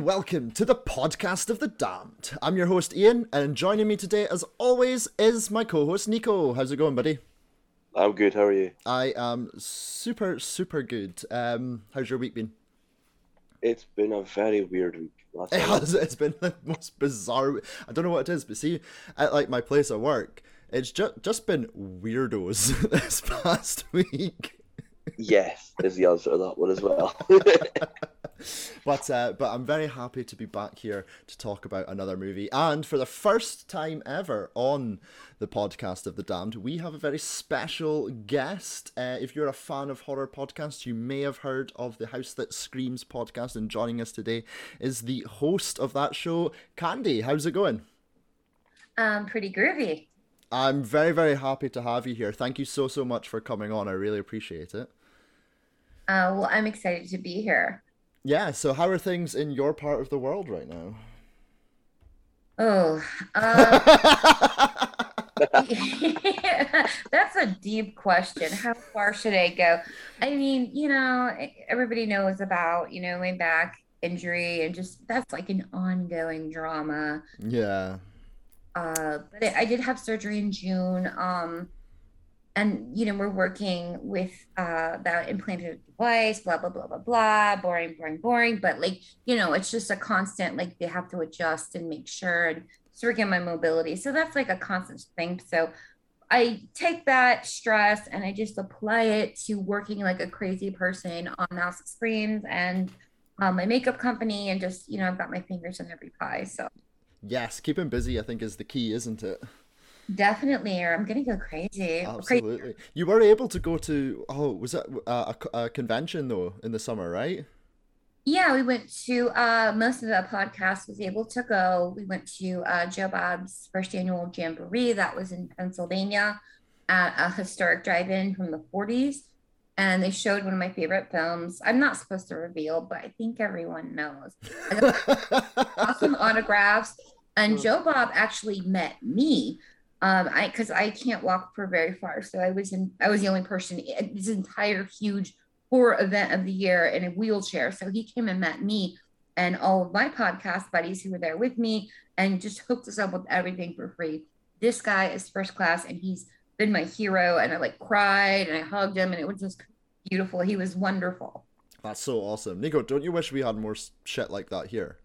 And welcome to the podcast of the damned. I'm your host Ian, and joining me today, as always, is my co-host Nico. How's it going, buddy? I'm good. How are you? I am super, super good. Um, how's your week been? It's been a very weird week. It has. It's been the most bizarre. I don't know what it is, but see, at like my place of work, it's just just been weirdos this past week. Yes, is the answer to that one as well. but uh, but I'm very happy to be back here to talk about another movie, and for the first time ever on the podcast of the Damned, we have a very special guest. Uh, if you're a fan of horror podcasts, you may have heard of the House That Screams podcast, and joining us today is the host of that show, Candy. How's it going? Um, pretty groovy. I'm very, very happy to have you here. Thank you so, so much for coming on. I really appreciate it. Uh, well, I'm excited to be here. Yeah, so how are things in your part of the world right now? Oh, uh, that's a deep question. How far should I go? I mean, you know, everybody knows about, you know, my back injury and just that's like an ongoing drama. Yeah. Uh, but I did have surgery in June. Um, and you know we're working with uh that implanted device blah blah blah blah blah boring boring boring. But like you know it's just a constant like they have to adjust and make sure and working on my mobility. So that's like a constant thing. So i take that stress and i just apply it to working like a crazy person on mouse screens and um, my makeup company and just you know i've got my fingers in every pie so. Yes keeping busy i think is the key isn't it Definitely, or I'm gonna go crazy. Absolutely. Crazy. You were able to go to oh, was that a, a, convention though in the summer, right? Yeah, we went to uh, most of the podcast was able to go. We went to uh, Joe Bob's first annual jamboree that was in Pennsylvania at a historic drive-in from the 40s, and they showed one of my favorite films. I'm not supposed to reveal, but I think everyone knows. awesome autographs, and Joe Bob actually met me um i because i can't walk for very far so i was in i was the only person in this entire huge horror event of the year in a wheelchair. So he came and met me and all of my podcast buddies who were there with me and just hooked us up with everything for free. This guy is first class and he's been my hero and i like cried and i hugged him and it was just beautiful. He was wonderful. That's so awesome. Nico don't you wish we had more shit like that here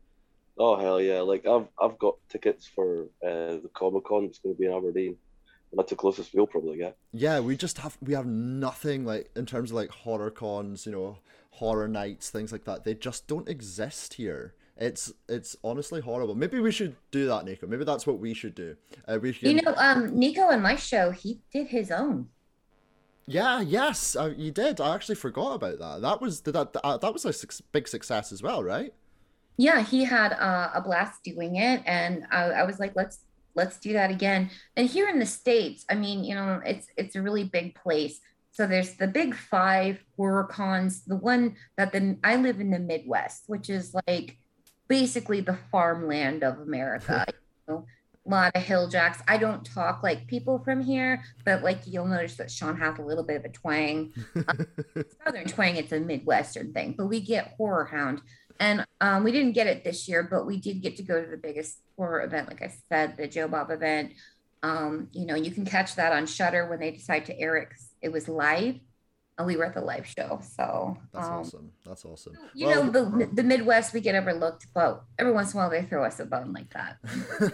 Oh hell yeah! Like I've I've got tickets for uh, the Comic Con. It's going to be in Aberdeen. That's the closest we'll probably get. Yeah, we just have we have nothing like in terms of like horror cons, you know, horror nights, things like that. They just don't exist here. It's it's honestly horrible. Maybe we should do that, Nico. Maybe that's what we should do. Uh, we can... You know, um, Nico and my show, he did his own. Yeah, yes, uh, you did. I actually forgot about that. That was that that, that was a su- big success as well, right? Yeah he had uh, a blast doing it and I, I, was like let's let's do that again. And here in the states i mean you know it's it's a really big place. So there's the big five horror cons the one that the i live in the midwest which is like basically the farmland of america you know, a lot of hill jacks. I don't talk like people from here but like you'll notice that sean has a little bit of a twang. Um, southern twang it's a midwestern thing but we get HorrorHound and um, we didn't get it this year, but we did get to go to the biggest horror event, like I said, the Joe Bob event. Um, you know, you can catch that on Shudder when they decide to air it. It was live. And we were at the live show, so that's um, awesome. That's awesome. You well, know, the the Midwest we get overlooked, but every once in a while they throw us a bone like that.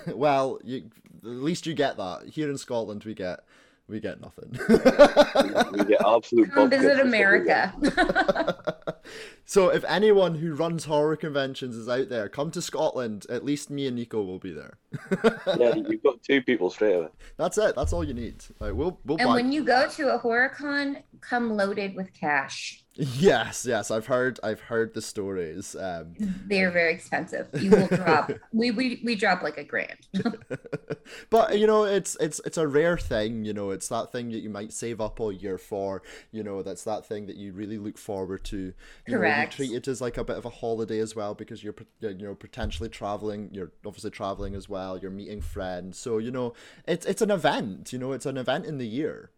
well, you, at least you get that here in Scotland. We get we get nothing. we get absolute. Come visit America. so, if anyone who runs horror conventions is out there, come to Scotland. At least me and Nico will be there. yeah, you've got two people straight away. That's it. That's all you need. Like, we'll, we'll and buy- when you go to a horror con, come loaded with cash. Yes, yes, I've heard. I've heard the stories. Um, They're very expensive. You will drop. we, we we drop like a grand. but you know, it's it's it's a rare thing. You know, it's that thing that you might save up all year for. You know, that's that thing that you really look forward to. You Correct. Know, you treat it as like a bit of a holiday as well because you're you know potentially traveling. You're obviously traveling as well. You're meeting friends. So you know, it's it's an event. You know, it's an event in the year.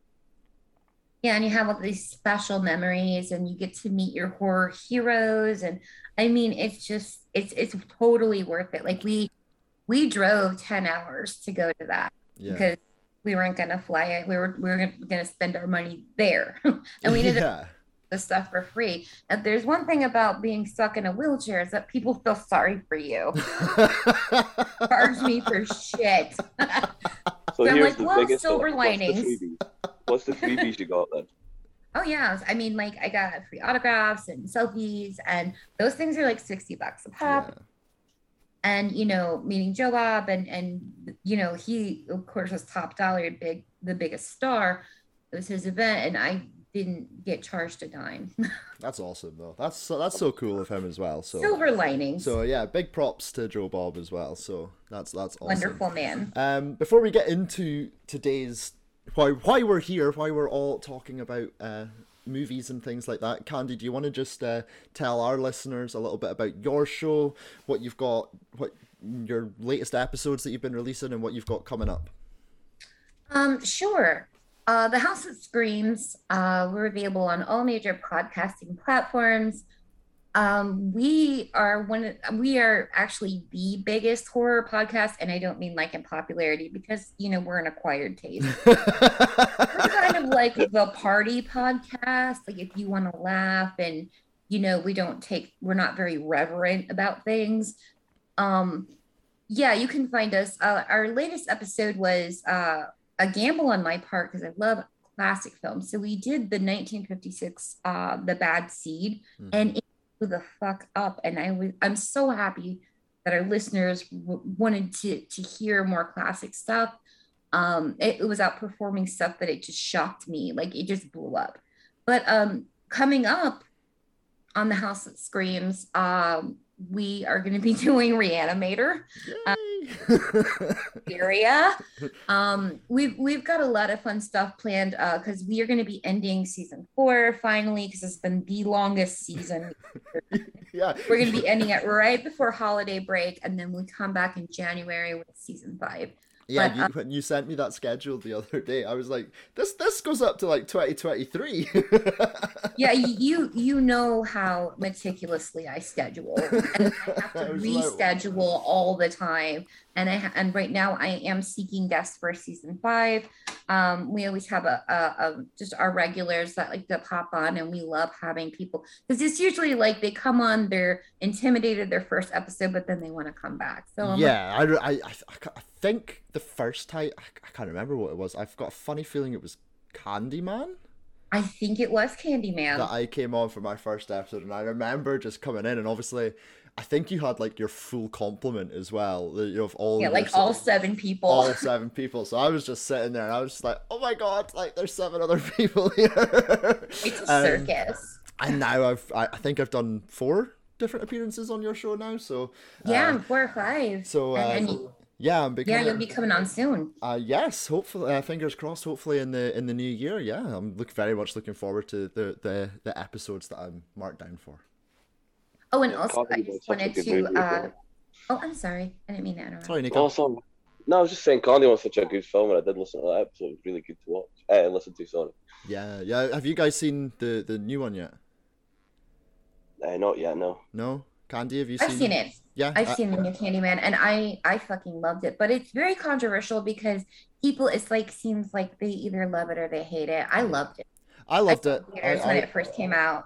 Yeah, and you have all these special memories and you get to meet your horror heroes and I mean it's just it's it's totally worth it. Like we we drove 10 hours to go to that Yeah. because we weren't gonna fly it. We were we were gonna, gonna spend our money there. and we up yeah. the stuff for free. And there's one thing about being stuck in a wheelchair is that people feel sorry for you. Charge me for shit. So I'm here's like, the well, biggest silver one. What's the linings. freebies? What's the freebies you got then? Oh yeah, I mean, like I got free autographs and selfies, and those things are like sixty bucks a pop. Yeah. And you know, meeting Joe Bob, and and you know, he of course was top dollar, big, the biggest star. It was his event, and I didn't get charged a dime. That's awesome though. That's so, that's so cool of him as well. So Silver lining. so yeah, big props to Joe Bob as well. So that's that's awesome. Wonderful man. Um, before we get into today's why why we're here, why we're all talking about uh, movies and things like that, Candy, do you want to just uh, tell our listeners a little bit about your show, what you've got, what your latest episodes that you've been releasing, and what you've got coming up? Um, sure. Uh, the House of Screams. Uh, we're available on all major podcasting platforms. Um, we are one. Of, we are actually the biggest horror podcast, and I don't mean like in popularity because you know we're an acquired taste. We're kind of like the party podcast. Like if you want to laugh, and you know we don't take. We're not very reverent about things. Um, yeah, you can find us. Uh, our latest episode was uh, a gamble on my part because I love classic films. So we did the 1956, uh, The Bad Seed, Mhm. and it blew the fuck up. And I was, I'm so happy that our listeners w- wanted to to hear more classic stuff. Um, it, it was outperforming stuff that it just shocked me. Like it just blew up. But um, coming up on the House That Screams, um, we are going to be doing Reanimator Yay! area. Um, we've we've got a lot of fun stuff planned because we are going to be ending season four finally because it's been the longest season. yeah, We're going to be ending it right before holiday break, and then we come back in January with season five. Yeah, But, you, uh, when you sent me that schedule the other day, I was like, "This this goes up to like 2023." Yeah, you you know how meticulously I schedule, and I have to was like- reschedule all the time. And I and right now I am seeking guests for season five. Um, we always have a, a, a just our regulars that like to pop on, and we love having people because it's usually like they come on, they're intimidated their first episode, but then they want to come back. So I'm yeah, I, I, I, I I think the first time I, I can't remember what it was. I've got a funny feeling it was Candyman I think it was Candyman. that I came on for my first episode, and I remember just coming in, and obviously, I think you had like your full complement as well, the- you know, of all yeah, like all seven people. all seven people. So I was just sitting there, and I was just like, "Oh my god! Like, there's seven other people here." it's a Um, circus. and now I've I, I think I've done four different appearances on your show now. So Yeah, uh, four or five. so uh, and, and yeah, I'm yeah, you'll be coming on soon. Uh, yes, hopefully, uh, fingers crossed. Hopefully, in the in the new year, yeah, I'm look very much looking forward to the the, the episodes that I'm marked down for. Oh, and Yeah, also I just wanted to. Uh, oh, I'm sorry, I didn't mean to interrupt. Sorry, Nico. Awesome. No, I was just saying, Candy was such a good film, and I did listen to that episode. It was really good to watch. Uh, listen to, sorry. Yeah, yeah. Have you guys seen the the new one yet? Uh, not yet, no. No, Candy, have you seen? I've seen it. Yeah, I've I- seen the new Candyman, and I I fucking loved it. But it's very controversial because people, it's like seems like they either love it or they hate it. I loved it. I loved I saw it. it in I, when I, it first came out.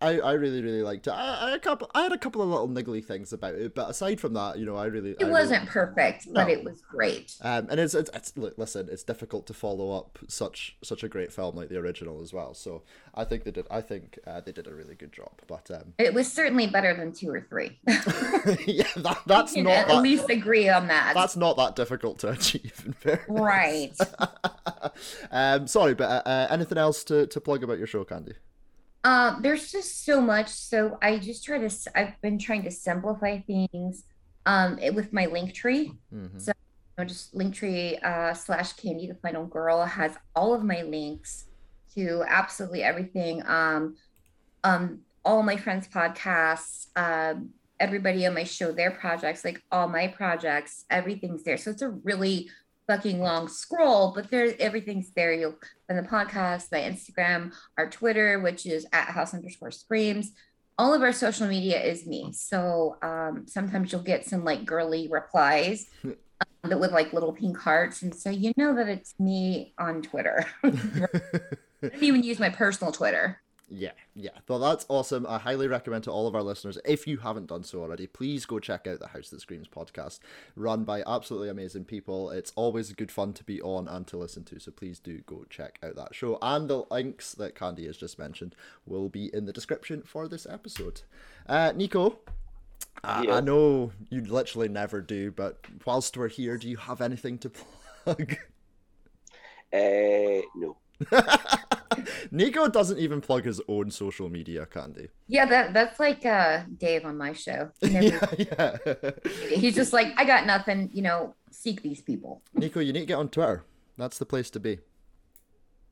I, I really really liked it. I, I, had a couple, I had a couple of little niggly things about it, but aside from that, you know, I really. It I wasn't perfect, but it was great. Um, and it's, it's it's look, listen, it's difficult to follow up such such a great film like the original as well. So I think they did. I think uh, they did a really good job. But um, It was certainly better than two or three. yeah, that, that's not at that, least agree on that. that's not that difficult to achieve. Right. um, sorry, but uh, uh, anything else to, to plug about your show, Candy? Uh, there's just so much. So I just try to, I've been trying to simplify things um, it- with my link tree. Mhm. So you know, just Linktree uh, slash Candy the Final Girl has all of my links to absolutely everything. Um, um, all my friends' podcasts, um, everybody on my show, their projects, like all my projects, everything's there. So it's a really fucking long scroll, but there's everything's there. You'll find the podcast, my Instagram, our Twitter, which is at house underscore screams. All of our social media is me. So um, sometimes you'll get some like girly replies um, that with like little pink hearts. And so you know that it's me on Twitter. I don't even use my personal Twitter. Yeah, yeah. Well, that's awesome. I highly recommend to all of our listeners, if you haven't done so already, please go check out the House That Screams podcast, run by absolutely amazing people. It's always good fun to be on and to listen to, so please do go check out that show. And the links that Candy has just mentioned will be in the description for this episode. Uh, Nico, I, Yeah. I know you literally never do, but whilst we're here, do you have anything to plug? Uh, no. Nico doesn't even plug his own social media, Candy. Yeah, that that's like uh Dave on my show. Never- yeah, yeah. He's just like, I got nothing, you know, seek these people. Nico, you need to get on Twitter. That's the place to be.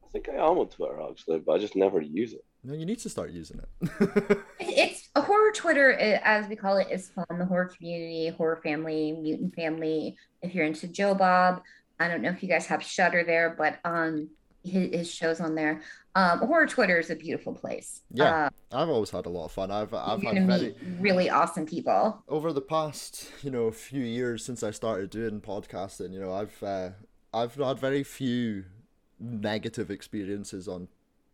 I think I am on Twitter actually, but I just never use it. No, you need to start using it. It- It's a horror Twitter, as we call it, is fun. The horror community, horror family, mutant family. If you're into Joe Bob, I don't know if you guys have Shudder there, but um, his, his shows on there. Um, horror Twitter is a beautiful place. Yeah, uh, I've always had a lot of fun. I've I've had very really awesome people. over the past you know few years since I started doing podcasting. You know, I've uh, I've had very few negative experiences on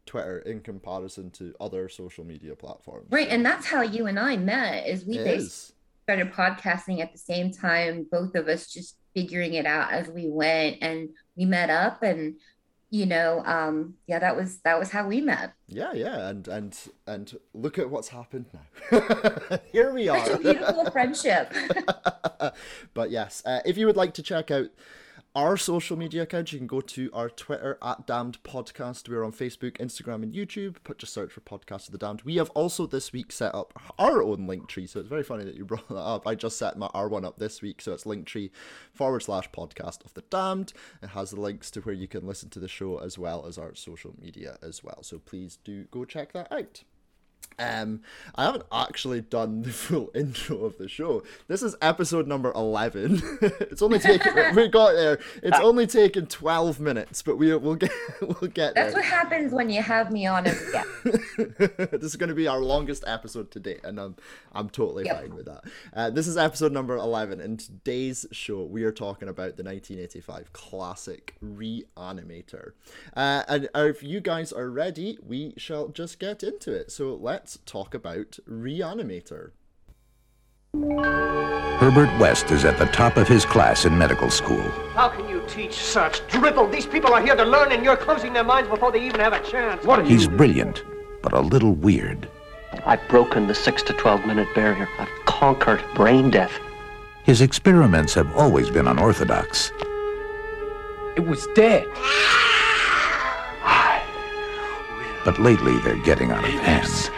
Twitter in comparison to other social media platforms. Right, and that's how you and I met. Is we is. started podcasting at the same time, both of us just figuring it out as we went, and we met up, and you know, um, yeah, that was that was how we met. Yeah, yeah, and and and look at what's happened now. Here we are. Such a beautiful friendship. but yes, uh, if you would like to check out our social media accounts, you can go to our Twitter at Damned Podcast. We're on Facebook, Instagram, and YouTube. Put just search for Podcast of the Damned. We have also this week set up our own link tree, so it's very funny that you brought that up. I just set my our one up this week, so it's linktree forward slash Podcast of the Damned. It has the links to where you can listen to the show as well as our social media as well. So please do go check that out. Um, I haven't actually done the full intro of the show. This is episode number eleven. it's only taken we got there. It's only taken twelve minutes, but we we'll get we'll get That's there. what happens when you have me on as a guest. this is going to be our longest episode to date, and I'm I'm totally Yep. fine with that. Uh, this is episode number eleven. In today's show, we are talking about the 1985 classic Reanimator. Uh, and if you guys are ready, we shall just get into it. So let's talk about Reanimator. Herbert West is at the top of his class in medical school. How can you teach such drivel? These people are here to learn, and you're closing their minds before they even have a chance. What are He's brilliant, but a little weird. I've broken the 6 to 12 minute barrier. I've conquered brain death. His experiments have always been unorthodox. It was dead. But lately, they're getting out of hand.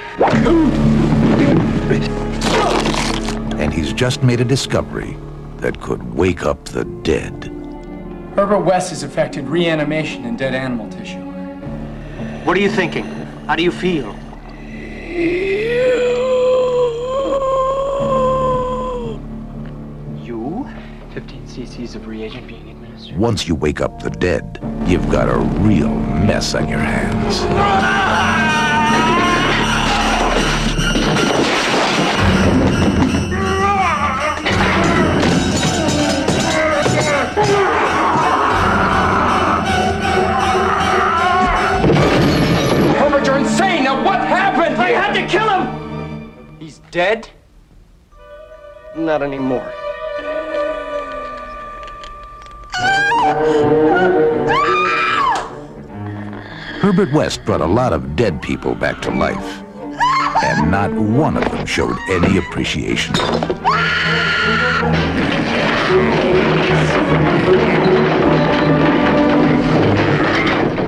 And he's just made a discovery that could wake up the dead. Herbert West has affected reanimation in dead animal tissue. What are you thinking? How do you feel? You? 15 cc's of reagent being administered. Once you wake up the dead, you've got a real mess on your hands. Dead? Not anymore. Herbert West brought a lot of dead people back to life. And not one of them showed any appreciation.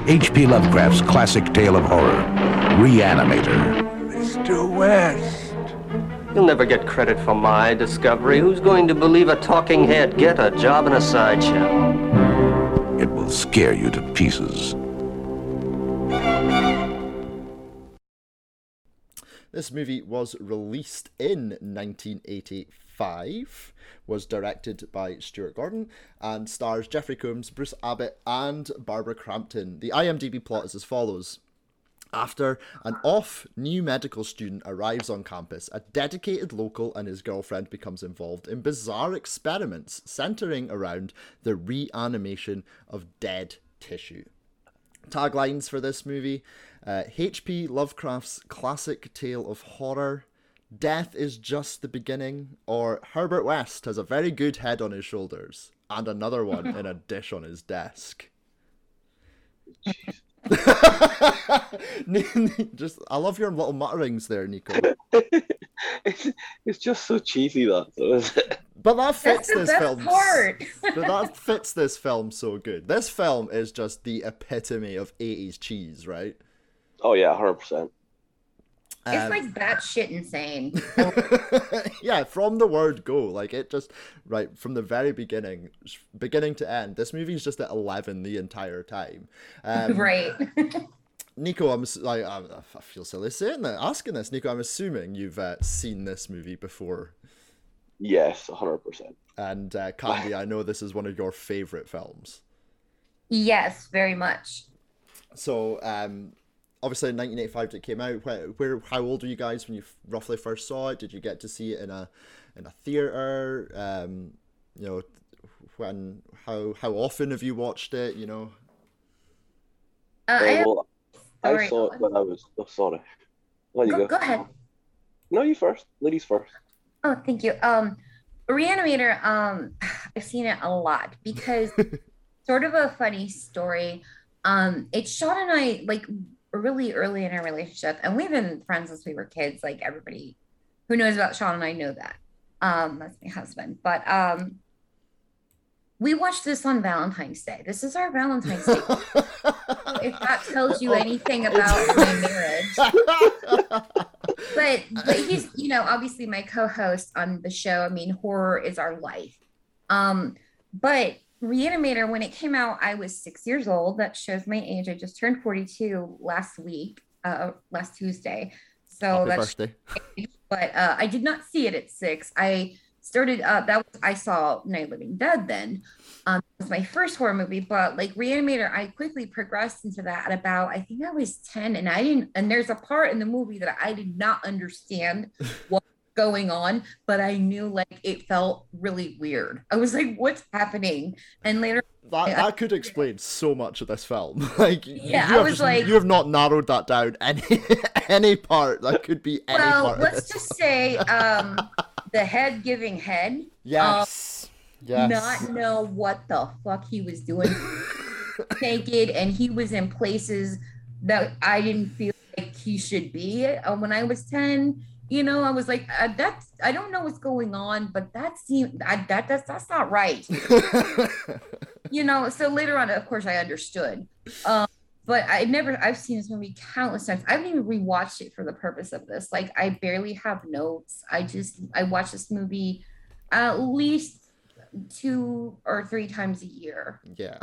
H.P. Lovecraft's classic tale of horror, Reanimator. Mr. West. You'll never get credit for my discovery. Who's going to believe a talking head? Get a job in a sideshow. It will scare you to pieces. This movie was released in 1985, was directed by Stuart Gordon, and stars Jeffrey Combs, Bruce Abbott, and Barbara Crampton. The IMDb plot is as follows. After an off new medical student arrives on campus, a dedicated local and his girlfriend becomes involved in bizarre experiments centering around the reanimation of dead tissue. Taglines for this movie uh, H.P. Lovecraft's classic tale of horror. Death is just the beginning, or Herbert West has a very good head on his shoulders and another one in a dish on his desk. just I love your little mutterings there, Nico. it's, it's just so cheesy that though, is it? But that fits That's the this best film. part. but that fits this film so good. This film is just the epitome of 80s cheese, right? Oh yeah, hundred percent. It's Um, like batshit insane. yeah, from the word go, like it just right from the very beginning, beginning to end. This movie is just at eleven the entire time. Um, right. Nico, I'm like I, I feel silly saying that, asking this. Nico, I'm assuming you've uh, seen this movie before, Yes, hundred percent. and uh, Candy, I know this is one of your favorite films. yes, very much. So, um, obviously in 1985 it came out. Where, where, how old were you guys when you f- roughly first saw it? Did you get to see it in a, in a theater? Um, you know, when, how, how often have you watched it? You know, Uh, I have, well, I sorry, saw it when I was. Oh, sorry. There you go, go. go ahead. No, you first. Ladies first. Oh, thank you. Um, Reanimator, um, I've seen it a lot because sort of a funny story. Um, it's Sean and I like really early in our relationship, and we've been friends since we were kids. Like everybody who knows about Sean and I know that. Um, that's my husband. But um, we watched this on Valentine's Day. This is our Valentine's Day. if that tells you anything about my marriage but but he's you know obviously my co-host on the show i mean horror is our life um but reanimator when it came out i was six years old that shows my age i just turned 42 last week uh last tuesday so Happy that's birthday. but uh, I did not see it at six. I started uh, that was I saw Night Living Dead then. Um, it was my first horror movie, but like Reanimator, I quickly progressed into that at about I think I was ten, and I didn't. And there's a part in the movie that I did not understand what going on, but I knew like it felt really weird. I was like, "What's happening?" And later, That, that could explain so much of this film. like, Yeah, you I was just- like- you have not narrowed that down any any part. That could be any well, part. let's just say um, the head giving head. yes, yes. not know what the fuck he was doing naked and he was in places that I didn't feel like he should be uh, when I was 10 you know I was like uh, that's I don't know what's going on but that seemed I, that that's that's not right. You know so later on of course I understood. Um but I never I've seen this movie countless times. I haven't even rewatched it for the purpose of this. Like I barely have notes. I just I watch this movie at least two or three times a year. Yeah.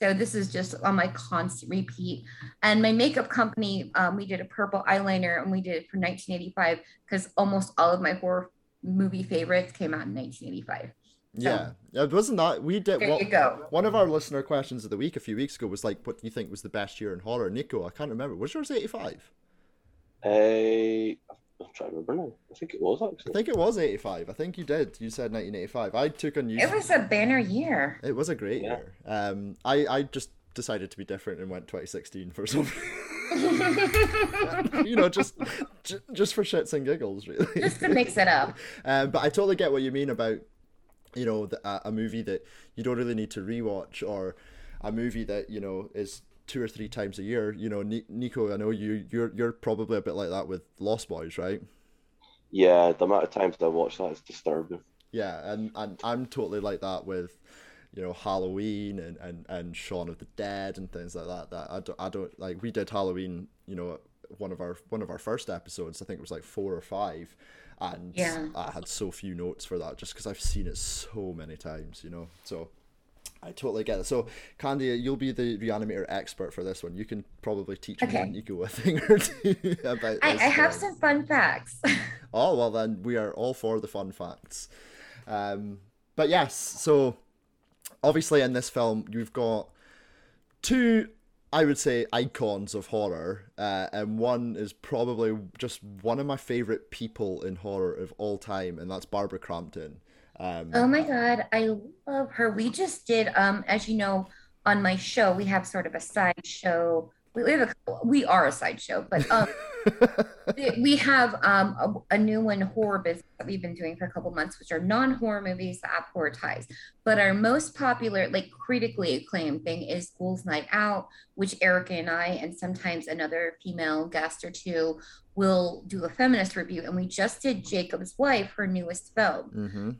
So this is just on my constant repeat. And my makeup company, um, we did a purple eyeliner and we did it for 1985 because almost all of my horror movie favorites came out in 1985. Yeah, yeah, it wasn't that we did. There well, you go. One of our listener questions of the week a few weeks ago was like, "What do you think was the best year in horror?" Nico, I can't remember. Was yours eighty five? Uh, I'm trying to remember now. I think it was actually. I think it was eighty five. I think you did. You said nineteen eighty five. I took a new. It was a banner year. It was a great Yeah. year. Um, I I just decided to be different and went twenty sixteen for some. you know, just ju- just for shits and giggles, really. Just to mix it up. Um, but I totally get what you mean about, you know, the, a, a movie that you don't really need to rewatch or a movie that you know is two or three times a year. You know, Nico, I know you you're you're probably a bit like that with Lost Boys, right? Yeah, the amount of times I watch that is disturbing. Yeah, and, and I'm totally like that with, you know, Halloween and, and, and Shaun of the Dead and things like that. That I don't, I don't like. We did Halloween, you know, one of our one of our first episodes. I think it was like four or five, and Yeah. I had so few notes for that just because I've seen it so many times. You know, so I totally get it. So, Candy, you'll be the reanimator expert for this one. You can probably teach me Okay. and Nico a thing or two about I, this I have some fun facts. Oh well, then we are all for the fun facts. Um, but yes, so obviously in this film you've got two, I would say, icons of horror, uh, and one is probably just one of my favorite people in horror of all time, and that's Barbara Crampton. Um, Oh my God, I love her. We just did, um, as you know, on my show, we have sort of a side show. We we have a we are a side show, but um, we have um a, a new one horror business that we've been doing for a couple months, which are non-horror movies that have horror ties. But our most popular, like critically acclaimed thing is Ghouls Night Out, which Erica and I, and sometimes another female guest or two, will do a feminist review. And we just did Jacob's Wife, her newest film. hmm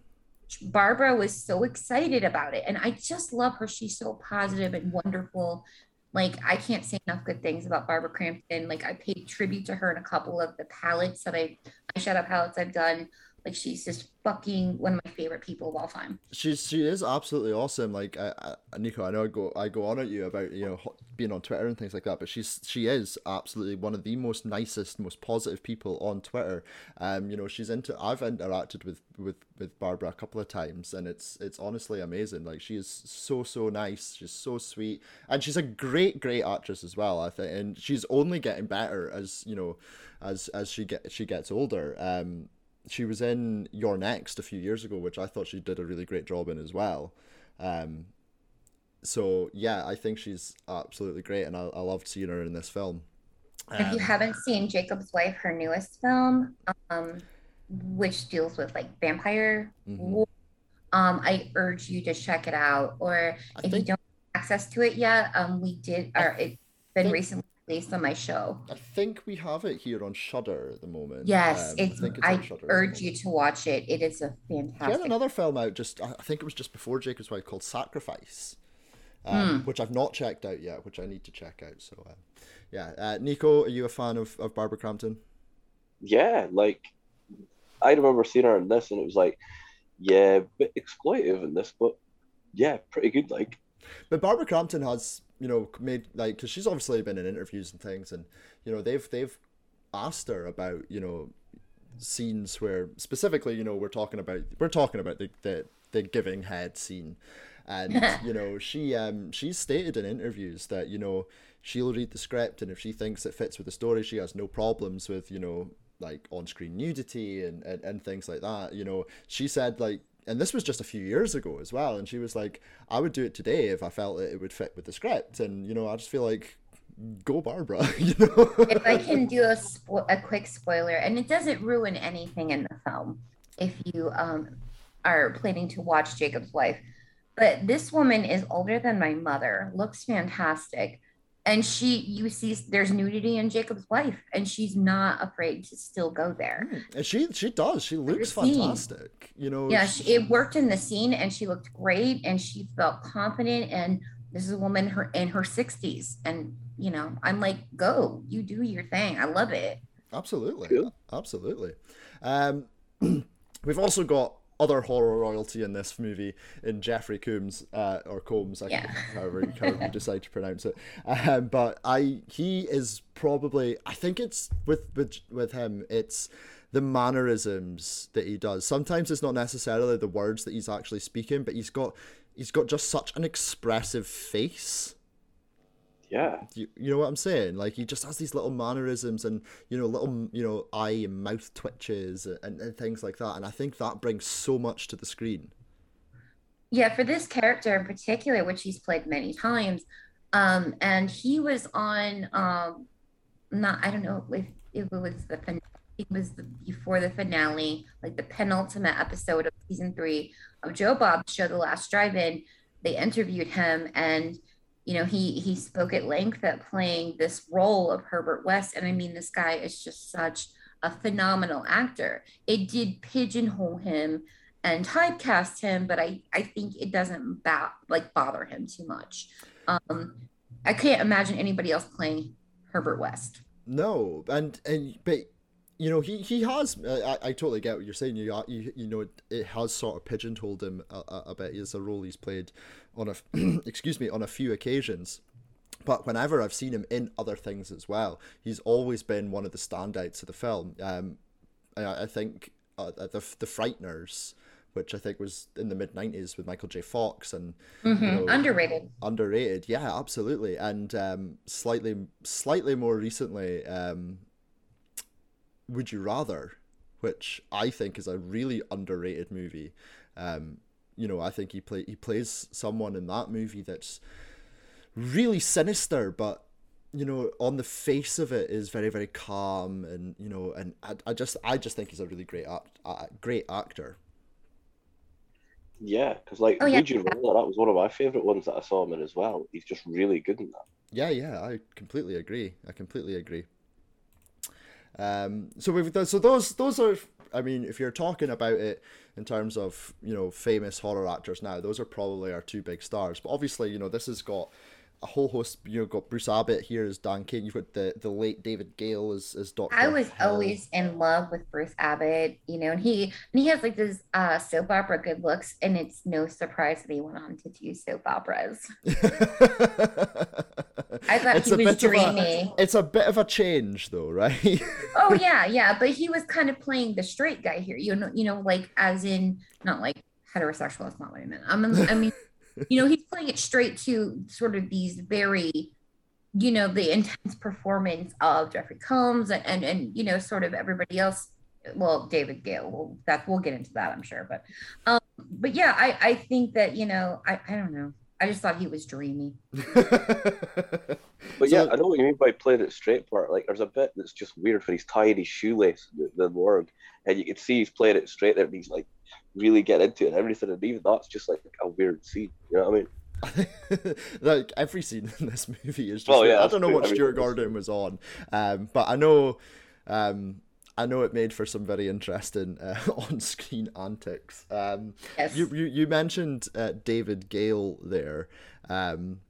Barbara was so excited about it. And I just love her. She's so positive and wonderful. Like, I can't say enough good things about Barbara Crampton. Like, I paid tribute to her in a couple of the palettes that I, eyeshadow palettes I've done. Like, she's just fucking one of my favorite people of all time. She's she is absolutely awesome. Like I, I, Nico, I know I go I go on at you about you know being on Twitter and things like that, but she's she is absolutely one of the most nicest, most positive people on Twitter. Um, you know, she's into I've interacted with with with Barbara a couple of times, and it's it's honestly amazing. Like she is so so nice. She's so sweet, and she's a great great actress as well. I think, and she's only getting better as you know, as as she get she gets older. Um, she was in You're Next a few years ago, which I thought she did a really great job in as well. Um, so yeah, I think she's absolutely great, and I, I loved seeing her in this film. if you Um, haven't seen Jacob's Wife, her newest film, um, which deals with like vampire Mhm. lore, um, I urge you to check it out. Or I if you don't have access to it yet, um, we did, or it's been think- recently released on my show. I think we have it here on Shudder at the moment. Yes, Um, it's. think I on Shudder urge you to watch it. It is a fantastic. She had another film out just I I think it was just before Jacob's Wife called Sacrifice. Um, Hmm. which I've not checked out yet, which I need to check out. So, uh, yeah, uh, Nico, are you a fan of, of Barbara Crampton? Yeah, like I remember seeing her in this, and it was like, yeah, bit exploitive in this, but yeah, pretty good. Like, But Barbara Crampton has, you know, made like because she's obviously been in interviews and things, and you know they've they've asked her about you know scenes where specifically you know we're talking about we're talking about the the, the giving head scene, and you know she um she's stated in interviews that you know she'll read the script and if she thinks it fits with the story she has no problems with you know like on-screen nudity and, and, and things like that you know. She said like and this was just a few years ago as well and she was like i would do it today if i felt that it would fit with the script. And you know i just feel like go barbara you know? If I can do a spo- a quick spoiler, and it doesn't ruin anything in the film, if you um are planning to watch Jacob's Wife, but this woman is older than my mother, looks fantastic, and she you see there's nudity in Jacob's Wife, and she's not afraid to still go there. and she she does she looks fantastic you know Yeah, she- she, it worked in the scene, and she looked great, and she felt confident, and this is a woman her in her 60s, and you know I'm like, go, you do your thing, I love it. Absolutely, Cool. absolutely. Um, we've also got other horror royalty in this movie in Jeffrey Combs uh, or Combs, I Yeah. however, you- however you decide to pronounce it. Um, but I he is probably I think it's with with with him it's the mannerisms that he does. Sometimes it's not necessarily the words that he's actually speaking, but he's got he's got just such an expressive face. Yeah, You, you know what I'm saying? Like he just has these little mannerisms and you know little you know eye and mouth twitches and, and things like that, and I think that brings so much to the screen. Yeah, for this character in particular, which he's played many times, um, and he was on um, not I don't know if, if it was the fin- it was the, before the finale, like the penultimate episode of season three of Joe Bob's show, The Last Drive-In. They interviewed him, and you know he he spoke at length at playing this role of Herbert West, and I mean this guy is just such a phenomenal actor. It did pigeonhole him and typecast him, but I I think it doesn't like bother him too much. Um, I can't imagine anybody else playing Herbert West. No, and and but you know he he has uh, I, I totally get what you're saying you you, you know it, it has sort of pigeonholed him a, a, a bit as a role he's played on a excuse me on a few occasions but whenever I've seen him in other things as well he's always been one of the standouts of the film um I, I think uh, the the Frighteners which I think was in the mid '90s with Michael J. Fox and Mm-hmm. you know, Underrated. underrated. Yeah, absolutely. And um, slightly, slightly more recently, um, Would You Rather, which I think is a really underrated movie. Um, you know, I think he play he plays someone in that movie that's really sinister, but you know, on the face of it is very, very calm, and you know, and I, I just, I just think he's a really great act, uh, great actor. Yeah, because like, Oh, yeah. Would You Rather? That was one of my favorite ones that I saw him in as well. He's just really good in that. Yeah, yeah, I completely agree. I completely agree. Um, so we've so those those are. I mean, if you're talking about it in terms of you know famous horror actors now, those are probably our two big stars. But obviously, you know, this has got a whole host. You've got Bruce Abbott here as Dan Cain. You've got the the late David Gale as as Doctor. I was always in love with Bruce Abbott, you know, and he and he has like this uh soap opera good looks, and it's no surprise that he went on to do soap operas. I thought it's he was of a, dreamy. it's a bit of a change, though, right? Oh yeah, yeah, but he was kind of playing the straight guy here, you know, you know, like as in not like heterosexual. That's not what I meant. I mean, I mean, you know, he's playing it straight to sort of these very, you know, the intense performance of Jeffrey Combs and and, and you know, sort of everybody else. Well, David Gale. Well, that we'll get into that, I'm sure. But, um, but yeah, I I think that you know, I I don't know. I just thought he was dreamy. But yeah, I know what you mean by playing it straight part. Like, there's a bit that's just weird where he's tying his shoelace in the morgue, and you can see he's playing it straight there, and he's like really get into it and everything. And even that's just like a weird scene. You know what I mean? like every scene in this movie is just. Oh, yeah, I don't know what Every- Stuart Gordon was on, um, but I know, um, I know it made for some very interesting uh, on-screen antics. Um, Yes. you, you you mentioned uh, David Gale there. Um,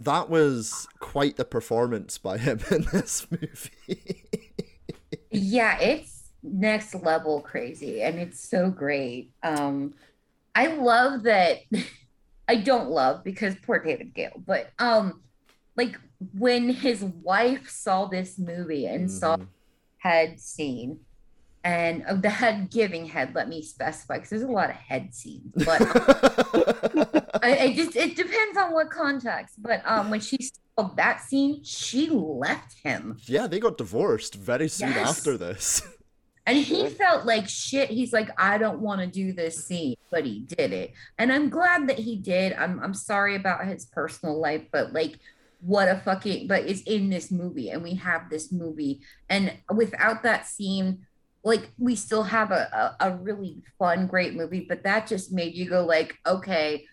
that was quite the performance by him in this movie. Yeah, it's next level crazy and it's so great. Um I love that I don't love because poor David Gale, but um like when his wife saw this movie and saw Mhm. head scene and uh, the head giving head, let me specify because there's a lot of head scenes, but um, I, I just it depends on what context. But um when she saw that scene, she left him. yeah, they got divorced very soon Yes. after this. And he felt like shit. He's like, I don't want to do this scene, but he did it. And I'm glad that he did. I'm I'm sorry about his personal life, but like what a fucking but it's in this movie and we have this movie. And without that scene, like we still have a, a, a really fun, great movie, but that just made you go like, okay,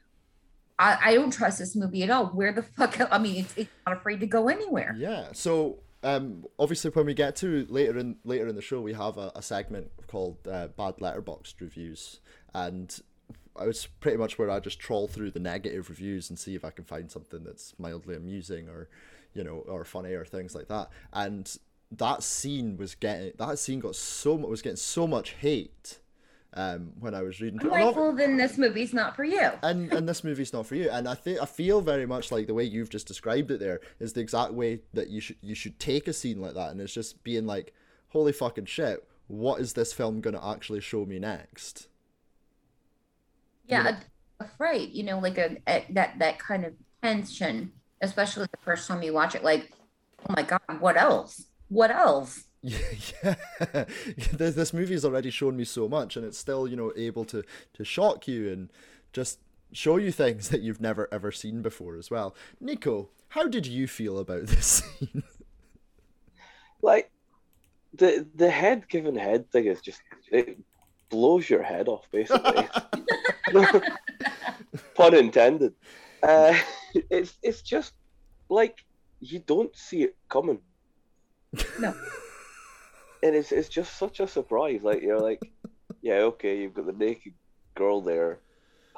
I, I don't trust this movie at all. Where the fuck I mean it's, it's not afraid to go anywhere. Yeah. So um, obviously, when we get to later in later in the show, we have a, a segment called uh, "Bad Letterboxd Reviews," and it's pretty much where I just trawl through the negative reviews and see if I can find something that's mildly amusing or, you know, or funny or things like that. And that scene was getting that scene got so mu- was getting so much hate. Um, when I was reading, I'm like, well, then this movie's not for you. and and this movie's not for you. And I think I feel very much like the way you've just described it there is the exact way that you should you should take a scene like that, and it's just being like, holy fucking shit, what is this film gonna actually show me next? yeah know? afraid you know like a, a that that kind of tension especially the first time you watch it like oh my god what else what else Yeah, yeah. this, this movie has already shown me so much, and it's still you know able to to shock you and just show you things that you've never ever seen before as well. Nico, how did you feel about this scene? Like, the the head given head thing is just it blows your head off basically. Pun intended. Uh, it's it's just like you don't see it coming. No. And it's it's just such a surprise. Like you're like, yeah, okay, you've got the naked girl there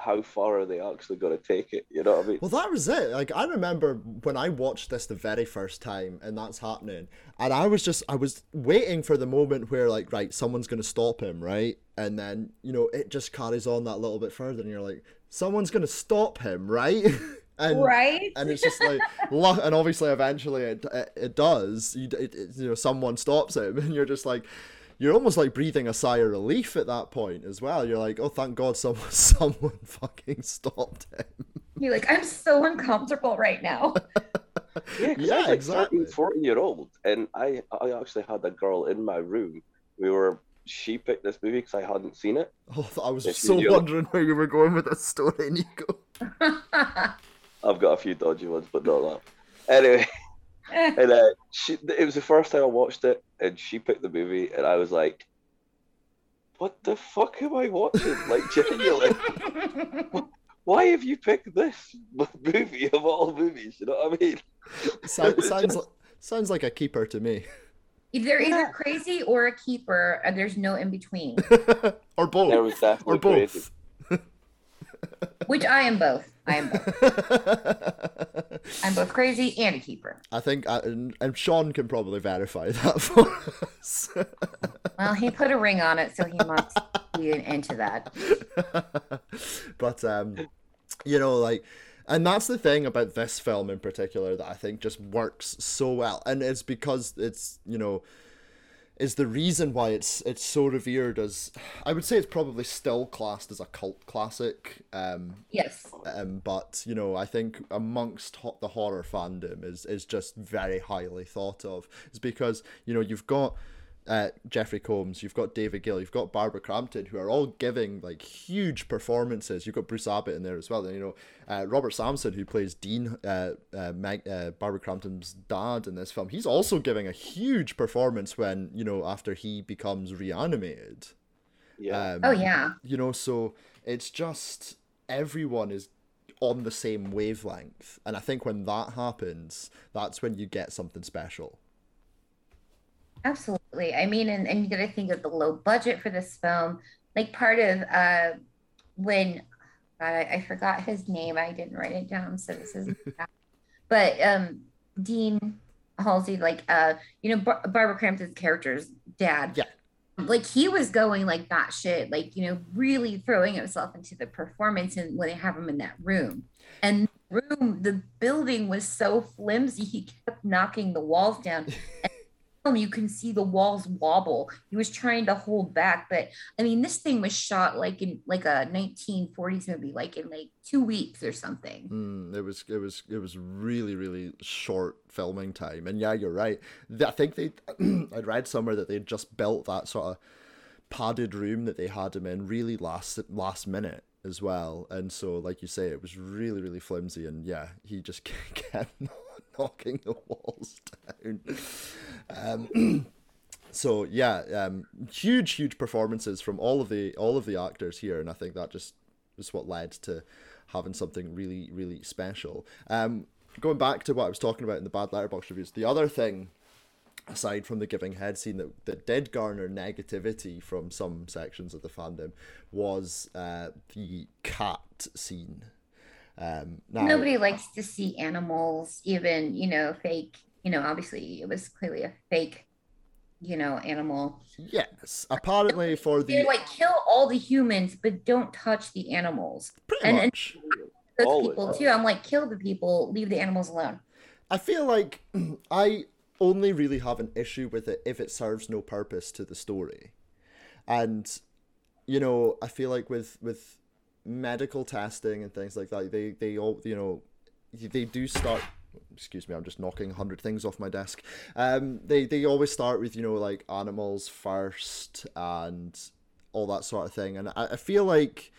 how far are they actually going to take it? You know what I mean? Well, that was it. Like I remember when I watched this the very first time, and that's happening, and I was just I was waiting for the moment where like right, someone's gonna stop him, right, and then you know it just carries on that little bit further, and you're like, someone's gonna stop him, right? and Right? and it's just like lu- and obviously eventually it it, it does you, it, it- you know someone stops him and you're just like you're almost like breathing a sigh of relief at that point as well you're like oh thank god someone someone fucking stopped him You're like, I'm so uncomfortable right now. Yeah, 'cause Yeah, like exactly. 13, 14 year old, and I I actually had a girl in my room. We were she picked this movie because I hadn't seen it. oh i was If so wondering where you were going with this story nico I've got a few dodgy ones, but not that. Anyway, and uh, she it was the first time I watched it, and she picked the movie, and I was like, "What the fuck am I watching?" Like genuinely, why have you picked this movie of all movies? You know what I mean? so, sounds like sounds like a keeper to me They're either crazy or a keeper, and there's no in between. or both There was definitely or both crazy. Which I am both. I am both. I'm both crazy and a keeper. I think, uh, and, and Sean can probably verify that for us. Well, he put a ring on it, so he must be into that. but um, you know, like, and that's the thing about this film in particular that I think just works so well, and it's because it's you know, is the reason why it's it's so revered as I would say it's probably still classed as a cult classic. Um, Yes. um, but you know, I think amongst ho- the horror fandom is is just very highly thought of. It's because you know you've got uh, Jeffrey Combs, you've got David Gale, you've got Barbara Crampton, who are all giving like huge performances. You've got Bruce Abbott in there as well. And, you know, uh, Robert Sampson, who plays Dean, uh, uh, Meg, uh, Barbara Crampton's dad in this film, he's also giving a huge performance when you know after he becomes reanimated. Yeah. Um, Oh yeah. you know so it's just everyone is on the same wavelength and i think when that happens that's when you get something special Absolutely. I mean, and, and you got to think of the low budget for this film. Like part of uh when God, I, I forgot his name. I didn't write it down, so this is but um Dean Halsey, like uh, you know, Bar- Barbara Crampton's character's dad. Yeah. Like he was going like that shit, like you know, really throwing himself into the performance and when they have him in that room. And the room, the building was so flimsy, he kept knocking the walls down. you can see the walls wobble. He was trying to hold back, but I mean, this thing was shot like in like a 1940s movie, like in like two weeks or something. mm, it was it was it was really really short filming time and yeah you're right i think they i'd read somewhere that they just built that sort of padded room that they had him in really last last minute as well and so like you say it was really really flimsy and yeah he just kept knocking the walls down. Um so yeah um huge huge performances from all of the all of the actors here and i think that just is what led to having something really really special. Um going back to what i was talking about in the bad letterbox reviews the other thing aside from the giving head scene that, that did garner negativity from some sections of the fandom was uh, the cat scene um now, Nobody likes to see animals, even, you know, fake, you know, obviously it was clearly a fake, you know, animal. yes apparently for They're the like, kill all the humans, but don't touch the animals. pretty and- and- much Those Always. people too. I'm like, kill the people, leave the animals alone. I feel like I only really have an issue with it if it serves no purpose to the story. And you know, I feel like with with medical testing and things like that, they they all you know they do start excuse me, I'm just knocking a hundred things off my desk. Um they they always start with, you know, like animals first and all that sort of thing. And I, I feel like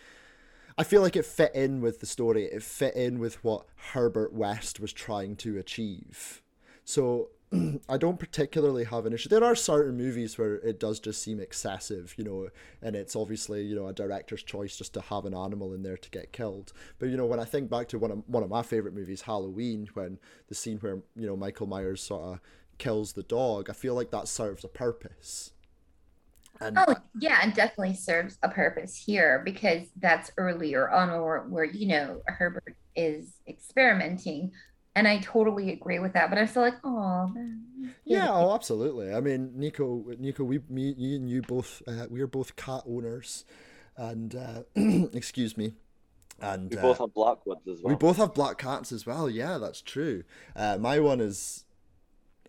I feel like it fit in with the story. It fit in with what Herbert West was trying to achieve. So I don't particularly have an issue. There are certain movies where it does just seem excessive, you know, and it's obviously you know a director's choice just to have an animal in there to get killed. But you know when I think back to one of one of my favorite movies, Halloween, when the scene where you know Michael Myers sort of kills the dog, I feel like that serves a purpose. And Oh yeah, and definitely serves a purpose here because that's earlier on where, where you know Herbert is experimenting, and I totally agree with that. But I'm still like, oh, yeah, oh, absolutely. I mean, Nico, Nico, we, me, you, and you both, uh, we are both cat owners, and uh, excuse me, and We uh, both have black ones as well. we both have black cats as well. Yeah, that's true. Uh, my one is.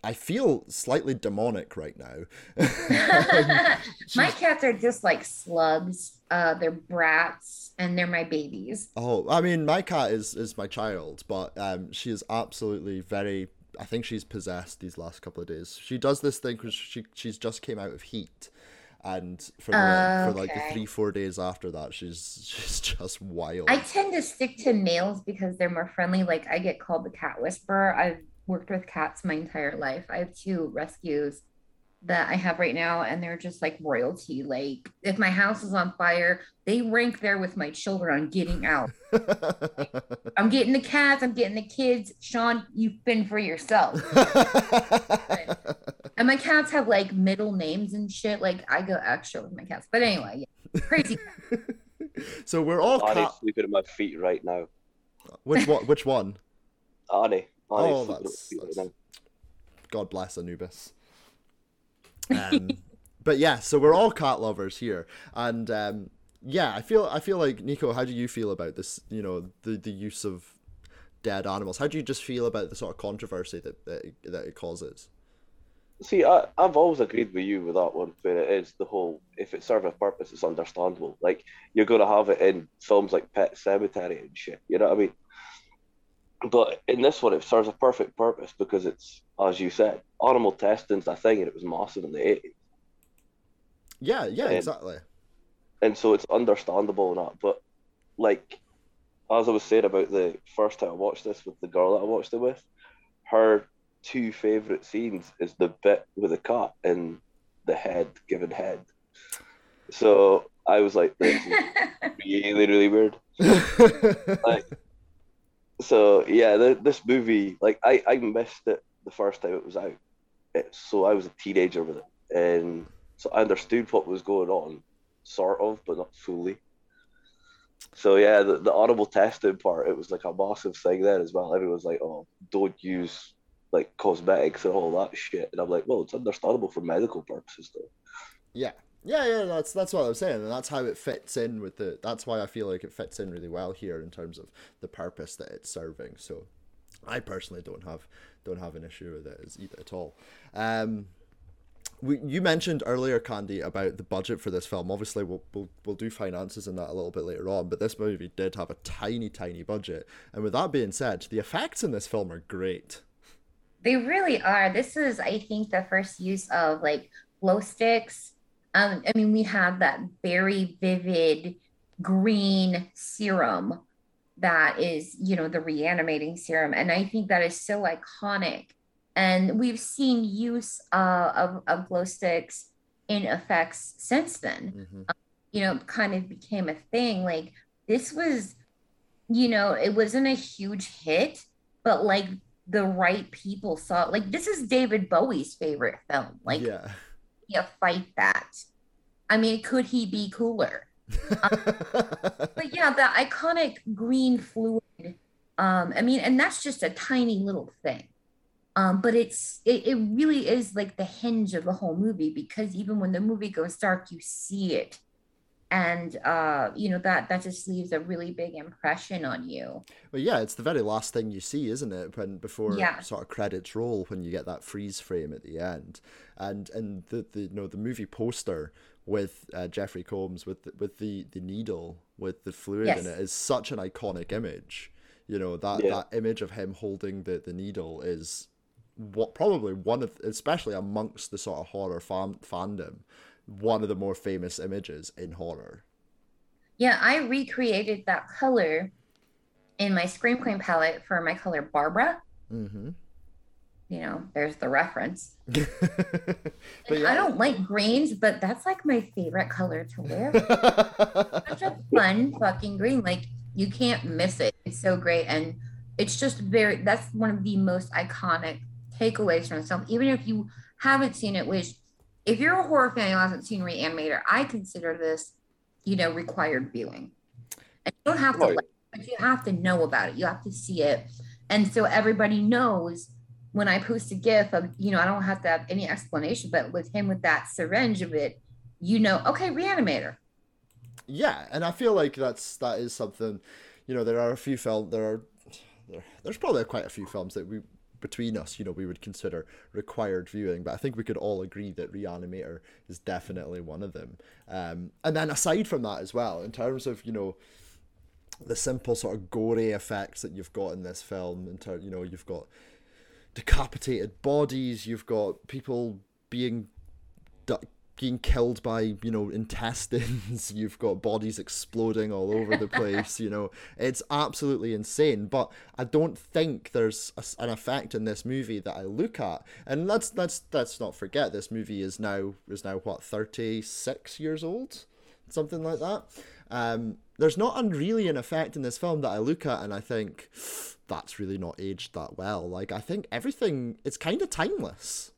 I feel slightly demonic right now. my cats are just like slugs. Uh, they're brats, and they're my babies. Oh, I mean, my cat is is my child, but um, she is absolutely very. I think she's possessed these last couple of days. She does this thing because she she's just came out of heat, and for the, for like the three four days after that, she's she's just wild. I tend to stick to males because they're more friendly. Like I get called the cat whisperer. I've worked with cats my entire life. I have two rescues that I have right now, and they're just like royalty. Like if my house is on fire, they rank there with my children on getting out. I'm getting the cats, I'm getting the kids. Sean, you've been for yourself. And my cats have like middle names and shit. Like I go extra with my cats. But anyway, yeah. crazy. so we're all Annie's cat. sleeping at my feet right now. Which one? Which one? Annie. Annie's Oh, sleeping that's- right that's- God bless Anubis. Um, but yeah, so we're all cat lovers here, and um, yeah, I feel I feel like Nico. How do you feel about this? You know, the the use of dead animals. How do you just feel about the sort of controversy that that, it- that it causes? See, I, I've always agreed with you with that one, where it is the whole if it serves a purpose, it's understandable. Like you're gonna have it in films like Pet Sematary and shit. You know what I mean? But in this one, it serves a perfect purpose because it's, as you said, animal testing's a thing, and it was massive in the 80s. Yeah, yeah, Um, exactly. and so it's understandable and that. But like, as I was saying about the first time I watched this with the girl that I watched it with, her two favorite scenes is the bit with the cat and the head giving head. So I was like, this is really, really weird. Like, so yeah, the, this movie, like, I, I missed it the first time it was out. So I was a teenager with it, and so I understood what was going on, sort of, but not fully. So yeah, the, the audible testing part, it was like a massive thing there as well. Everyone was like, "Oh, don't use like cosmetics and all that shit," and I'm like, "Well, it's understandable for medical purposes, though." Yeah. Yeah, yeah, that's that's what I was saying, and that's how it fits in with the. That's why I feel like it fits in really well here in terms of the purpose that it's serving. So, I personally don't have don't have an issue with it at all. Um, we you mentioned earlier, Candy, about the budget for this film. Obviously, we'll we'll we'll do finances in that a little bit later on, but this movie did have a tiny, tiny budget. And with that being said, the effects in this film are great. They really are. This is, I think, the first use of like glow sticks. Um, I mean, we have that very vivid green serum that is, you know, the reanimating serum. And I think that is so iconic. And we've seen use uh, of, of glow sticks in effects since then. hmm you know, kind of became a thing. Like this was, you know, it wasn't a huge hit, but like the right people saw it. Like this is David Bowie's favorite film. Like yeah. yeah, fight that. I mean, could he be cooler? But yeah, the iconic green fluid. Um, I mean, and that's just a tiny little thing. Um, but it's it, it really is like the hinge of the whole movie because even when the movie goes dark, you see it. And uh, you know, that that just leaves a really big impression on you. Well, yeah, it's the very last thing you see, isn't it? When before Yeah. sort of credits roll, when you get that freeze frame at the end, and and the, the you know the movie poster with uh, Jeffrey Combs with the, with the the needle with the fluid Yes. in it is such an iconic image. You know that Yeah. that image of him holding the the needle is what probably one of especially amongst the sort of horror fan, fandom one of the more famous images in horror. Yeah, I recreated that color in my Scream Queen palette for my color Barbara. Mm-hmm. You know, there's the reference. but And I don't like greens, but that's like my favorite color to wear. Such a fun fucking green. Like you can't miss it. It's so great. And it's just very that's one of the most iconic takeaways from the film. Even if you haven't seen it, which if you're a horror fan who hasn't seen Reanimator, I consider this, you know, required viewing. And you don't have to, Right. like, but you have to know about it. You have to see it, and so everybody knows. When I post a GIF of, you know, I don't have to have any explanation, but with him with that syringe of it, you know, okay, Reanimator. Yeah, and I feel like that's that is something. You know, there are a few film there are there, there's probably quite a few films that we between us, you know, we would consider required viewing, but I think we could all agree that Reanimator is definitely one of them. Um, and then aside from that as well, in terms of you know the simple sort of gory effects that you've got in this film, in ter- you know, you've got decapitated bodies, you've got people being being killed by you know intestines. You've got bodies exploding all over the place you know. It's absolutely insane. But i don't think there's a an effect in this movie that i look at. And let's let's let's not forget this movie is now is now what 36 years old? Something like that. Um there's not un- really an effect in this film that i look at and i think that's really not aged that well like i think everything it's kind of timeless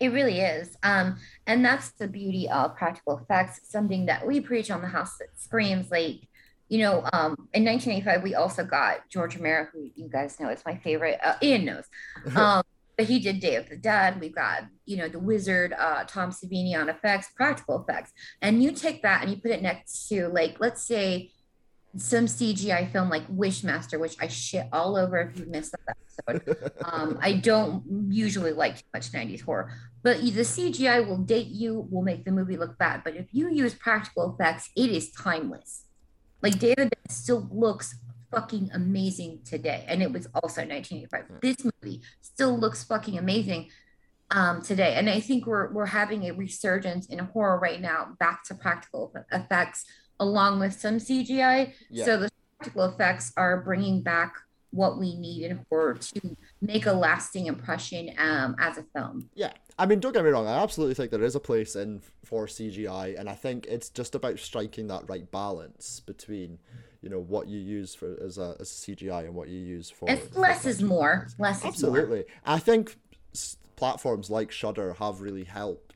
It really is. Um, and that's the beauty of practical effects, something that we preach on the house that screams like, you know, um, in 1985, we also got George Romero, who you guys know is my favorite. Uh, Ian knows. Um, but he did Day of the Dead. We've got, you know, The Wizard, uh, Tom Savini on effects, practical effects. And you take that and you put it next to, like, let's say some CGI film like Wishmaster, which I shit all over if you missed that episode. Um, I don't usually like too much 90s horror, but the CGI will date you, will make the movie look bad. But if you use practical effects, it is timeless. Like David still looks fucking amazing today, and it was also 1985. This movie still looks fucking amazing um, today, and I think we're we're having a resurgence in horror right now, back to practical effects along with some CGI. Yeah. So the practical effects are bringing back what we need in horror to make a lasting impression um, as a film. Yeah, I mean, don't get me wrong. I absolutely think there is a place in for CGI, and I think it's just about striking that right balance between, you know, what you use for as a, as a CGI and what you use for. It's less is more. Less is more. Absolutely, I think s- platforms like Shudder have really helped.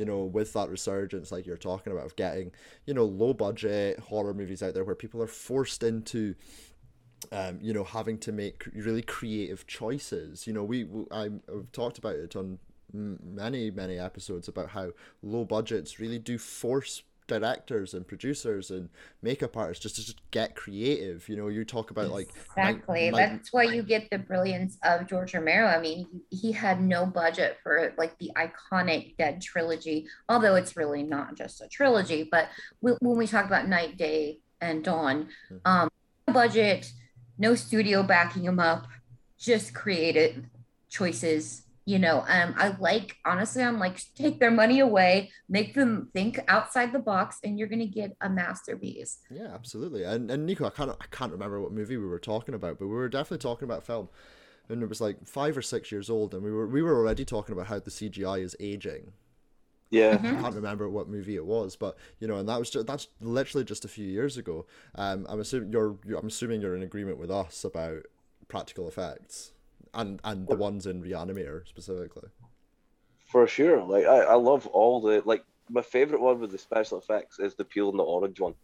You know, with that resurgence, like you're talking about, of getting you know low budget horror movies out there where people are forced into um, you know, having to make really creative choices. You know, we, we I've talked about it on many many episodes about how low budgets really do force directors and producers and makeup artists just to just get creative. You know, you talk about like Exactly. night- That's why you get the brilliance of George Romero. I mean, he, had no budget for like the iconic Dead trilogy, although it's really not just a trilogy. But when we talk about Night, Day, and Dawn, Mhm. um, no budget, no studio backing him up, just creative choices. You know, um, I like honestly, I'm like take their money away, make them think outside the box, and you're gonna get a masterpiece. Yeah, absolutely. And and Nico, I can't I can't remember what movie we were talking about, but we were definitely talking about film. And it was like five or six years old, and we were we were already talking about how the CGI is aging. Yeah. Mhm. I can't remember what movie it was, but you know, and that was just that's literally just a few years ago. Um, I'm assuming you're, you're I'm assuming you're in agreement with us about practical effects and and the ones in Reanimator specifically. For sure. Like I, I love all the like my favorite one with the special effects is the peel and the orange one.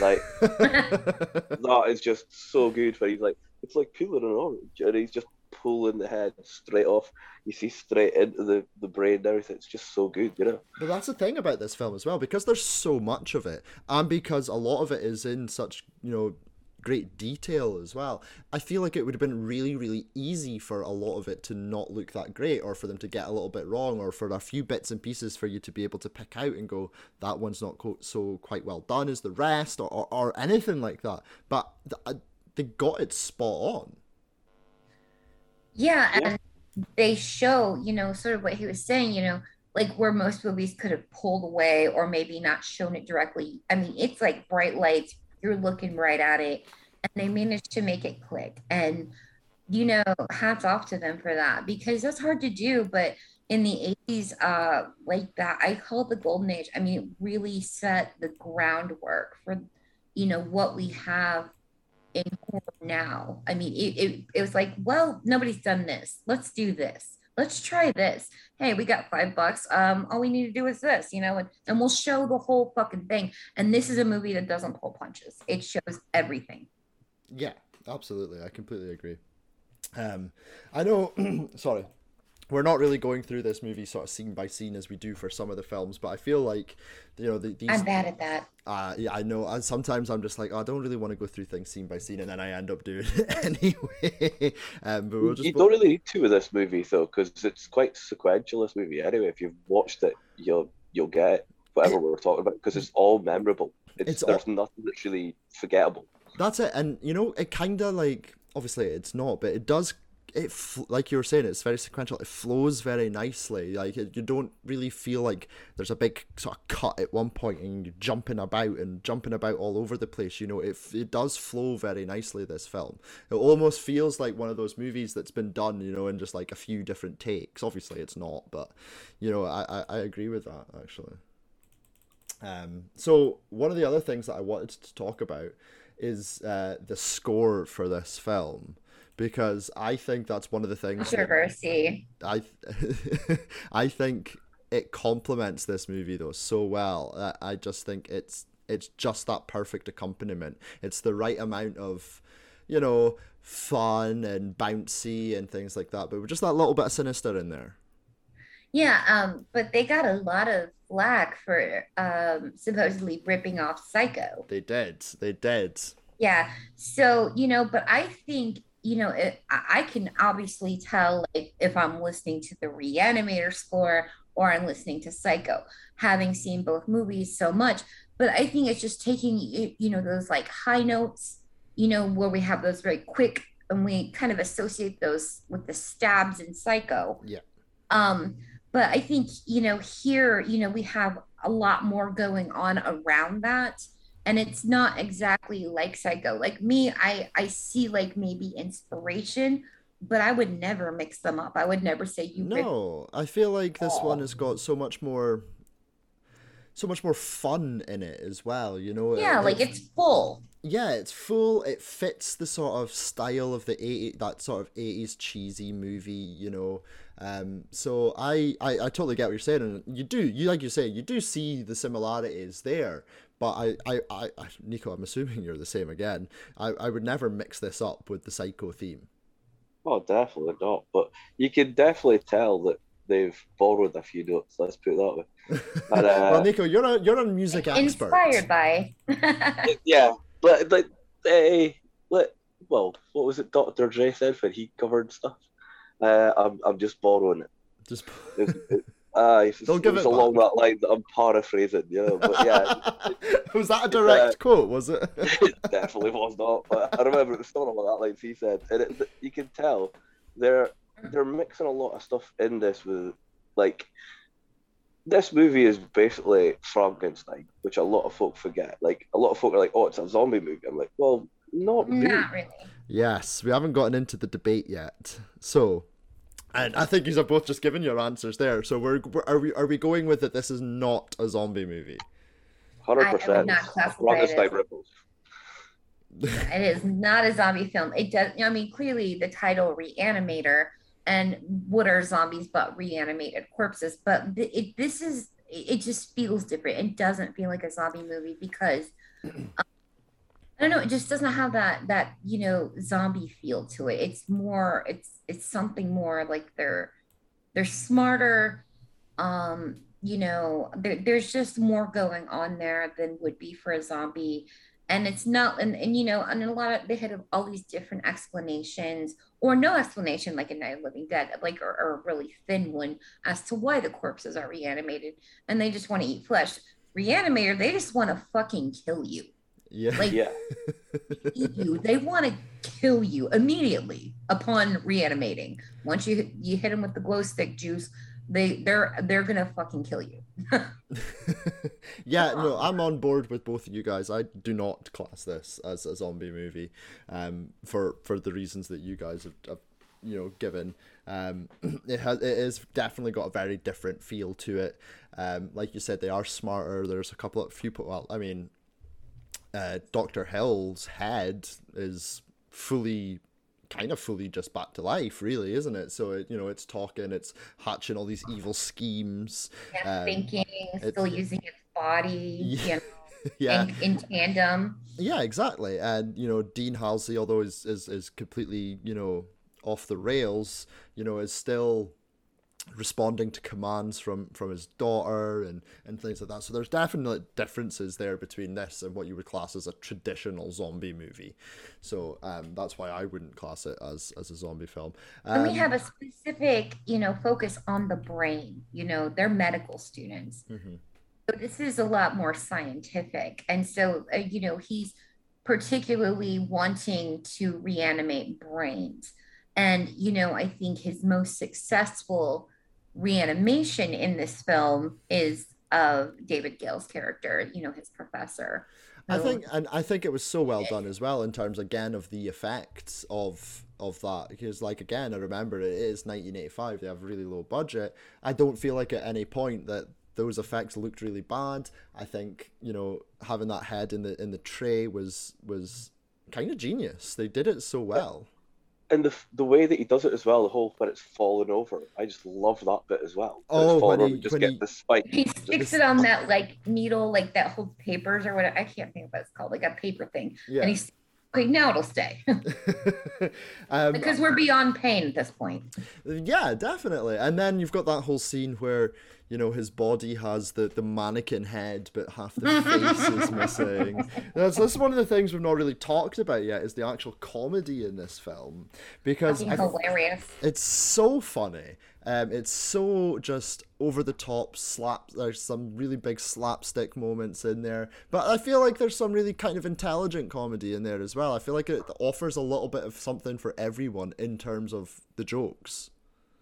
Like that is just so good where he's like it's like peeling an orange and he's just pulling the head straight off. You see straight into the, the brain and everything. It's just so good, you know? But that's the thing about this film as well, because there's so much of it, and because a lot of it is in such you know great detail as well. I feel like it would have been really, really easy for a lot of it to not look that great, or for them to get a little bit wrong, or for a few bits and pieces for you to be able to pick out and go, that one's not co- so quite well done as the rest, or, or, or anything like that. But th- uh, they got it spot on. Yeah, Yeah. and they show, you know, sort of what he was saying, you know, like where most movies could have pulled away or maybe not shown it directly. I mean, it's like bright lights, you're looking right at it, and they managed to make it click. And, you know, hats off to them for that because that's hard to do. But in the 80s, uh, like that, I call it the golden age. I mean, it really set the groundwork for, you know, what we have in horror now. I mean, it, it, it was like, well, nobody's done this. Let's do this. Let's try this. Hey, we got five bucks. Um, all we need to do is this, you know, and, and we'll show the whole fucking thing. And this is a movie that doesn't pull punches. It shows everything. Yeah, absolutely. I completely agree. Um, I know. sorry, we're not really going through this movie sort of scene by scene as we do for some of the films, but I feel like you know the, these. I'm bad at that. Uh, yeah, I know. And sometimes I'm just like, oh, I don't really want to go through things scene by scene, and then I end up doing it anyway. um, but we'll just you don't really need to with this movie though, because it's quite sequential. This movie, anyway. If you've watched it, you'll you'll get whatever we're talking about because it's all memorable. It's, It's there's all- nothing that's really forgettable. That's it, and you know, it kind of like obviously it's not, but it does. It like you were saying, it's very sequential. It flows very nicely. Like you don't really feel like there's a big sort of cut at one point and you're jumping about and jumping about all over the place. You know, it it does flow very nicely. This film, it almost feels like one of those movies that's been done, you know, in just like a few different takes. Obviously, it's not, but you know, I I, I agree with that actually. Um, so one of the other things that I wanted to talk about is uh, the score for this film because I think that's one of the things Controversy. I I think it complements this movie though so well. I just think it's it's just that perfect accompaniment. It's the right amount of you know fun and bouncy and things like that, but with just that little bit of sinister in there. Yeah, um, but they got a lot of flack for um supposedly ripping off Psycho. They did. They did. Yeah. So, you know, but I think, you know, it, I I can obviously tell like, if I'm listening to the Reanimator score or I'm listening to Psycho, having seen both movies so much. But I think it's just taking, you know, those like high notes, you know, where we have those very quick and we kind of associate those with the stabs in Psycho. Yeah. Um, but I think, you know, here, you know, we have a lot more going on around that. And it's not exactly like Psycho. Like me, I I see like maybe inspiration, but I would never mix them up. I would never say you No, I feel like this one has got so much more, so much more fun in it as well. You know, Yeah, It- like it's full. yeah, it's full. It fits the sort of style of the 80, that sort of eighties cheesy movie. You know, um, so I, I I totally get what you're saying, and you do you like you say you do see the similarities there. But I, I, I, I Nico, I'm assuming you're the same again. I, I would never mix this up with the psycho theme. Oh, definitely not. But you can definitely tell that they've borrowed a few notes. Let's put it that way. And, uh, well, Nico, you're a you're a music expert. Inspired by. yeah, but like, eh, let well, what was it? Dr. Dre said when he covered stuff. Uh, I'm I'm just borrowing it. Just It's, it uh, it's, Don't give it was it along back. that line that I'm paraphrasing, you know. But yeah, was that a direct quote? Was it? it definitely was not. But I remember it was still along that line he said, and it, you can tell they're they're mixing a lot of stuff in this with like this movie is basically Frankenstein, which a lot of folk forget. Like a lot of folk are like, "Oh, it's a zombie movie." I'm like, "Well, not. Not really. Yes, we haven't gotten into the debate yet. So, and I think you have both just given your answers there. So we're, we're are we are we going with that? This is not a zombie movie. Hundred I- I would percent. not classify it Frankenstein as- ripples. it is not a zombie film. It does. I mean, clearly the title "Reanimator" and what are zombies but reanimated corpses? But th- it, this is. It just feels different. It doesn't feel like a zombie movie because um, I don't know. It just doesn't have that that you know zombie feel to it. It's more. It's it's something more like they're they're smarter. Um, you know, there, there's just more going on there than would be for a zombie and it's not and, and you know and a lot of they had all these different explanations or no explanation like in Night of Living Dead like or, or a really thin one as to why the corpses are reanimated and they just want to eat flesh reanimator they just want to fucking kill you Yeah. like Yeah, you they want to kill you immediately upon reanimating once you you hit them with the glow stick juice they they're they're gonna fucking kill you yeah, no, I'm on board with both of you guys. I do not class this as a zombie movie, um, for for the reasons that you guys have, have you know given. Um, it has it is definitely got a very different feel to it. Um, like you said, they are smarter. There's a couple of few. po- Well, I mean, uh, Doctor Hill's head is fully kind of fully just back to life, really, isn't it? So it, you know, it's talking, it's hatching all these evil schemes. Yeah, um, thinking, still using its body, Yeah. you know, yeah, in, in tandem. yeah, exactly. And you know, Dean Halsey, although is is is completely you know off the rails, you know, is still responding to commands from from his daughter and and things like that so there's definitely differences there between this and what you would class as a traditional zombie movie so um that's why i wouldn't class it as as a zombie film And we Um, have a specific, you know, focus on the brain. You know, they're medical students. mhm. So this is a lot more scientific. And so, uh, you know, he's particularly wanting to reanimate brains. And, you know, I think his most successful reanimation in this film is of David Gale's character, you know, his professor. I think, and I think it was so well done as well in terms again of the effects of of that because, like again, I remember it is 1985. They have really low budget. I don't feel like at any point that those effects looked really bad. I think you know having that head in the in the tray was was kind of genius. They did it so well. And the the way that he does it as well, the whole when it's falling over, I just love that bit as well. Oh, it's when he- you just when get he- the spike. He sticks it on that like needle, like that holds papers or whatever. I can't think of what it's called, like a paper thing. Yeah. And he's okay, now it'll stay. um, because we're beyond pain at this point. Yeah, definitely. And then you've got that whole scene where you know his body has the, the mannequin head, but half the face is missing. That's that's one of the things we've not really talked about yet is the actual comedy in this film because I- hilarious. it's so funny. Um, it's so just over the top slap. There's some really big slapstick moments in there, but I feel like there's some really kind of intelligent comedy in there as well. I feel like it offers a little bit of something for everyone in terms of the jokes.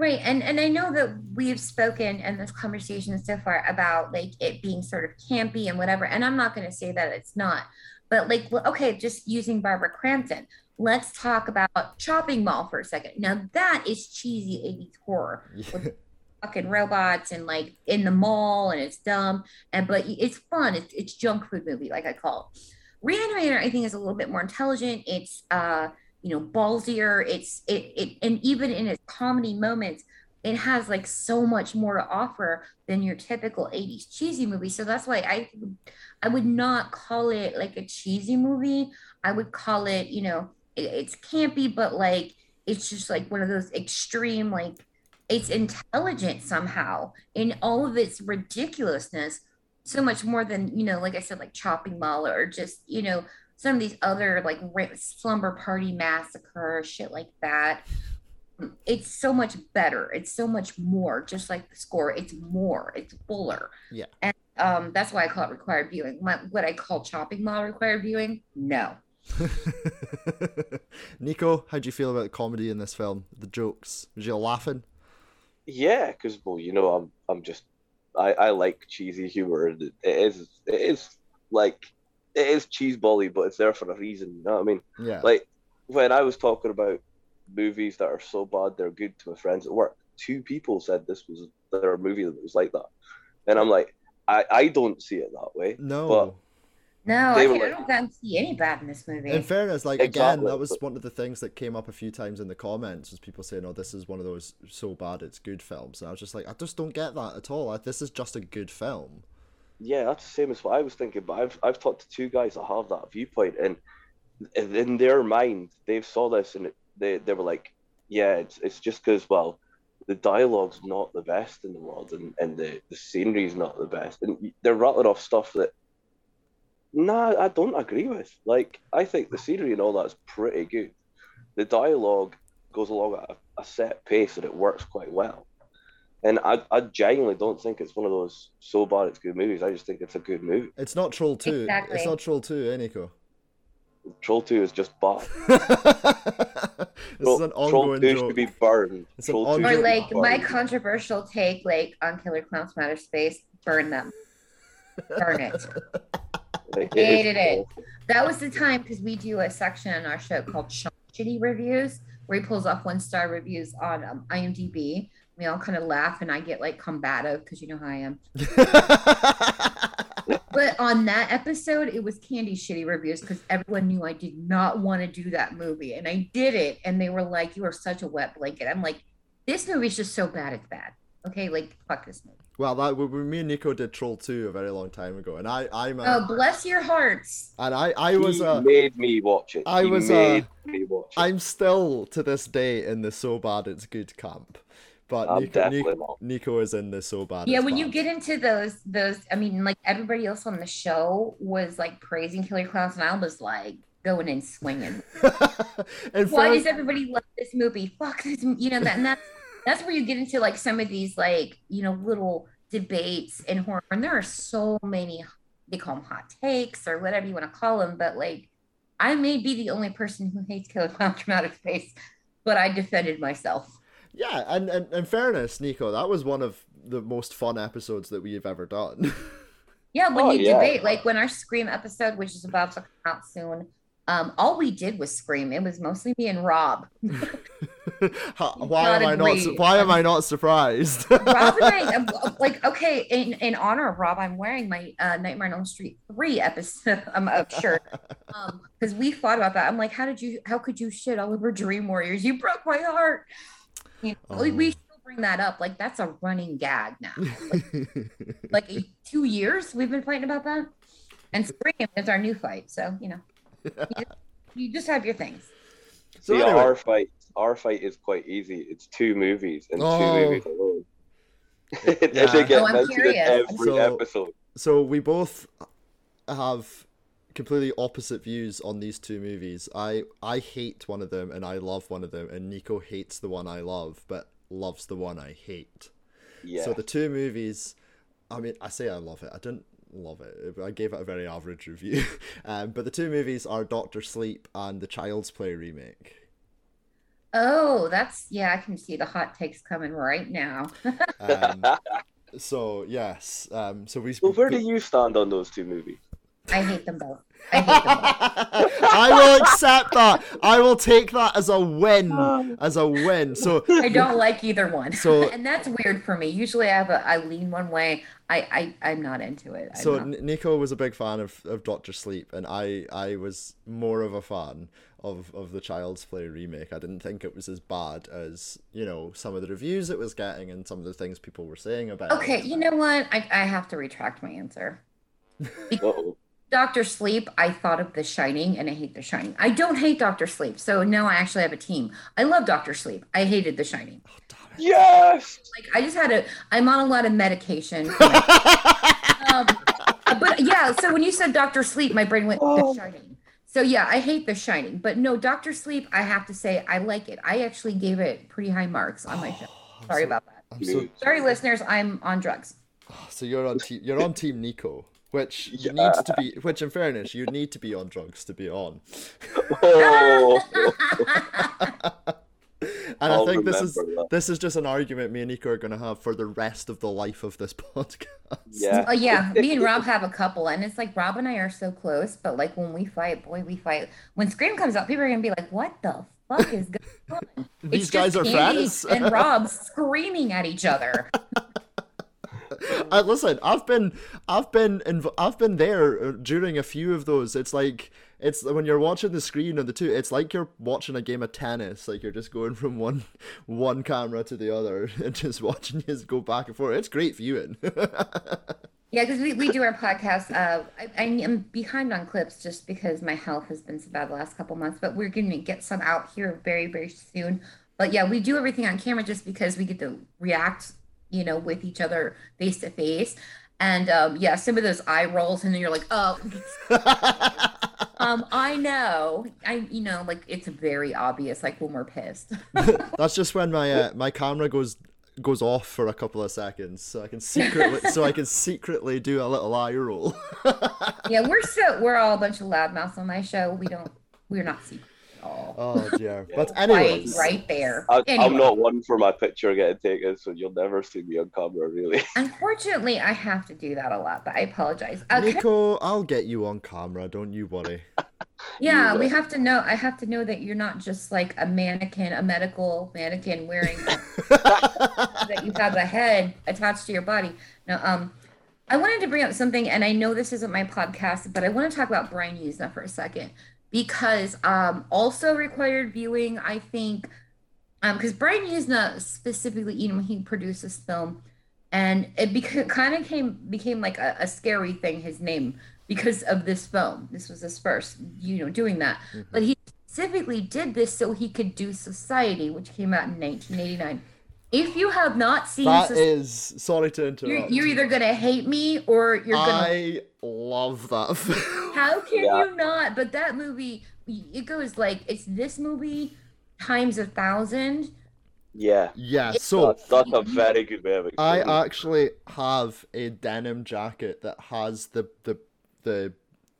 Right. And and I know that we've spoken in this conversation so far about like it being sort of campy and whatever. And I'm not gonna say that it's not, but like okay, just using Barbara Crampton. Let's talk about Chopping Mall for a second. Now that is cheesy 80s horror. with fucking robots and like in the mall and it's dumb and but it's fun it's, it's junk food movie like i call it reanimator i think is a little bit more intelligent it's uh you know ballsier. It's it, it and even in its comedy moments it has like so much more to offer than your typical 80s cheesy movie. So that's why i i would not call it like a cheesy movie. I would call it you know it, it's campy but like it's just like one of those extreme like it's intelligent somehow in all of its ridiculousness so much more than you know like i said like chopping mall or just you know some of these other like slumber party massacre shit like that it's so much better it's so much more just like the score it's more it's fuller Yeah. and um that's why i call it required viewing My, what i call chopping mall required viewing no Nico, how do you feel about the comedy in this film? The jokes? Was you laughing? Yeah, because well, you know, I'm I'm just I I like cheesy humor. It it is it is like it is cheesebally, but it's there for a reason. You know what I mean? Yeah. Like when I was talking about movies that are so bad they're good to my friends at work, two people said this was their movie that was like that, and I'm like, I I don't see it that way. no. But no I, were can't, I like- don't, I don't see any bad in this movie In fairness, like again, that was one of the things that came up a few times in the comments was people saying, "Oh, this is one of those so bad it's good films." And I was just like, I just don't get that at all. Like, this is just a good film. Yeah, that's the same as what I was thinking. But I've I've talked to two guys that have that viewpoint, and in their mind, they've saw this and they they were like, yeah, it's it's just because well, the dialogue's not the best in the world, and and the the scenery's not the best, and they're rattling off stuff that. Nah, I don't agree with. Like, I think the scenery and all that's pretty good. The dialogue goes along at a, a set pace and it works quite well. And I, I genuinely don't think it's one of those so bad it's good movies. I just think it's a good movie. It's not Troll Two. Exactly. It's not Troll Two, eh, Nico? Troll 2 is just bad. this Troll, is an ongoing Troll 2 joke. should be burned. It's an Troll 2 ongoing- or should be like my controversial take like on killer clowns from outer space burn them burn it Like, it is hated it. awful. That was the time because we do a section on our show called Sean Shitty Reviews, where he pulls off one star reviews on um, IMDb. We all kind of laugh, and I get like combative because you know how I am. But but on that episode, it was candy shitty reviews because everyone knew I did not want to do that movie, and I did it, and they were like, "You are such a wet blanket." I'm like, "This movie's just so bad, it's bad." Okay, like fuck this movie. Well, that when me and Nico did Troll 2 a very long time ago, and I, I'm, a, Oh, bless your hearts. and I, I was he a, made me watch it. I He was, uh, made me watch it. I'm still to this day in the so bad it's good camp, but I'm Nico, Nico. Nico is in the so bad. Yeah, it's when you get into those, those, I mean, like everybody else on the show was like praising Killer Clowns, and I was like going and swinging. in Why fact- does everybody love this movie? Fuck this, you know that, and that's that's where you get into like some of these like you know little debates in horror, and there are so many. They call them hot takes or whatever you want to call them, but like I may be the only person who hates Killer Clowns from Outer Space, but I defended myself. Yeah, and, and in fairness, Nico, that was one of the most fun episodes that we've ever done. Yeah, when Oh, you yeah. debate, like when our Scream episode, which is about to come out soon, um, all we did was Scream. It was mostly me and Rob. Why am not I not? su- Why am I not surprised? Rob and I, um, like, okay, in, in honor of Rob, I'm wearing my uh, Nightmare on Elm Street three episode um, of shirt, um, because we fought about that. I'm like, how did you? How could you shit all over Dream Warriors? You broke my heart. You know, we, Oh. we um, still bring that up. Like that's a running gag now. Like, like a- two years we've been fighting about that, and Scream is our new fight. So you know, you just, you just have your things. so See, anyway, our fight, our fight is quite easy. It's two movies and Oh. two movies alone. it Yeah. doesn't get Oh, I'm mentioned in curious. every So- episode. so we both have completely opposite views on these two movies. I I hate one of them and I love one of them, and Nico hates the one I love, but loves the one I hate. Yeah. So the two movies, I mean, I say I love it. I didn't love it. I gave it a very average review. um, but the two movies are Doctor Sleep and the Child's Play remake. Oh, that's yeah. I can see the hot takes coming right now. Um, so yes, um, so we. well, where do you stand on those two movies? I hate them both. I hate them both. I will accept that. I will take that as a win. Oh. As a win. So I don't like either one. So- and that's weird for me. Usually I have a I lean one way. I, I I'm not into it. I'm so not- Nico was a big fan of, of Doctor Sleep, and I I was more of a fan of of the Child's Play remake. I didn't think it was as bad as you know some of the reviews it was getting and some of the things people were saying about okay, it. you know what? I, I have to retract my answer. Uh-oh. Doctor Sleep, I thought of The Shining and I hate The Shining. I don't hate Doctor Sleep. So no, I actually have a team. I love Doctor Sleep. I hated The Shining. Yes. Like I just had a I'm on a lot of medication. um, but yeah, so when you said Doctor Sleep, my brain went Oh. The Shining. So yeah, I hate The Shining, but no, Doctor Sleep, I have to say I like it. I actually gave it pretty high marks on my show. Sorry about that. I'm so Sorry, listeners, I'm on drugs. so you're on team you're on team Nico, which you Yeah. need to be. Which, in fairness, you need to be on drugs to be on. Oh. And I'll I think this is that. this is just an argument me and Nico are going to have for the rest of the life of this podcast. yeah. Oh yeah, me and Rob have a couple, and it's like Rob and I are so close, but like when we fight, boy, we fight. When Scream comes out, people are gonna be like, "What the fuck is going on?" These It's guys just are Candy friends. and Rob screaming at each other. Uh, listen, I've been, I've been, inv- I've been there uh, during a few of those. It's like it's when you're watching the screen of the two. It's like you're watching a game of tennis. Like you're just going from one, one camera to the other and just watching you go back and forth. It's great viewing. Yeah, because we, we do our podcast. Uh, I, I am behind on clips just because my health has been so bad the last couple months, but we're going to get some out here very, very soon. But yeah, we do everything on camera just because we get to react, you know, with each other face to face. And um, yeah, some of those eye rolls, and then you're like, oh, um, I know, I, you know, like it's very obvious, like when we're pissed. That's just when my uh, my camera goes goes off for a couple of seconds, so I can secretly so I can secretly do a little eye roll. yeah, we're so we're all a bunch of loudmouths on my show. We don't, we're not secret at oh dear. But Right, right there. I, I'm Anyway. not one for my picture getting taken, so you'll never see me on camera, really. Unfortunately, I have to do that a lot, but I apologize. Can- Nico, I'll get you on camera. Don't you worry. yeah, You we have to know. I have to know that you're not just like a mannequin, a medical mannequin wearing that you have a head attached to your body. No, um, I wanted to bring up something, and I know this isn't my podcast, but I want to talk about Brian Yuzna for a second because um, also required viewing. I think because um, Brian Yuzna specifically, you know, he produced this film, and it beca- kind of came became like a, a, scary thing. His name because of this film. This was his first, you know, doing that. Mm-hmm. But he specifically did this so he could do Society, which came out in 1989. If you have not seen, that Society, is sorry to interrupt. You're, you're, either gonna hate me or you're gonna. I love that film. How can yeah. you not? But that movie, it goes like it's this movie times a thousand. Yeah. Yeah. So that's, that's a very good movie. I actually have a denim jacket that has the the the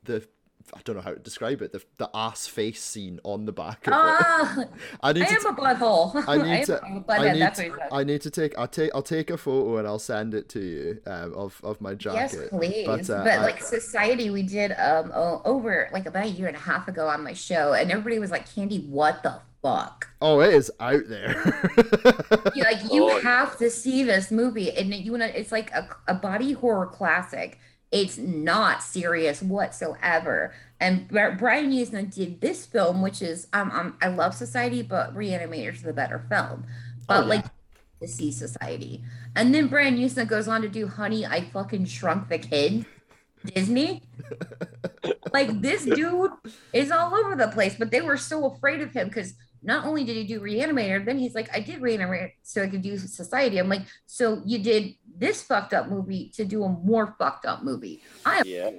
the I don't know how to describe it. The, the ass face scene on the back of uh, it. I need I to am a butthole. I need to. I need, to, I need to take. I'll take. I'll take a photo and I'll send it to you um, of of my jacket. Yes, please. But, uh, but like I, society, we did um over like about a year and a half ago on my show, and everybody was like, "Candy, what the fuck?" Oh, it is out there. like you oh, have to see this movie, and you want to. It's like a, a body horror classic it's not serious whatsoever. And Brian Yuzna did this film, which is um, um I love Society, but Reanimator's is the better film. But oh, yeah. like to see Society, and then Brian Yuzna goes on to do Honey, I fucking shrunk the kid. Disney. like this dude is all over the place, but they were so afraid of him because not only did he do Reanimator, then he's like, I did Reanimator so I could do Society. I'm like, so you did this fucked up movie to do a more fucked up movie. I am yeah.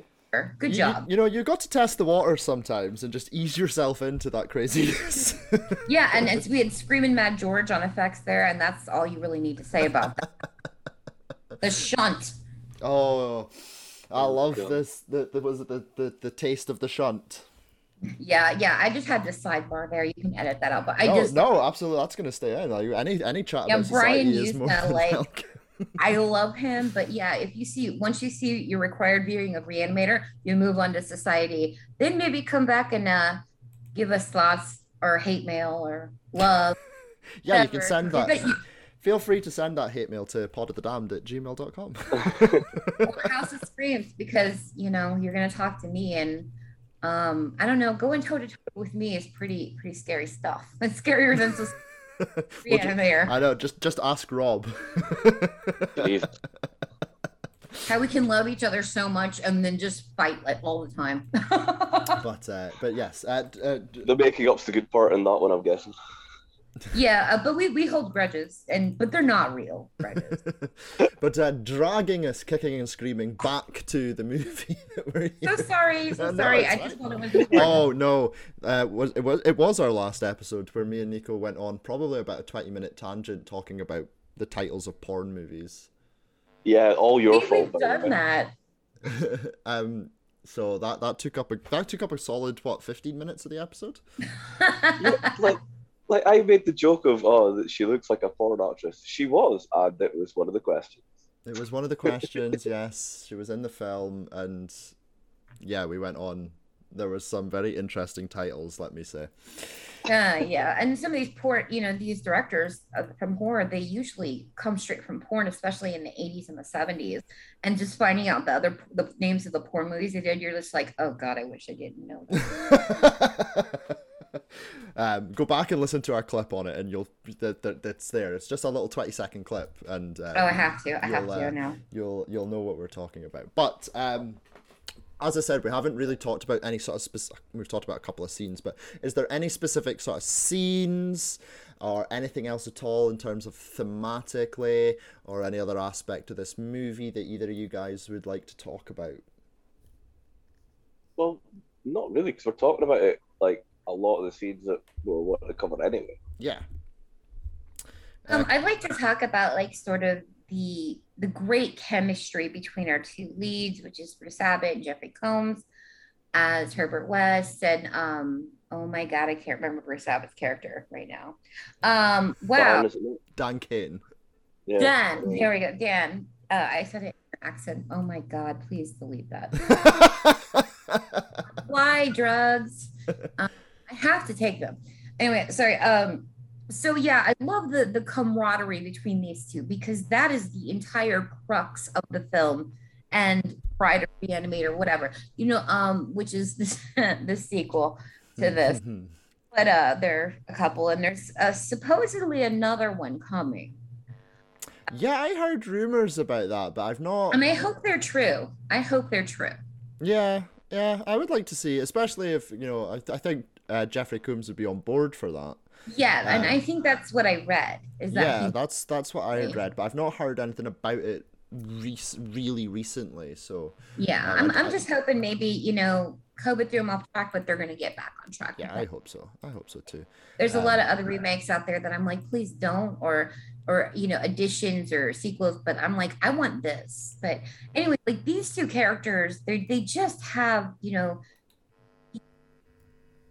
Good you, job. You know, you got to test the water sometimes and just ease yourself into that craziness. yeah, and it's, we had Screaming Mad George on effects there, and that's all you really need to say about that. the shunt. Oh, I love this. The, the was it the, the the taste of the shunt. Yeah, yeah. I just had the sidebar there. You can edit that out, but I no, just no, absolutely. That's gonna stay in. Like any any chat yeah, about Brian society is more like. I love him, but yeah, if you see once you see your required viewing of Reanimator, you move on to Society. Then maybe come back and uh, give us thoughts or hate mail or love. yeah, whatever. you can send that. Feel free to send that hate mail to podofthedamned at gmail.com. House of Screams, because you know you're gonna talk to me and um, I don't know, going toe to toe with me is pretty pretty scary stuff. It's scarier than just reanimator. I know. Just just ask Rob. How we can love each other so much and then just fight like all the time. but uh, but yes, uh, uh, the making up's the good part in that one, I'm guessing yeah, uh, but we, we hold grudges, and but they're not real grudges. but uh, dragging us, kicking and screaming back to the movie. so sorry, so sorry. I just thought it was. Oh no, uh, was it was it was our last episode where me and Nico went on probably about a twenty minute tangent talking about the titles of porn movies. Yeah, all your fault. We've done that. um, so that that took up a that took up a solid what fifteen minutes of the episode. yeah, like like I made the joke of oh that she looks like a porn actress. She was, and it was one of the questions. It was one of the questions. yes, she was in the film, and yeah, we went on. There was some very interesting titles, let me say. Yeah, uh, yeah, and some of these porn, you know, these directors from horror, they usually come straight from porn, especially in the '80s and the '70s. And just finding out the other the names of the porn movies they did, you're just like, oh god, I wish I didn't know. um, go back and listen to our clip on it, and you'll that that that's there. It's just a little twenty second clip, and um, oh, I have to, I have to uh, now. You'll you'll know what we're talking about. But um, as I said, we haven't really talked about any sort of specific. We've talked about a couple of scenes, but is there any specific sort of scenes or anything else at all in terms of thematically or any other aspect of this movie that either of you guys would like to talk about? Well, not really, because we're talking about it like a lot of the scenes that we were wanting to cover anyway. Yeah. Um, I'd like to talk about like sort of the the great chemistry between our two leads, which is Bruce Abbott and Jeffrey Combs as Herbert West, and um, oh my god, I can't remember Bruce Abbott's character right now. Um, wow, Dan, Dan Cain. Yeah. Dan, here we go. Dan. Uh, I said it accent. Oh my god, please delete that. Why drugs? Um, I have to take them. Anyway, sorry. Um, so yeah, I love the the camaraderie between these two because that is the entire crux of the film. and Bride of Reanimator, whatever, you know, um, which is this, the sequel to this. but uh, there are a couple, and there's uh, supposedly another one coming. Yeah, I heard rumors about that, but I've not. I mean, I hope they're true. I hope they're true. Yeah, yeah, I would like to see, especially if you know, I, I think uh, Jeffrey Combs would be on board for that. Yeah, and I think that's what I read. Is that yeah, he- that's that's what I had read, but I've not heard anything about it re- really recently. So yeah, uh, I'm, I- I'm just hoping maybe you know COVID threw them off track, but they're gonna get back on track. yeah, I hope so. I hope so too. There's a Um, lot of other remakes out there that I'm like, please don't, or or you know, additions or sequels. But I'm like, I want this. But anyway, like these two characters, they they just have you know.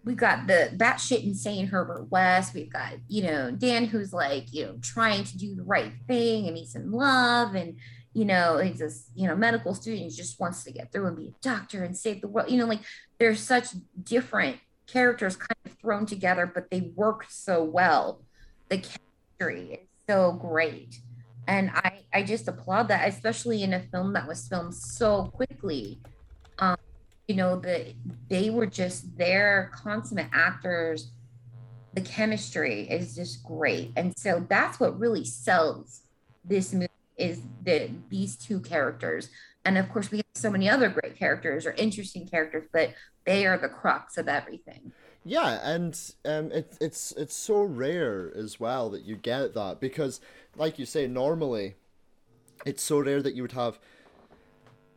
We've got the batshit insane Herbert West. We've got, you know, Dan who's like, you know, trying to do the right thing and he's in love and, you know, he's this, you know, medical student. Just wants to get through and be a doctor and save the world. You know, like there's such different characters kind of thrown together, but they work so well. The chemistry is so great. And I, I just applaud that, especially in a film that was filmed so quickly. You know, that they were just their consummate actors. The chemistry is just great. And so that's what really sells this movie is the these two characters. And of course, we have so many other great characters or interesting characters, but they are the crux of everything. Yeah, and um, it, it's it's so rare as well that you get that because, like you say, normally it's so rare that you would have,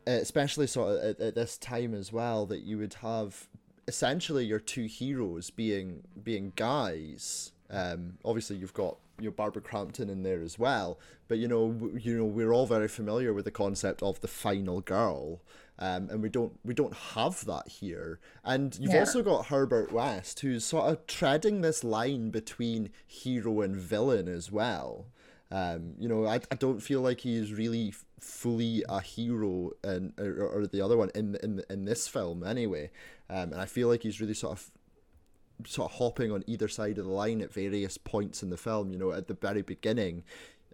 especially sort of at, at this time as well, that you would have essentially your two heroes being being guys. Um, obviously, you've got your Barbara Crampton in there as well, but you know, w- you know, we're all very familiar with the concept of the final girl, um, and we don't we don't have that here. And you've Yeah. also got Herbert West, who's sort of treading this line between hero and villain as well. Um, you know, I, I don't feel like he's really fully a hero and or, or the other one in in in this film anyway. Um, and I feel like he's really sort of sort of hopping on either side of the line at various points in the film. You know, at the very beginning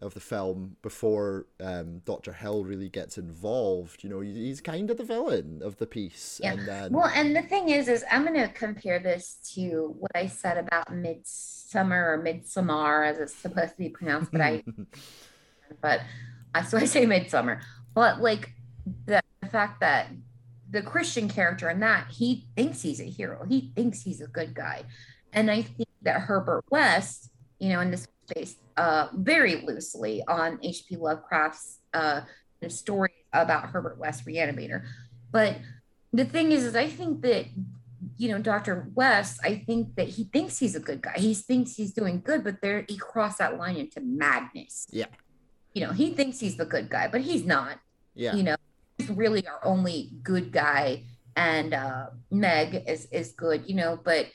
of the film, before um, Doctor Hill really gets involved, you know, he's kind of the villain of the piece. Yeah. And then, Well, and the thing is, is I'm going to compare this to what I said about Midsummer or Midsummer, as it's supposed to be pronounced, but I, but I so I say Midsummer. But like the, the fact that the Christian character in that he thinks he's a hero, he thinks he's a good guy, and I think that Herbert West, you know, in this based uh, very loosely on H.P. Lovecraft's uh, story about Herbert West Reanimator, but the thing is, is I think that you know Dr. West, I think that he thinks he's a good guy. He thinks he's doing good, but there he crossed that line into madness. yeah, You know, he thinks he's the good guy, but he's not. yeah, You know, he's really our only good guy, and uh, Meg is is good. You know, but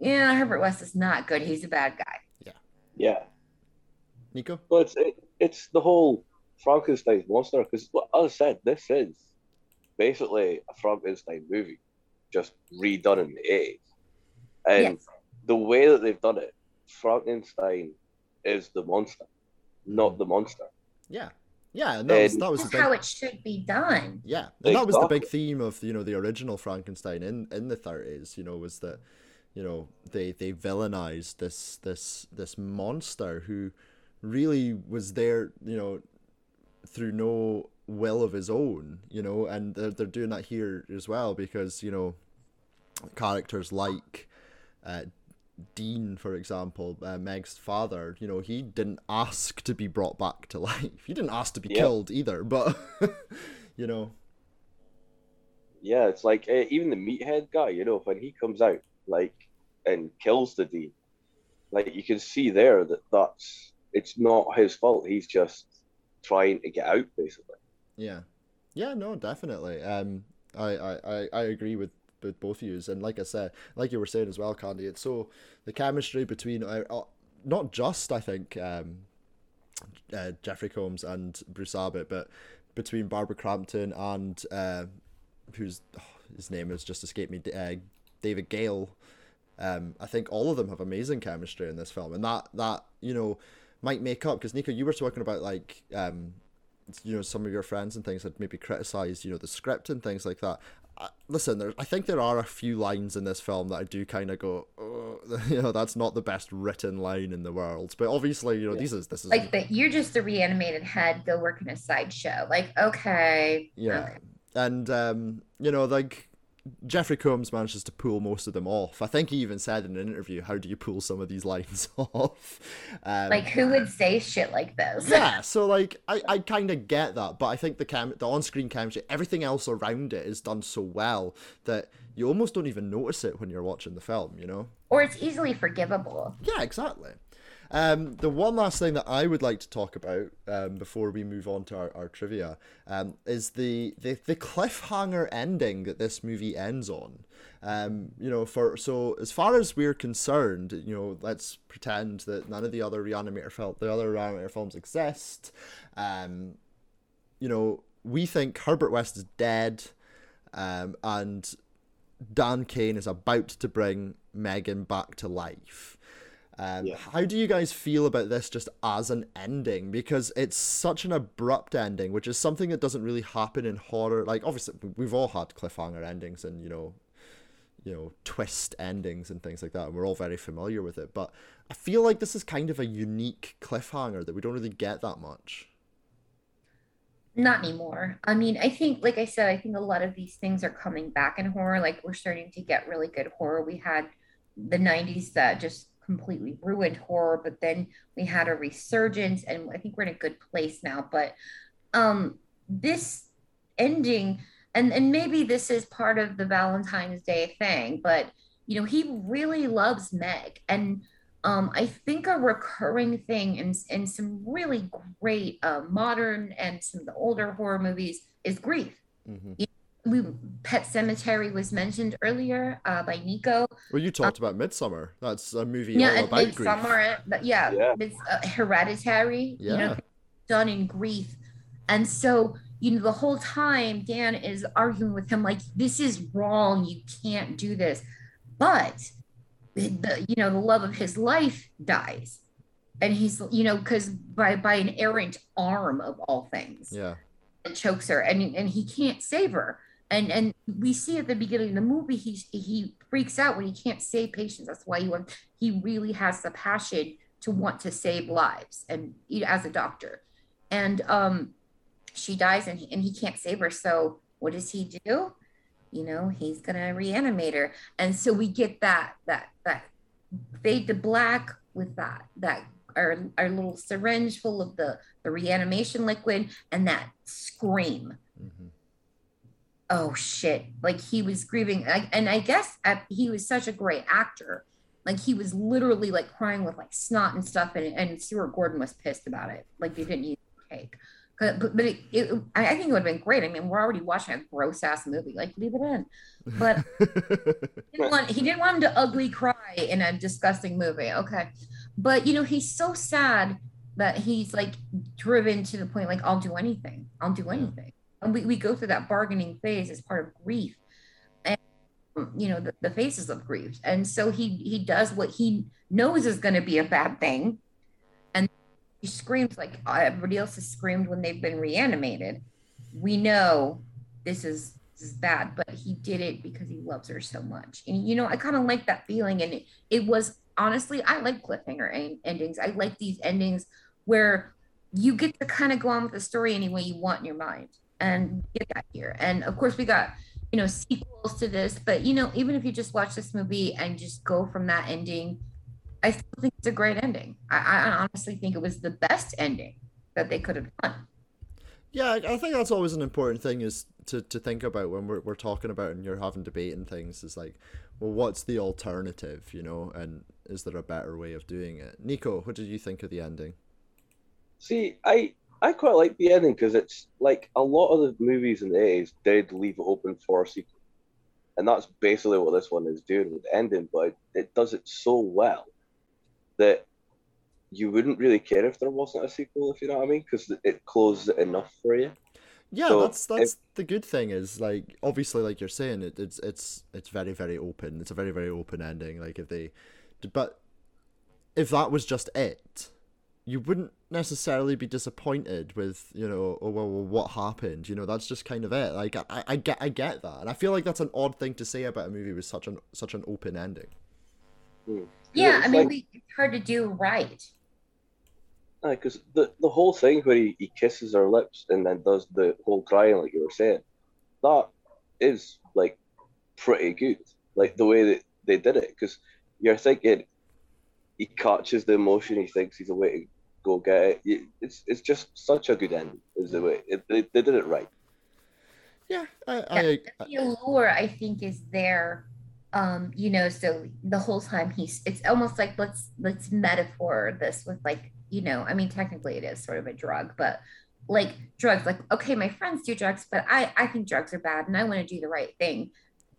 yeah, Herbert West is not good. He's a bad guy. Yeah yeah. Nico. Well, it's it, it's the whole Frankenstein's monster because, as I said, this is basically a Frankenstein movie, just redone in the eighties, and Yes. the way that they've done it, Frankenstein is the monster, not mm. the monster. Yeah, yeah, and that was that was That's big how it should be done. Yeah, and that was the big theme of you know the original Frankenstein in in the thirties. You know, was that you know they they villainized this this this monster who really was there. You know, through no will of his own. You know, and they're they're doing that here as well because you know characters like. Uh, Dean, for example, uh, Meg's father, you know, he didn't ask to be brought back to life. He didn't ask to be Yeah. killed either, but you know, Yeah, it's like uh, even the meathead guy, you know, when he comes out like and kills the dean, like you can see there that that's it's not his fault. He's just trying to get out, basically. Yeah, yeah, no, definitely. Um, I, I, I, agree with with both of yous, and like I said, like you were saying as well, Candy. It's so the chemistry between uh, uh, not just I think um, uh, Jeffrey Combs and Bruce Abbott, but between Barbara Crampton and uh, who's oh, his name has just escaped me, uh, David Gale. Um, I think all of them have amazing chemistry in this film, and that that you know might make up because Nico, you were talking about like um, you know some of your friends and things had maybe criticized you know the script and things like that. Uh, listen, there, I think there are a few lines in this film that I do kind of go, oh, you know, that's not the best written line in the world. But obviously, you know, these is this is Like that, you're just a reanimated head. Go work in a sideshow. Like, okay, Yeah. okay. And um, you know, like Jeffrey Combs manages to pull most of them off. I think he even said in an interview, "How do you pull some of these lines off?" Um, Like, who would say shit like this? yeah, so like I, I kind of get that, but I think the cam the on-screen chemistry, everything else around it is done so well that you almost don't even notice it when you're watching the film. You know? Or it's easily forgivable. Yeah, exactly. Um, the one last thing that I would like to talk about um, before we move on to our, our trivia um, is the, the the cliffhanger ending that this movie ends on. Um, you know, for so as far as we're concerned, you know, let's pretend that none of the other Reanimator film, the other Reanimator films exist. Um, you know, we think Herbert West is dead, um, and Dan Cain is about to bring Megan back to life. Um, Yeah. How do you guys feel about this just as an ending? Because it's such an abrupt ending, which is something that doesn't really happen in horror. Like, obviously, we've all had cliffhanger endings and, you know, you know, twist endings and things like that, and we're all very familiar with it. But I feel like this is kind of a unique cliffhanger that we don't really get that much. Not anymore. I mean, I think, like I said, I think a lot of these things are coming back in horror. Like we're starting to get really good horror. We had the 90s that just completely ruined horror, but then we had a resurgence, and I think we're in a good place now. But um this ending, and and maybe this is part of the Valentine's Day thing, but you know, he really loves Meg. And um, I think a recurring thing in, in some really great uh, modern and some of the older horror movies is grief. hmm We Pet Sematary was mentioned earlier uh, by Nico. Well, you talked about Midsummer. That's a movie Yeah, all and about grief. Midsummer, but yeah, Yeah. it's uh, hereditary. You Yeah. know, done in grief, and so you know the whole time Dan is arguing with him like, "This is wrong. You can't do this," but the you know the love of his life dies, and he's you know because by by an errant arm of all things Yeah. and chokes her and and he can't save her and and we see at the beginning of the movie he he freaks out when he can't save patients. That's why he wants he really has the passion to want to save lives and as a doctor. And um she dies and he, and he can't save her. So what does he do? You know he's gonna reanimate her. And so we get that that that fade to black with that that our, our little syringe full of the the reanimation liquid and that scream oh shit like he was grieving I, and i guess he was such a great actor like he was literally like crying with like snot and stuff and, and stuart gordon was pissed about it like they didn't use cake but, but it, it, I, I think it would have been great i mean we're already watching a gross ass movie like leave it in but he didn't want, he didn't want him to ugly cry in a disgusting movie. Okay. But you know, he's so sad that he's like driven to the point like, I'll do anything. I'll do anything. And we, we go through that bargaining phase as part of grief. And you know, the, the phases of grief. And so he he does what he knows is gonna be a bad thing. And he screams like everybody else has screamed when they've been reanimated. We know this is this is bad, but he did it because he loves her so much. And you know, I kind of like that feeling. And it, it was honestly, I like cliffhanger en- endings. I like these endings where you get to kind of go on with the story any way you want in your mind. And get that here. And of course, we got you know sequels to this, but you know, even if you just watch this movie and just go from that ending, I still think it's a great ending. I, I honestly think it was the best ending that they could have done. Yeah, I I think that's always an important thing is to, to think about when we're, we're talking about and you're having debate and things is like, well, what's the alternative, you know, and is there a better way of doing it? Nico, what did you think of the ending? See, I I quite like the ending because it's like a lot of the movies in the 80s did leave it open for a sequel. And that's basically what this one is doing with the ending, but it, does it so well that you wouldn't really care if there wasn't a sequel, if you know what I mean, because it closes it enough for you. Yeah, So, that's that's the good thing is like obviously like you're saying it, it's it's it's very very open. It's a very very open ending. Like if they, but if that was just it, you wouldn't necessarily be disappointed with you know oh well, well what happened you know that's just kind of it like I, I get I get that and I feel like that's an odd thing to say about a movie with such an such an open ending Hmm. Yeah, it's I mean, like- we, it's hard to do right. because the the whole thing where he, he kisses her lips and then does the whole crying like you were saying, that is like pretty good. Like the way that they did it, because you're thinking he catches the emotion, he thinks he's a way to go get it. It's it's just such a good end. Is the way it, they, they did it right. yeah I, I, I the allure i think is there um you know so the whole time he's it's almost like let's let's metaphor this with like you know i mean technically it is sort of a drug but like drugs like okay my friends do drugs but i i think drugs are bad and i want to do the right thing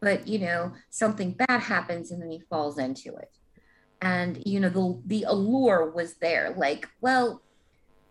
but you know something bad happens and then he falls into it and you know the the allure was there like well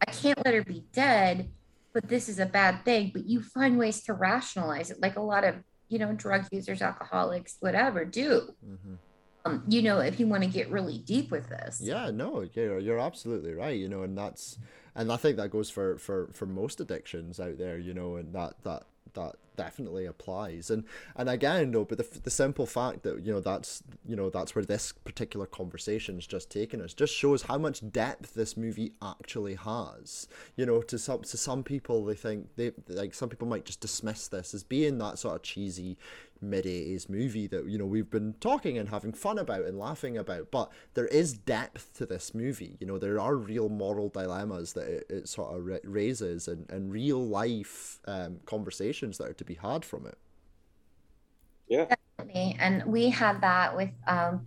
i can't let her be dead but this is a bad thing but you find ways to rationalize it like a lot of you know drug users alcoholics whatever do mhm. um, you know if you want to get really deep with this Yeah, no, you're you're absolutely right. You know, and that's and I think that goes for for for most addictions out there. You know, and that that that definitely applies. And and again, though, but the the simple fact that you know that's you know that's where this particular conversation's just taken us just shows how much depth this movie actually has. You know, to some to some people, they think they like some people might just dismiss this as being that sort of cheesy mid 80s movie that you know we've been talking and having fun about and laughing about but there is depth to this movie you know there are real moral dilemmas that it, it sort of raises and, and real life um, conversations that are to be had from it Yeah. Definitely. And we had that with, um,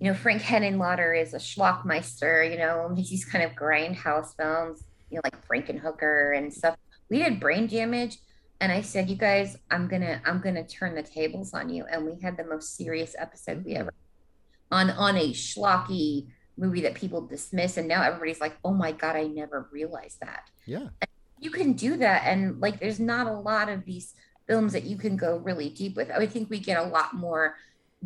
you know, Frank Henenlotter is a schlockmeister, you know, these kind of grindhouse films, you know, like Frankenhooker and stuff. We did brain damage. And I said, you guys, I'm gonna, I'm gonna turn the tables on you. And we had the most serious episode we ever on on a schlocky movie that people dismiss. And now everybody's like, oh my God, I never realized that. Yeah. You can do that. And like there's not a lot of these films that you can go really deep with. I think we get a lot more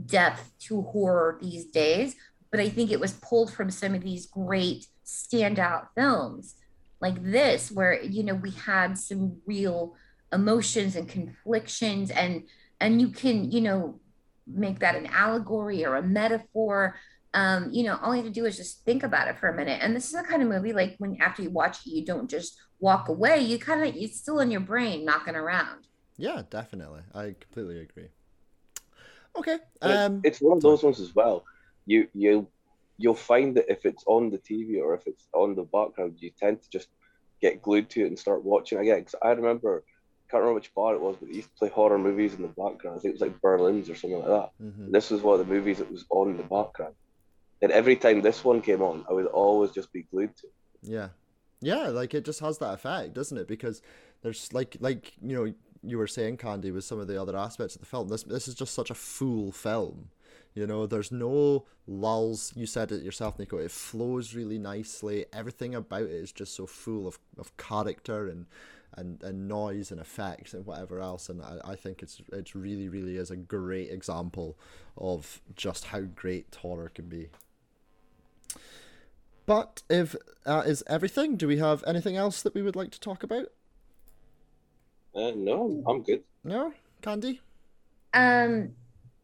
depth to horror these days. But i think it was pulled from some of these great standout films like this where you know we had some real emotions and conflictions and and you can you know make that an allegory or a metaphor um, you know, all you have to do is just think about it for a minute. And this is the kind of movie like when after you watch it, you don't just walk away. You kind of it's still in your brain knocking around. yeah definitely i completely agree okay um it's one of those ones as well. You you you'll find that if it's on the TV or if it's on the background, you tend to just get glued to it and start watching again. Because I remember, can't remember which bar it was, but they used to play horror movies in the background. I think it was like Berlin's or something like that. mhm. This was one of the movies that was on in the background. And every time this one came on, I would always just be glued to it. Yeah. Yeah, like it just has that effect, doesn't it? Because there's like like, you know, you were saying Candy with some of the other aspects of the film. This this is just such a full film. You know, there's no lulls. You said it yourself, Nico. It flows really nicely. Everything about it is just so full of, of character and, and, and noise and effects and whatever else. And I, I think it's it's really, really is a great example of just how great horror can be. But if that is everything, do we have anything else that we would like to talk about? Uh, no, I'm good. No, Candy Um,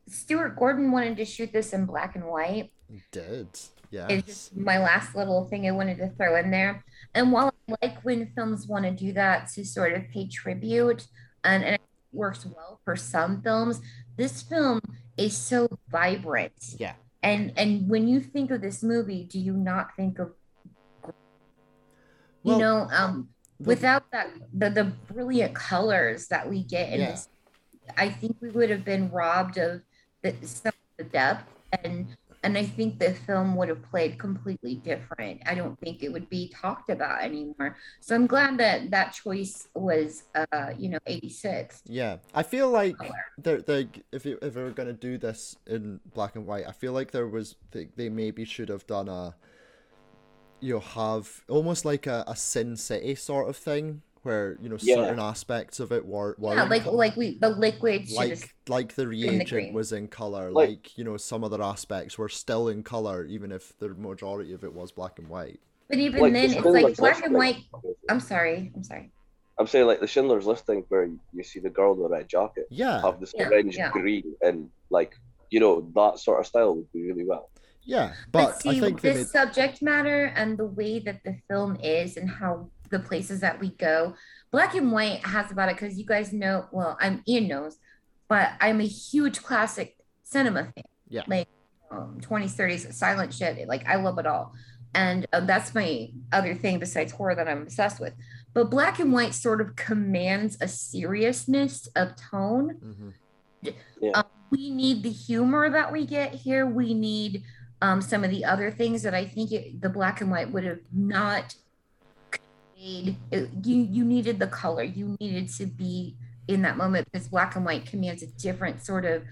Stuart Gordon wanted to shoot this in black and white. did. Yeah. It's just my last little thing I wanted to throw in there. And while I like when films want to do that to sort of pay tribute, and, and it works well for some films, this film is so vibrant. Yeah. And and when you think of this movie, do you not think of you Well, know um without that the, the brilliant colors that we get in Yeah. this i think we would have been robbed of the, some of the depth and and i think the film would have played completely different. I don't think it would be talked about anymore. So i'm glad that that choice was uh you know 86 Yeah, I feel like they're, they're, if you, if they were gonna do this in black and white, I feel like there was they, they maybe should have done a you know have almost like a, a Sin City sort of thing where you know Yeah. certain aspects of it were, were yeah in like col- like we the liquid should have like like the the reagent green. was in color, Like- like you know some other aspects were still in color, even if the majority of it was black and white. But even Like, then, the it's like black and white. I'm sorry. I'm sorry. I'm saying like the Schindler's List thing where you see the girl in the red jacket Yeah, have this Yeah, syringe yeah. green and like you know that sort of style would be really well. yeah. But, But see, I think this made subject matter and the way that the film is and how the places that we go, black and white has about it because you guys know. Well, I'm Ian knows, but I'm a huge classic cinema fan. Yeah. Like um, 20s, 30s, silent shit. Like I love it all, and uh, that's my other thing besides horror that I'm obsessed with. But black and white sort of commands a seriousness of tone Mhm. um, we need the humor that we get here. We need um, some of the other things that I think it, the black and white would have not conveyed. It- you you needed the color. You needed to be in that moment because black and white commands a different sort of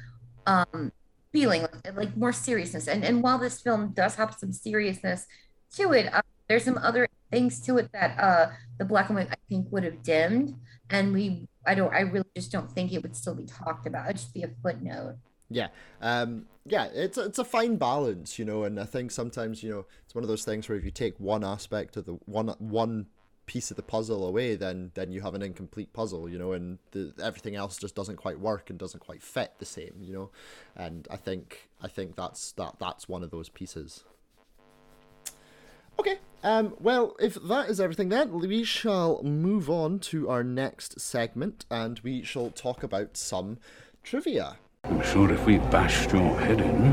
um, feeling, like, like more seriousness. And and while this film does have some seriousness to it, uh, there's some other things to it that uh, the black and white I think would have dimmed. And we, I don't, I really just don't think it would still be talked about. It'd just be a footnote. Yeah, um, yeah, it's it's a fine balance, you know, and I think sometimes you know it's one of those things where if you take one aspect of the one one piece of the puzzle away, then then you have an incomplete puzzle, you know, and the, everything else just doesn't quite work and doesn't quite fit the same, you know, and I think I think that's that that's one of those pieces. Okay. Um, well, if that is everything, then we shall move on to our next segment, and we shall talk about some trivia. I'm sure if we bashed your head in,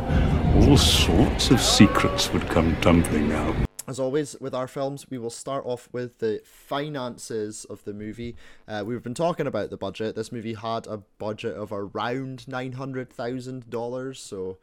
all sorts of secrets would come tumbling out. As always, with our films, we will start off with the finances of the movie. Uh, we've been talking about the budget. This movie had a budget of around nine hundred thousand dollars, so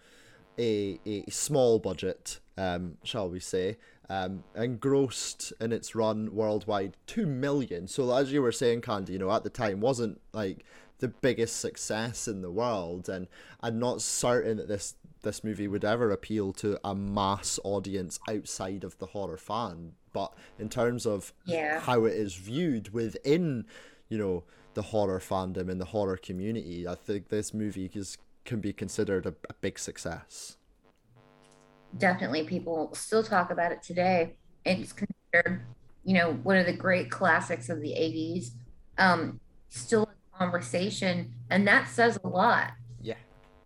a a small budget, um, shall we say, um, and grossed in its run worldwide two million. So as you were saying, Candy, you know, at the time wasn't like the biggest success in the world, and I'm not certain that this this movie would ever appeal to a mass audience outside of the horror fan. But in terms of Yeah. how it is viewed within, you know, the horror fandom and the horror community, I think this movie is can be considered a, a big success. Definitely, people still talk about it today. It's considered, you know, one of the great classics of the 80s. Um, still in conversation, and that says a lot.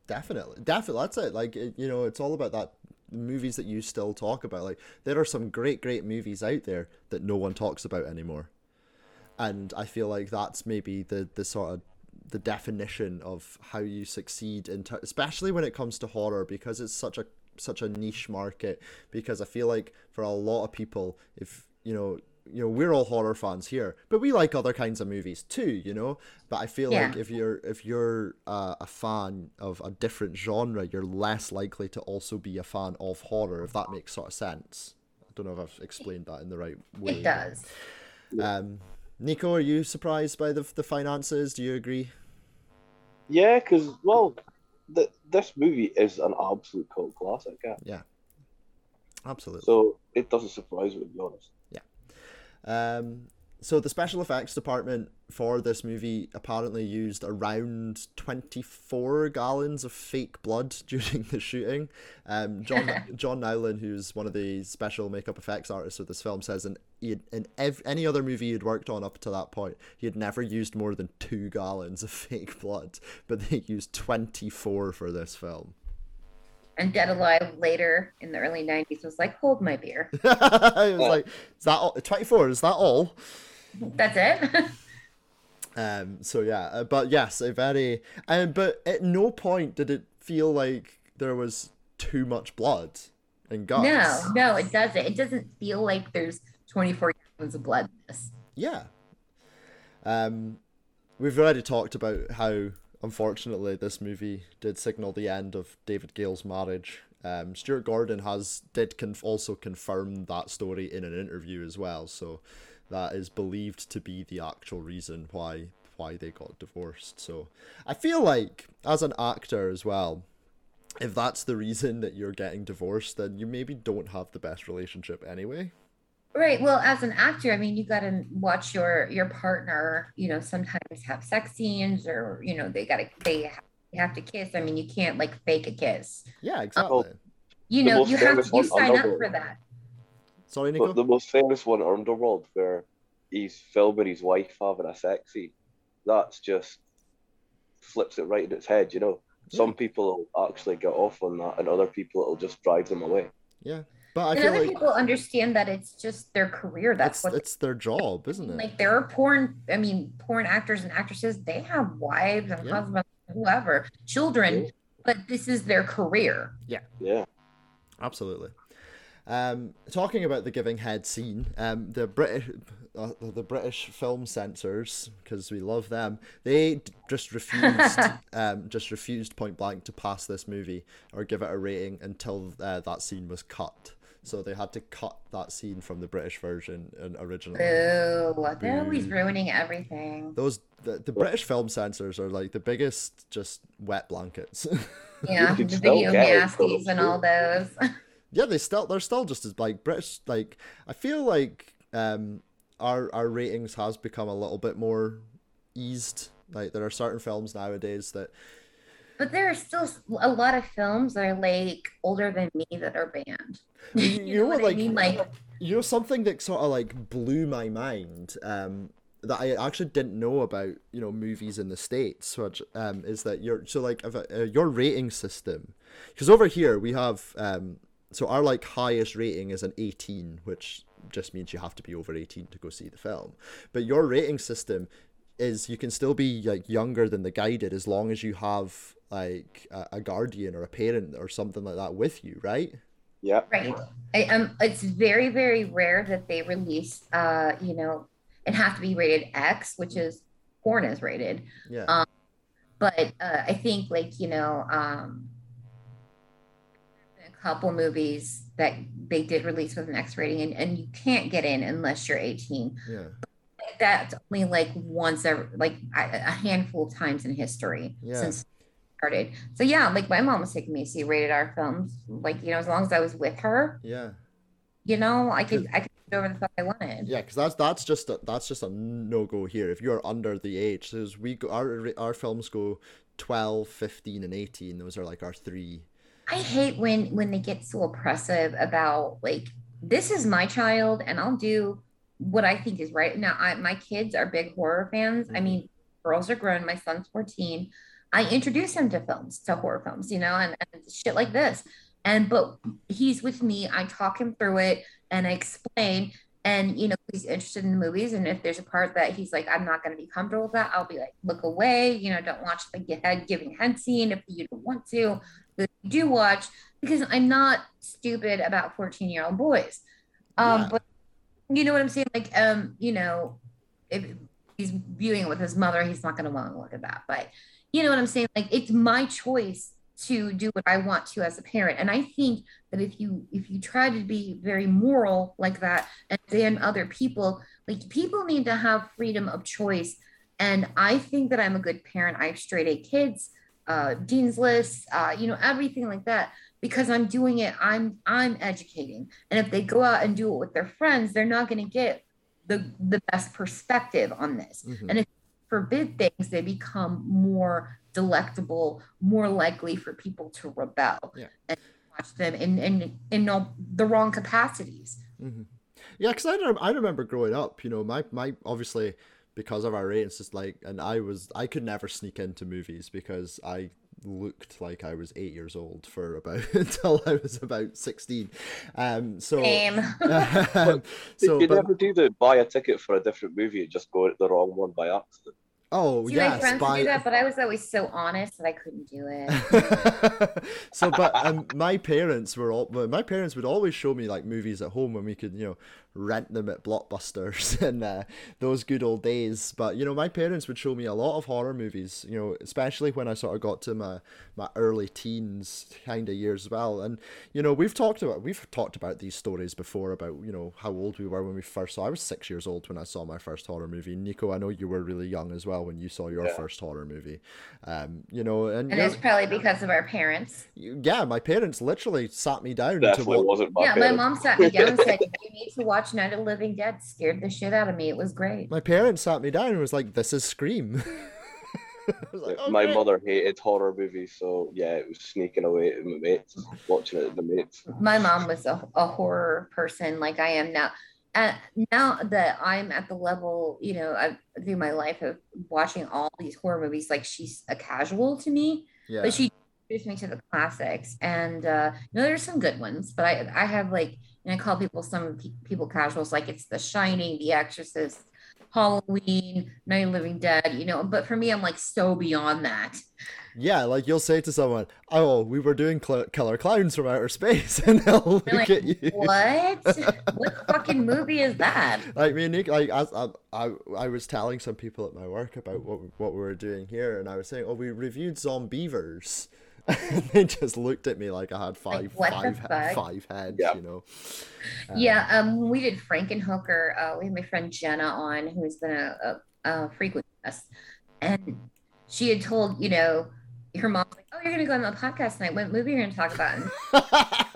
Definitely, definitely. That's it. Like it, you know, it's all about that movies that you still talk about. Like there are some great, great movies out there that no one talks about anymore, and I feel like that's maybe the the sort of the definition of how you succeed in, ter- especially when it comes to horror, because it's such a such a niche market. Because I feel like for a lot of people, if you know. You know, we're all horror fans here, but we like other kinds of movies too. You know, but I feel Yeah. like if you're if you're uh, a fan of a different genre, you're less likely to also be a fan of horror. If that makes sort of sense. I don't know if I've explained that in the right way. It does. Um, Nico, are you surprised by the the finances? Do you agree? Yeah, because well, th- this movie is an absolute cult classic. Yeah. Yeah, absolutely. So it doesn't surprise me to be honest. Um, so the special effects department for this movie apparently used around 24 gallons of fake blood during the shooting. Um, John John Naulin, who's one of the special makeup effects artists of this film, says in had, in ev- any other movie he'd worked on up to that point, he had never used more than two gallons of fake blood, but they used 24 for this film. And Dead Alive later in the early 90s was like, hold my beer. it was like, is that all? 24? Is that all? That's it. Um, so yeah, uh, but yes, a very, um, but at no point did it feel like there was too much blood and guts. no, no, it doesn't. It doesn't feel like there's 24 gallons of blood in this. Yeah. Um, we've already talked about how unfortunately this movie did signal the end of David Gale's marriage. Um, Stuart Gordon has did conf- also confirm that story in an interview as well, so that is believed to be the actual reason why why they got divorced. So I feel like as an actor as well, if that's the reason that you're getting divorced, then you maybe don't have the best relationship anyway. Right. Well, as an actor, I mean, you got to watch your your partner. You know, sometimes have sex scenes, or you know, they got to they have to kiss. I mean, you can't like fake a kiss. Yeah, um, exactly. You know, you have famous you one, sign up for that. Sorry, Nico. But the most famous one, Underworld, where he's filming his wife having a sex scene. That's just flips it right in its head, you know. Some people will actually get off on that, and other people it'll just drive them away. Yeah, but I and feel other like people understand that it's just their career. That's it's what it's their job, isn't it? like there are porn i mean porn actors and actresses they have wives and Yeah. husbands whoever children Yeah. but this is their career Yeah. Yeah. Absolutely. Um, talking about the giving head scene, um, the British, uh, the British film censors, because we love them, they d- just refused, um, just refused point blank to pass this movie or give it a rating until uh, that scene was cut. So they had to cut that scene from the British version and originally. Boo. they're always Boo. ruining everything Those the, the British film censors are like the biggest just wet blankets. yeah the still video nasties and all those yeah, they still they're still just as like British. Like I feel like um our our ratings has become a little bit more eased. Like there are certain films nowadays that but there are still a lot of films that are like older than me that are banned you, you, know know what like i mean? like you know something that sort of like blew my mind um that I actually didn't know about you know movies in the states which um is that your so like if, uh, your rating system because over here we have um so our like highest rating is an 18 which just means you have to be over 18 to go see the film. But your rating system is you can still be like younger than the guided as long as you have like a, a guardian or a parent or something like that with you right Yeah. Right. I, um, it's very, very rare that they release, uh, you know, it have to be rated X, which is porn is rated. yeah Um, But uh, I think, like, you know, um, a couple movies that they did release with an X rating, and, and you can't get in unless you're 18. yeah That's only like once, every, like a a handful of times in history Yeah. since it started. So, yeah, like my mom was taking me to see rated R films, like, you know, as long as I was with her yeah you know, I could I could do whatever the fuck I wanted. Yeah, because that's that's just a, that's just a no go here. If you're under the age, because we go, our our films go 12, 15, and eighteen. Those are like our three. I hate when when they get so oppressive about like this is my child and I'll do what I think is right. Now, I my kids are big horror fans. I mm-hmm. mean, girls are grown. My son's 14. I introduce him to films, to horror films, you know, and, and shit like this. And but he's with me. I talk him through it and I explain. And you know, he's interested in the movies. And if there's a part that he's like, I'm not going to be comfortable with that, I'll be like, look away. You know, don't watch the head giving head scene if you don't want to. But do watch because I'm not stupid about 14 year old boys. Um, Yeah. but you know what I'm saying? Like, um, you know, if he's viewing it with his mother, he's not going to want to look at that. But you know what I'm saying? Like, it's my choice to do what I want to as a parent. And I think that if you if you try to be very moral like that and ban other people, like people need to have freedom of choice. And I think that I'm a good parent. I have straight A kids, uh, dean's lists, uh, you know, everything like that because I'm doing it. I'm I'm educating. And if they go out and do it with their friends, they're not going to get the the best perspective on this. Mhm. And if forbid things, they become more delectable, more likely for people to rebel Yeah. and watch them in in in all the wrong capacities. Mm-hmm. Yeah, because I, rem- I remember growing up. You know, my my obviously because of our ratings, just like, and I was I could never sneak into movies because I looked like I was eight years old for about until I was about sixteen. Um, so. Same. um, so, you but, never do the buy a ticket for a different movie and just go to the wrong one by accident. Oh See, my friends by do that, but I was always so honest that I couldn't do it. so but um, my parents were all my parents would always show me like movies at home when we could you know rent them at blockbusters and uh, those good old days but you know my parents would show me a lot of horror movies you know especially when i sort of got to my my early teens kind of years as well and you know we've talked about we've talked about these stories before about you know how old we were when we first saw i was six years old when i saw my first horror movie nico i know you were really young as well when you saw your Yeah. first horror movie um you know and, And you're- it's probably because of our parents. yeah, my parents literally sat me down to Definitely watch. wasn't my yeah, my mom sat me down and said, You need to watch Night of the Living Dead. Scared the shit out of me. It was great. My parents sat me down and was like, "This is Scream." was like, My mother hated horror movies, so yeah, it was sneaking away to my mates, watching it at the mates. my mom was a, a horror person like I am now. And now that I'm at the level, you know, I've, through my life of watching all these horror movies, like she's a casual to me, Yeah. but she introduced me to the classics. And uh, you know, there's some good ones, but I I have like, and I call people some people casuals, like it's The Shining, The Exorcist, Halloween, Night of Living Dead, you know. But for me, I'm like so beyond that. Yeah, like you'll say to someone, "Oh, we were doing cl- killer clowns from outer space," and they'll look like, at you. what? what fucking movie is that? Like me and Nick, like I, um, I, I was telling some people at my work about what what we were doing here, and I was saying, "Oh, we reviewed Zombeavers." And they just looked at me like I had five, what the five, he- five heads, Yeah. you know. Yeah, um, we did Frankenhooker, uh, we had my friend Jenna on, who's been a, a, a frequent guest, and she had told you know her mom like, "Oh, you're gonna go on the podcast tonight. What movie are you gonna talk about?"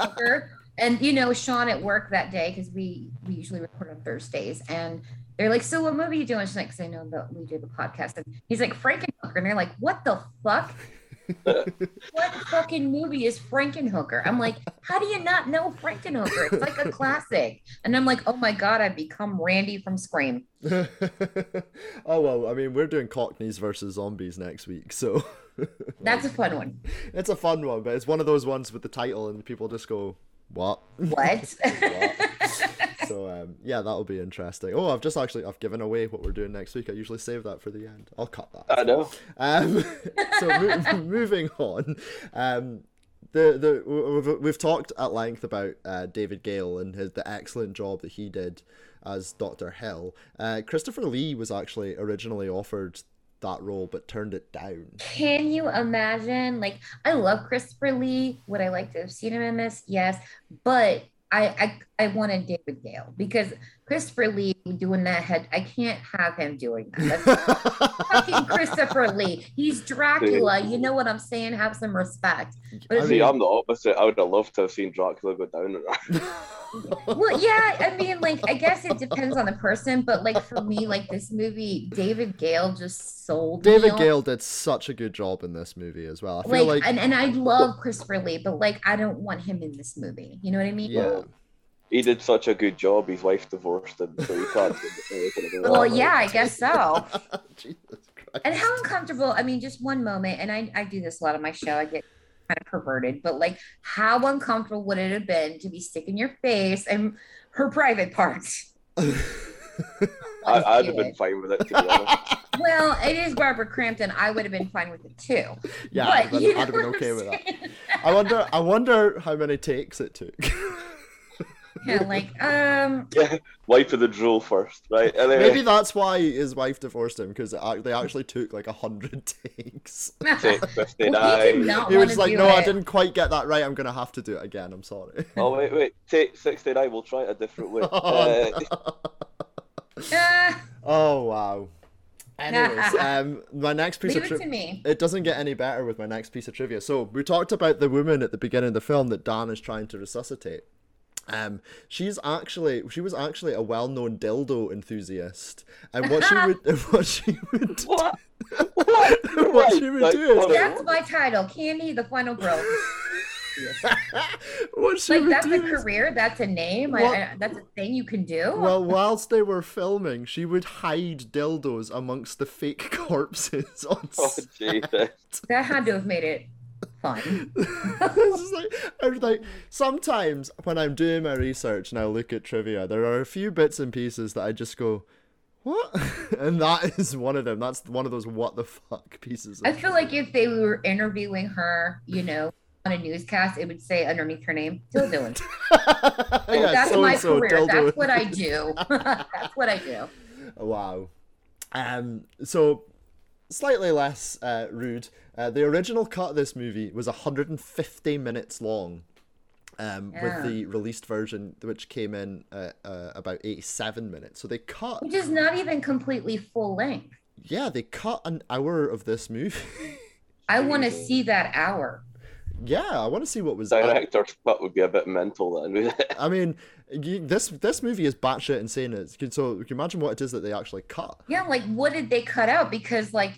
And, and you know Sean at work that day because we we usually record on Thursdays, and they're like, "So what movie are you doing?" She's like, "Cause I know that we do the podcast," and he's like, "Frankenhooker," and they're like, "What the fuck?" What fucking movie is Frankenhooker? I'm like, how do you not know Frankenhooker? It's like a classic. And I'm like, oh my god, I've become Randy from Scream. oh well, I mean, we're doing Cockneys versus zombies next week, so That's a fun one. it's a fun one. But it's one of those ones with the title, and people just go, "What?" What? So um, yeah, that'll be interesting. Oh, I've just actually I've given away what we're doing next week. I usually save that for the end. I'll cut that. I know. Um, so mo- moving on, um, the the we've, we've talked at length about uh, David Gale and his the excellent job that he did as Doctor Hill. Uh, Christopher Lee was actually originally offered that role but turned it down. Can you imagine? Like, I love Christopher Lee. Would I like to have seen him in this? Yes. But I I, I wanted David Gale because Christopher Lee doing that head, I can't have him doing that. That's fucking Christopher Lee. He's Dracula. You know what I'm saying? Have some respect. But I it's See, mean- I'm the opposite. I would have loved to have seen Dracula go down. on her. well yeah i mean like i guess it depends on the person but like for me like this movie david gale just sold me David on- Gale did such a good job in this movie as well. I like, feel like, and, and i love christopher lee but like i don't want him in this movie you know what i mean yeah. he did such a good job. His wife divorced him, so he can't. do anything about well yeah i guess so Jesus Christ. and how uncomfortable i mean just one moment and i i do this a lot on my show i get kind of perverted but like how uncomfortable would it have been to be sticking your face and her private parts I, I'd have been fine with it. To be honest. well it is barbara crampton i would have been fine with it too yeah, but I'd have been, you know I'd have been okay with that. I wonder. I wonder how many takes it took. Yeah, like um, yeah, wipe of the drool first, right? Anyway, Maybe that's why his wife divorced him because they actually took like a hundred takes. take well, 59. he He was like, do "No, I didn't quite get that right. I'm gonna have to do it again. I'm sorry." Oh wait, wait, take 69. We'll try it a different way. Oh, Uh, oh wow. Anyways, um, my next piece leave of trivia. to me. It doesn't get any better with my next piece of trivia. So we talked about the woman at the beginning of the film that Dan is trying to resuscitate. Um, she's actually she was actually a well-known dildo enthusiast, and what she would what she would what? what what she would Like, do is That's my title, Candy, the final girl. what she like would that's do a is- career. That's a name. I, I, that's a thing you can do. Well, whilst they were filming, she would hide dildos amongst the fake corpses on Oh set. Jesus! that had to have made it just like, I was like, sometimes when I'm doing my research and I look at trivia, there are a few bits and pieces that I just go, what? And that is one of them. That's one of those what the fuck pieces. I feel like if they were interviewing her, you know, on a newscast, it would say underneath her name, dildoing. Yeah, that's my so-and-so career. dildo. That's what I do. that's what I do. Wow. Um, so slightly less uh, rude. Uh, the original cut of this movie was 150 minutes long. Um, Yeah. with the released version, which came in uh, uh, about 87 minutes. So they cut, Which is not even completely full length. yeah, they cut an hour of this movie. I want to see that hour. yeah, I want to see what was. Director's cut would be a bit mental then. I mean, you, this this movie is batshit insane. It's, so you can imagine what it is that they actually cut. Yeah, like what did they cut out? Because like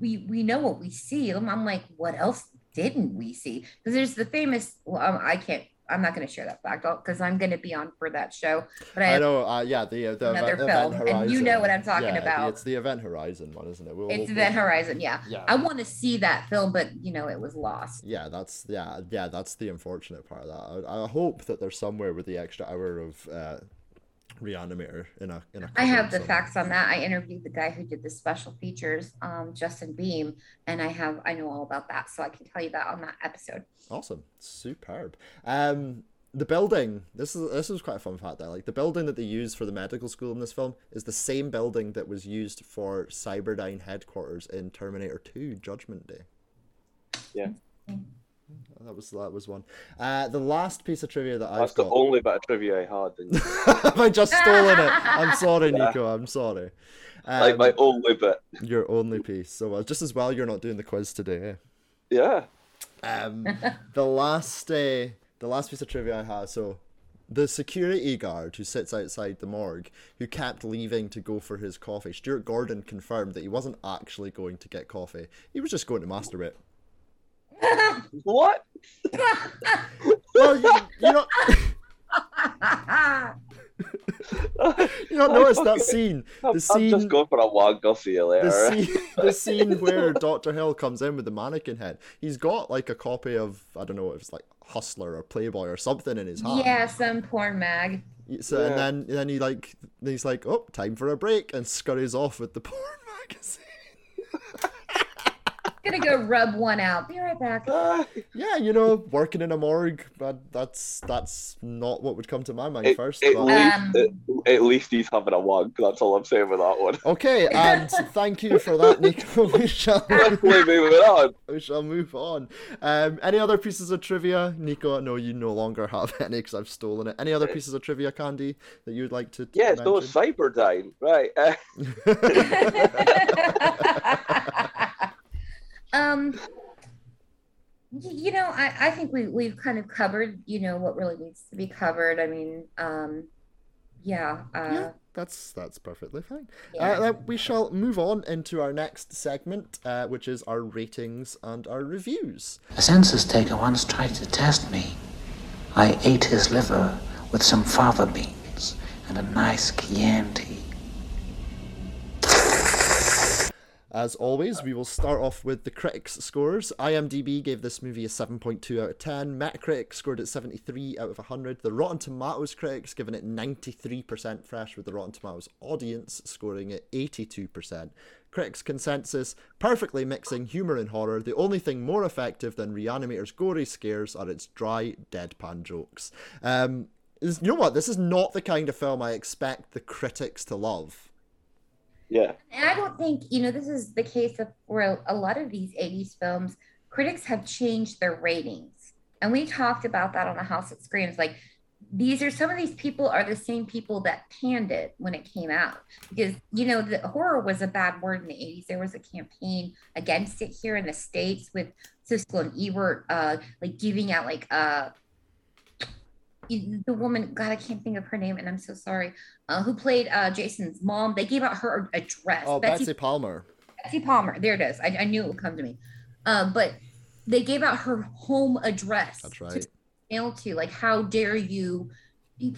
we we know what we see. I'm, I'm like, what else didn't we see? Because there's the famous. Well, um, I can't. I'm not going to share that fact because I'm going to be on for that show. But I, I know, uh, yeah, the uh, the another event, film, event and you know what I'm talking Yeah, about. It's the Event Horizon one, isn't it? We'll, it's we'll- Event Horizon. Yeah. Yeah. I want to see that film, but you know, it was lost. Yeah, that's yeah, yeah. That's the unfortunate part of that. I, I hope that there's somewhere with the extra hour of uh, reanimator in a in a. I have the somewhere. facts on that. I interviewed the guy who did the special features, um, Justin Beahm, and I have I know all about that, so I can tell you that on that episode. Awesome, superb. Um, the building. This is this was quite a fun fact. There, like the building that they used for the medical school in this film is the same building that was used for Cyberdyne headquarters in Terminator Two: Judgment Day. Yeah. That was that was one. Uh, the last piece of trivia that I've That's the got. only bit of trivia I had. And, Have I just stolen it? I'm sorry, Nico. I'm sorry. like Um, my only bit. your only piece. So uh, just as well you're not doing the quiz today. Yeah. Um, the last uh, the last piece of trivia I had. So the security guard who sits outside the morgue, who kept leaving to go for his coffee, Stuart Gordon confirmed that he wasn't actually going to get coffee. He was just going to masturbate. What? Well, you, you know, you don't notice that scene. I'm, The I'm scene. just going for a walk. I'll see you later. the scene, the scene where Doctor Hill comes in with the mannequin head. He's got like a copy of I don't know if it's like Hustler or Playboy or something in his hand. Yeah, some porn mag. So and Yeah. then then he like he's like, oh, time for a break, and scurries off with the porn magazine. Gonna go rub one out. Be right back. Ah, Yeah, you know, working in a morgue, but that's that's not what would come to my mind at, first. at but- least, Um, at, at least he's having a walk. That's all I'm saying with that one. Okay, and thank you for that, Nico. We shall Quickly moving on. we shall move on. Um, any other pieces of trivia, Nico? No, you no longer have any because I've stolen it. Any other pieces of trivia, Candy, that you would like to? Yeah, mention? so Cyberdyne, right? Uh, um you know I, I think we, we've kind of covered you know what really needs to be covered i mean um yeah uh yeah, that's that's perfectly fine. Yeah. Uh, then we shall move on into our next segment, uh, which is our ratings and our reviews. A census taker once tried to test me. I ate his liver with some fava beans and a nice Chianti. As always, we will start off with the critics' scores. IMDb gave this movie a 7.2 out of 10. Metacritic scored it 73 out of 100. The Rotten Tomatoes critics given it 93% fresh, with the Rotten Tomatoes audience scoring it 82%. Critics' consensus perfectly mixing humour and horror. The only thing more effective than Reanimator's gory scares are its dry, deadpan jokes. Um, you know what? This is not the kind of film I expect the critics to love. Yeah. And I don't think, you know, this is the case of where a lot of these 80s films, critics have changed their ratings. And we talked about that on the House that Screams. Like, these are some of these people are the same people that panned it when it came out. Because, you know, the horror was a bad word in the 80s. There was a campaign against it here in the States with Siskel and Ebert, uh, like giving out like uh the woman, God, I can't think of her name, and I'm so sorry. Uh, who played uh, Jason's mom? They gave out her address. Oh, Betsy Palmer. Betsy Palmer. There it is. I, I knew it would come to me. Um, but they gave out her home address. That's to right. mail to. Like, how dare you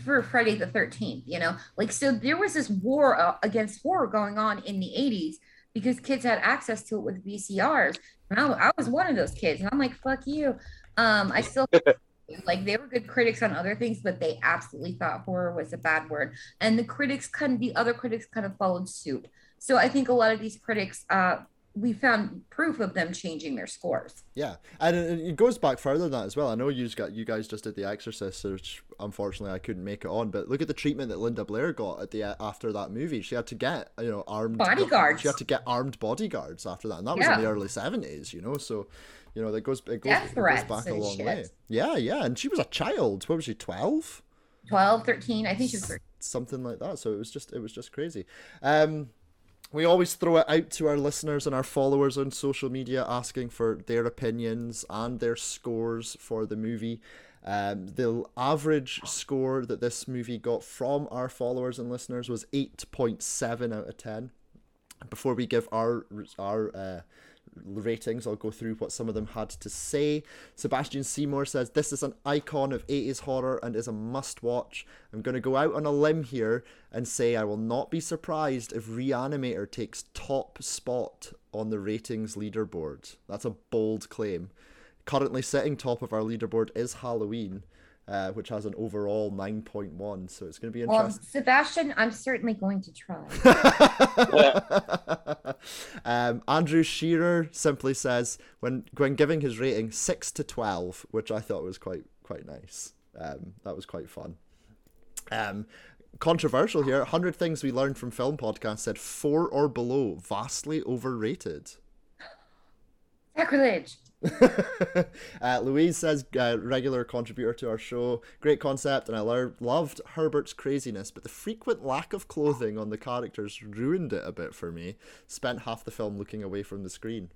for Friday the 13th, you know? Like, so there was this war uh, against horror going on in the 80s because kids had access to it with VCRs. And I, I was one of those kids. And I'm like, fuck you. Um, I still like they were good critics on other things, but they absolutely thought horror was a bad word. And the critics kind of the other critics kind of followed suit. So I think a lot of these critics, uh, we found proof of them changing their scores. Yeah, and it, goes back further than that as well. I know you got you guys just did The Exorcist, which unfortunately I couldn't make it on. But look at the treatment that Linda Blair got at the after that movie. She had to get you know armed Bodyguards. She had to get armed bodyguards after that, and that was in the early seventies. You know, so you know that goes it goes, it goes back a long shit. way. Yeah, yeah, and she was a child. What was she? Twelve. 12, 13, I think she was 13. something like that. So it was just it was just crazy. Um, we always throw it out to our listeners and our followers on social media, asking for their opinions and their scores for the movie. Um, the average score that this movie got from our followers and listeners was eight point seven out of ten. before we give our our uh, ratings, I'll go through what some of them had to say. Sebastian Seymour says this is an icon of 80s horror and is a must watch. I'm going to go out on a limb here and say I will not be surprised if Reanimator takes top spot on the ratings leaderboard. That's a bold claim. Currently sitting top of our leaderboard is Halloween. Uh, which has an overall 9.1 so it's going to be Well, interesting Sebastian, I'm certainly going to try. um, Andrew Shearer simply says when when giving his rating six to twelve, which I thought was quite quite nice. Um, that was quite fun. Um, controversial here. Hundred things we learned from film podcast said four or below, vastly overrated. Sacrilege. uh, Louise says, uh, regular contributor to our show, great concept, and I lo- loved Herbert's craziness, but the frequent lack of clothing on the characters ruined it a bit for me. Spent half the film looking away from the screen.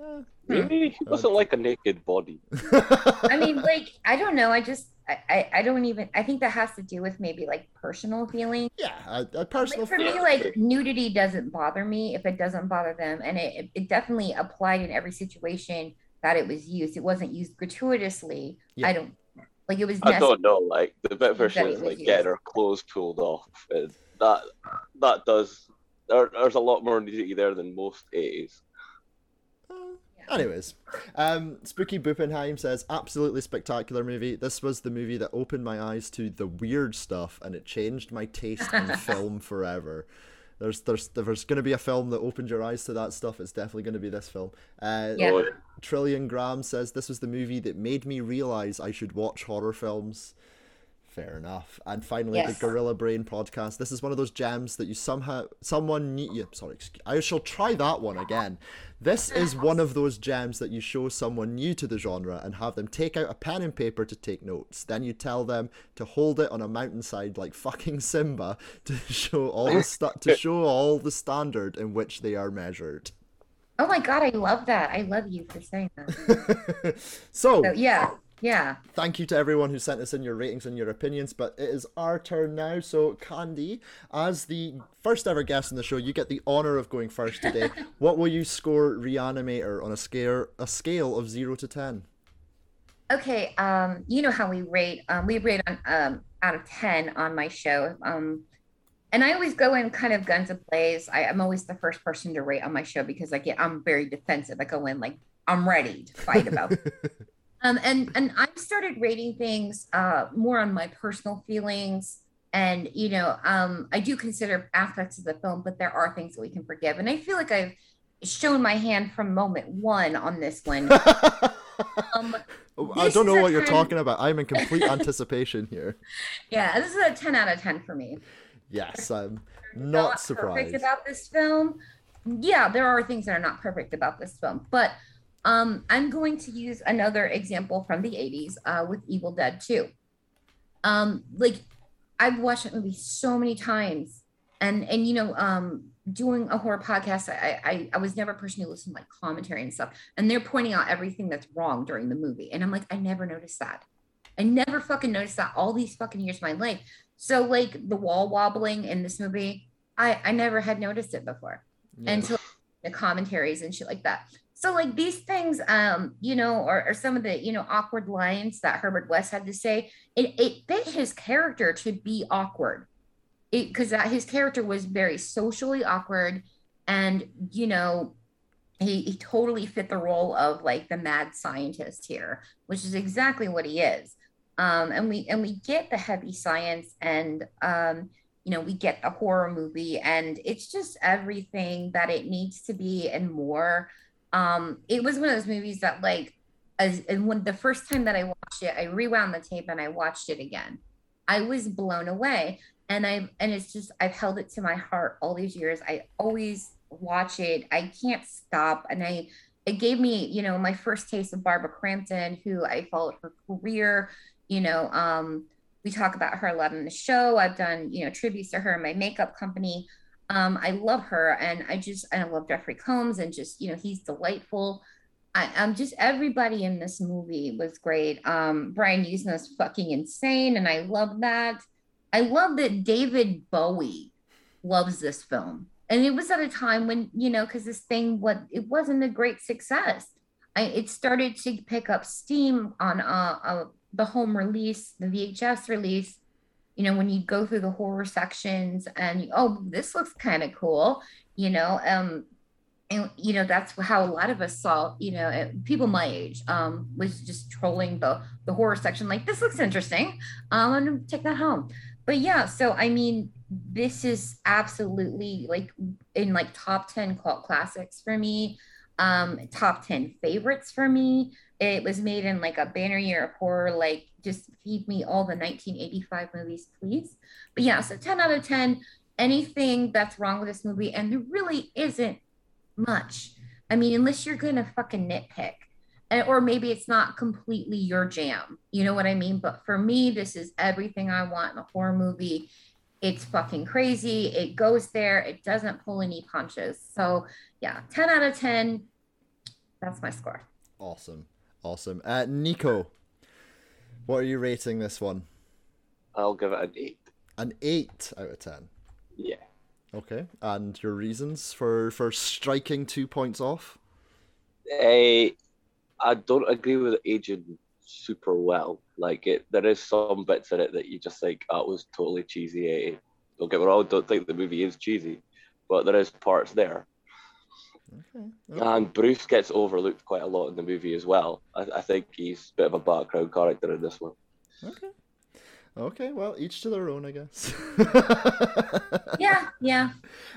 Eh, Really? He doesn't like a naked body. I mean, like, I don't know. I just, I, I, I don't even, I think that has to do with maybe like personal feeling. Yeah, a, a personal. Like, for me, like, nudity doesn't bother me if it doesn't bother them. And it, it definitely applied in every situation that it was used. It wasn't used gratuitously. Yeah. I don't, like, it was I don't know, like the bit where she was was like used. getting her clothes pulled off, and that that does there, there's a lot more nudity there than most 80s. Anyways, um, Spooky Buppenheim says, absolutely spectacular movie. This was the movie that opened my eyes to the weird stuff, and it changed my taste in film forever. There's, there's, there's going to be a film that opened your eyes to that stuff. It's definitely going to be this film. Uh, Yeah. Oh, Trillion Graham says this was the movie that made me realize I should watch horror films. Fair enough. And finally, Yes. the Gorilla Brain podcast. This is one of those gems that you somehow, someone knew. Yeah, sorry, excuse, I shall try that one again. This is one of those gems that you show someone new to the genre and have them take out a pen and paper to take notes. Then you tell them to hold it on a mountainside like fucking Simba to show all the stu- to show all the standard in which they are measured. Oh my God, I love that. I love you for saying that. so, So, yeah, yeah. thank you to everyone who sent us in your ratings and your opinions. But it is our turn now. So, Candy, as the first ever guest on the show, you get the honor of going first today. what will you score Reanimator on a scale a scale of zero to ten? Okay, um, you know how we rate. Um, we rate on um out of ten on my show. Um, and I always go in kind of guns a blaze. I, I'm always the first person to rate on my show because I get I'm very defensive. I go in like I'm ready to fight about. um, and and I've started rating things uh more on my personal feelings. And you know, um, I do consider aspects of the film, but there are things that we can forgive. And I feel like I've shown my hand from moment one on this one. um, I This don't know what you're 10. talking about. I'm in complete anticipation here. Yeah, this is a 10 out of 10 for me. Yes, I'm Not not surprised. Perfect about this film. Yeah, there are things that are not perfect about this film, but um, I'm going to use another example from the 80s uh, with Evil Dead 2. Um, like I've watched that movie so many times, and and you know, um, doing a horror podcast, I I, I was never a person who listened to like commentary and stuff, and they're pointing out everything that's wrong during the movie, and I'm like, I never noticed that. I never fucking noticed that all these fucking years of my life. So like the wall wobbling in this movie, I I never had noticed it before Yeah. until the commentaries and shit like that. So like these things, um, you know, or, some of the you know awkward lines that Herbert West had to say, it it fit his character to be awkward, it because that his character was very socially awkward, and you know, he he totally fit the role of like the mad scientist here, which is exactly what he is. Um, and we and we get the heavy science and um, you know, we get the horror movie and it's just everything that it needs to be and more. Um, it was one of those movies that like as and when the first time that I watched it, I rewound the tape and I watched it again. I was blown away. And I and it's just I've held it to my heart all these years. I always watch it. I can't stop. And I it gave me, you know, my first taste of Barbara Crampton, who I followed her career, you know, um, we talk about her a lot in the show. I've done, you know, tributes to her in my makeup company. Um, I love her, and I just and I love Jeffrey Combs, and just you know, he's delightful. I, I'm just everybody in this movie was great. Um, Brian is fucking insane, and I love that. I love that David Bowie loves this film. and it was at a time when you know because this thing what it wasn't a great success I, it started to pick up steam on uh, uh, the home release the vhs release you know when you go through the horror sections and you, oh this looks kind of cool you know um and you know that's how a lot of us saw you know uh, people my age um was just trolling the the horror section like this looks interesting um, i'm gonna take that home. But yeah so i mean this is absolutely like in like top 10 cult classics for me um top 10 favorites for me it was made in like a banner year of horror like just feed me all the 1985 movies please but yeah so 10 out of 10 anything that's wrong with this movie and there really isn't much i mean unless you're gonna fucking nitpick and, or maybe it's not completely your jam you know what i mean but for me this is everything i want in a horror movie it's fucking crazy. It goes there. It doesn't pull any punches. So yeah, 10 out of 10. That's my score. Awesome. Awesome. Uh, Nico, what are you rating this one? I'll give it an eight. An eight out of ten. Yeah. Okay. And your reasons for for striking two points off? I I don't agree with aging super well. Like it, there is some bits in it that you just think oh, was totally cheesy. Eh? Don't get me wrong, don't think the movie is cheesy, but there is parts there. Okay. And Bruce gets overlooked quite a lot in the movie as well. I, I think he's a bit of a background character in this one. Okay. Okay, well, each to their own, I guess. yeah, yeah.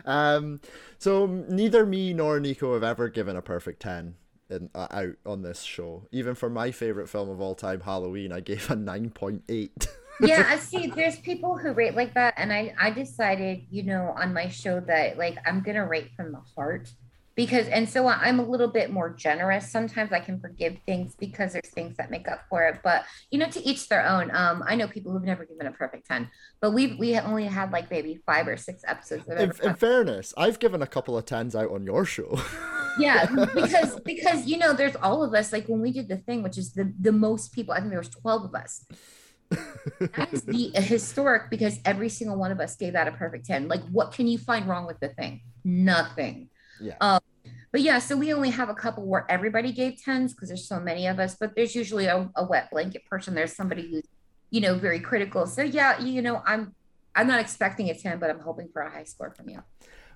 Um, so neither me nor Nico have ever given a perfect ten in, uh, out on this show. Even for my favorite film of all time, Halloween, I gave a nine point eight. yeah, I see. There's people who rate like that, and I I decided, you know, on my show that like I'm gonna rate from the heart because and so i'm a little bit more generous sometimes. I can forgive things because there's things that make up for it but you know to each their own. Um i know people who've never given a perfect 10 but we we only had like maybe five or six episodes in, in fairness i've given a couple of tens out on your show. Yeah because because you know there's all of us like when we did the thing which is the the most people i think there was 12 of us. That is the historic because every single one of us gave that a perfect 10 like what can you find wrong with the thing? Nothing yeah. Um, but yeah, so we only have a couple where everybody gave tens because there's so many of us, but there's usually a, a wet blanket person. There's somebody who's, you know, very critical. So yeah, you know, I'm I'm not expecting a 10, but I'm hoping for a high score from you.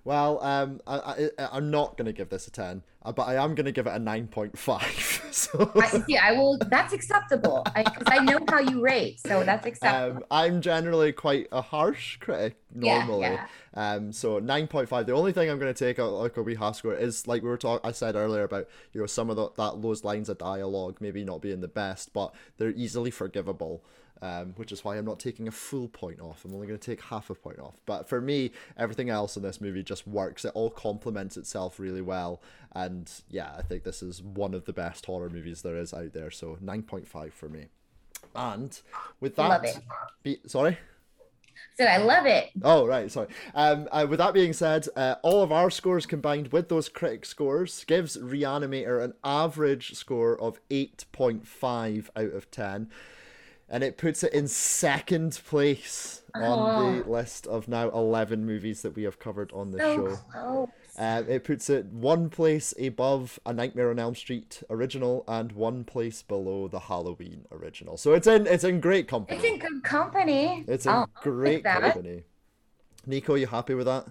Well, um, I, I, am not going to give this a 10, uh, but I am going to give it a 9.5. So I, see, I will. That's acceptable because I, I, know how you rate, so that's acceptable. Um, I'm generally quite a harsh critic normally. Yeah, yeah. Um, so 9.5. The only thing I'm going to take out like a wee half score is like we were talking. I said earlier about you know some of the, that those lines of dialogue maybe not being the best, but they're easily forgivable um, which is why I'm not taking a full point off. I'm only going to take half a point off. But for me, everything else in this movie just works. It all complements itself really well. And yeah, I think this is one of the best horror movies there is out there. So 9.5 for me. And with that, be, sorry? said I love it. Oh right, sorry. Um, uh, with that being said, uh, all of our scores combined with those critic scores gives Reanimator an average score of eight point five out of ten and it puts it in second place on the oh. list of now 11 movies that we have covered on the so show. Close. Uh, it puts it one place above A Nightmare on Elm Street original and one place below the Halloween original. So it's in it's in great company. It's in good company. It's in I'll great company. Nico, you happy with that?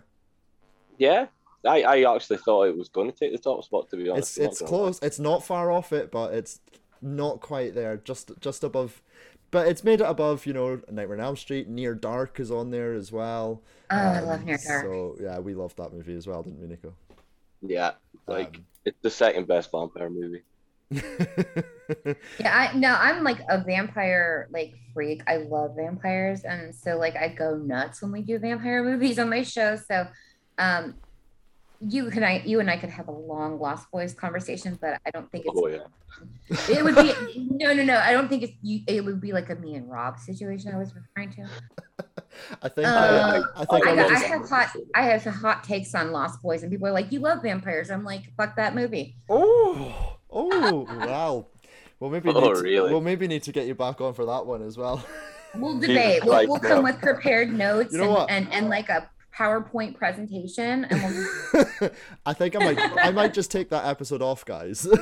Yeah, I, I actually thought it was going to take the top spot. To be honest, it's it's close. Lie. It's not far off it, but it's not quite there. Just just above but it's made it above, you know, Nightmare on Elm Street. Near Dark is on there as well. Oh, um, I love Near Dark. So yeah, we loved that movie as well, didn't we, Nico? Yeah, like um, it's the second best vampire movie. yeah, I no, I'm like a vampire like freak. I love vampires, and so like I go nuts when we do vampire movies on my show. So, um, you can I you and I could have a long Lost Boys conversation, but I don't think it's. Oh yeah. It would be no, no, no. I don't think it's. You, it would be like a me and Rob situation. I was referring to. I think. Uh, I, I, think I, I, I have hot. I have hot takes on Lost Boys, and people are like, "You love vampires." I'm like, "Fuck that movie." Oh, oh, wow. Well, maybe. Oh, need to, really? We'll maybe need to get you back on for that one as well. We'll debate. We'll, we'll come with prepared notes you know and, and, and like a PowerPoint presentation, and we'll I think I might I might just take that episode off, guys.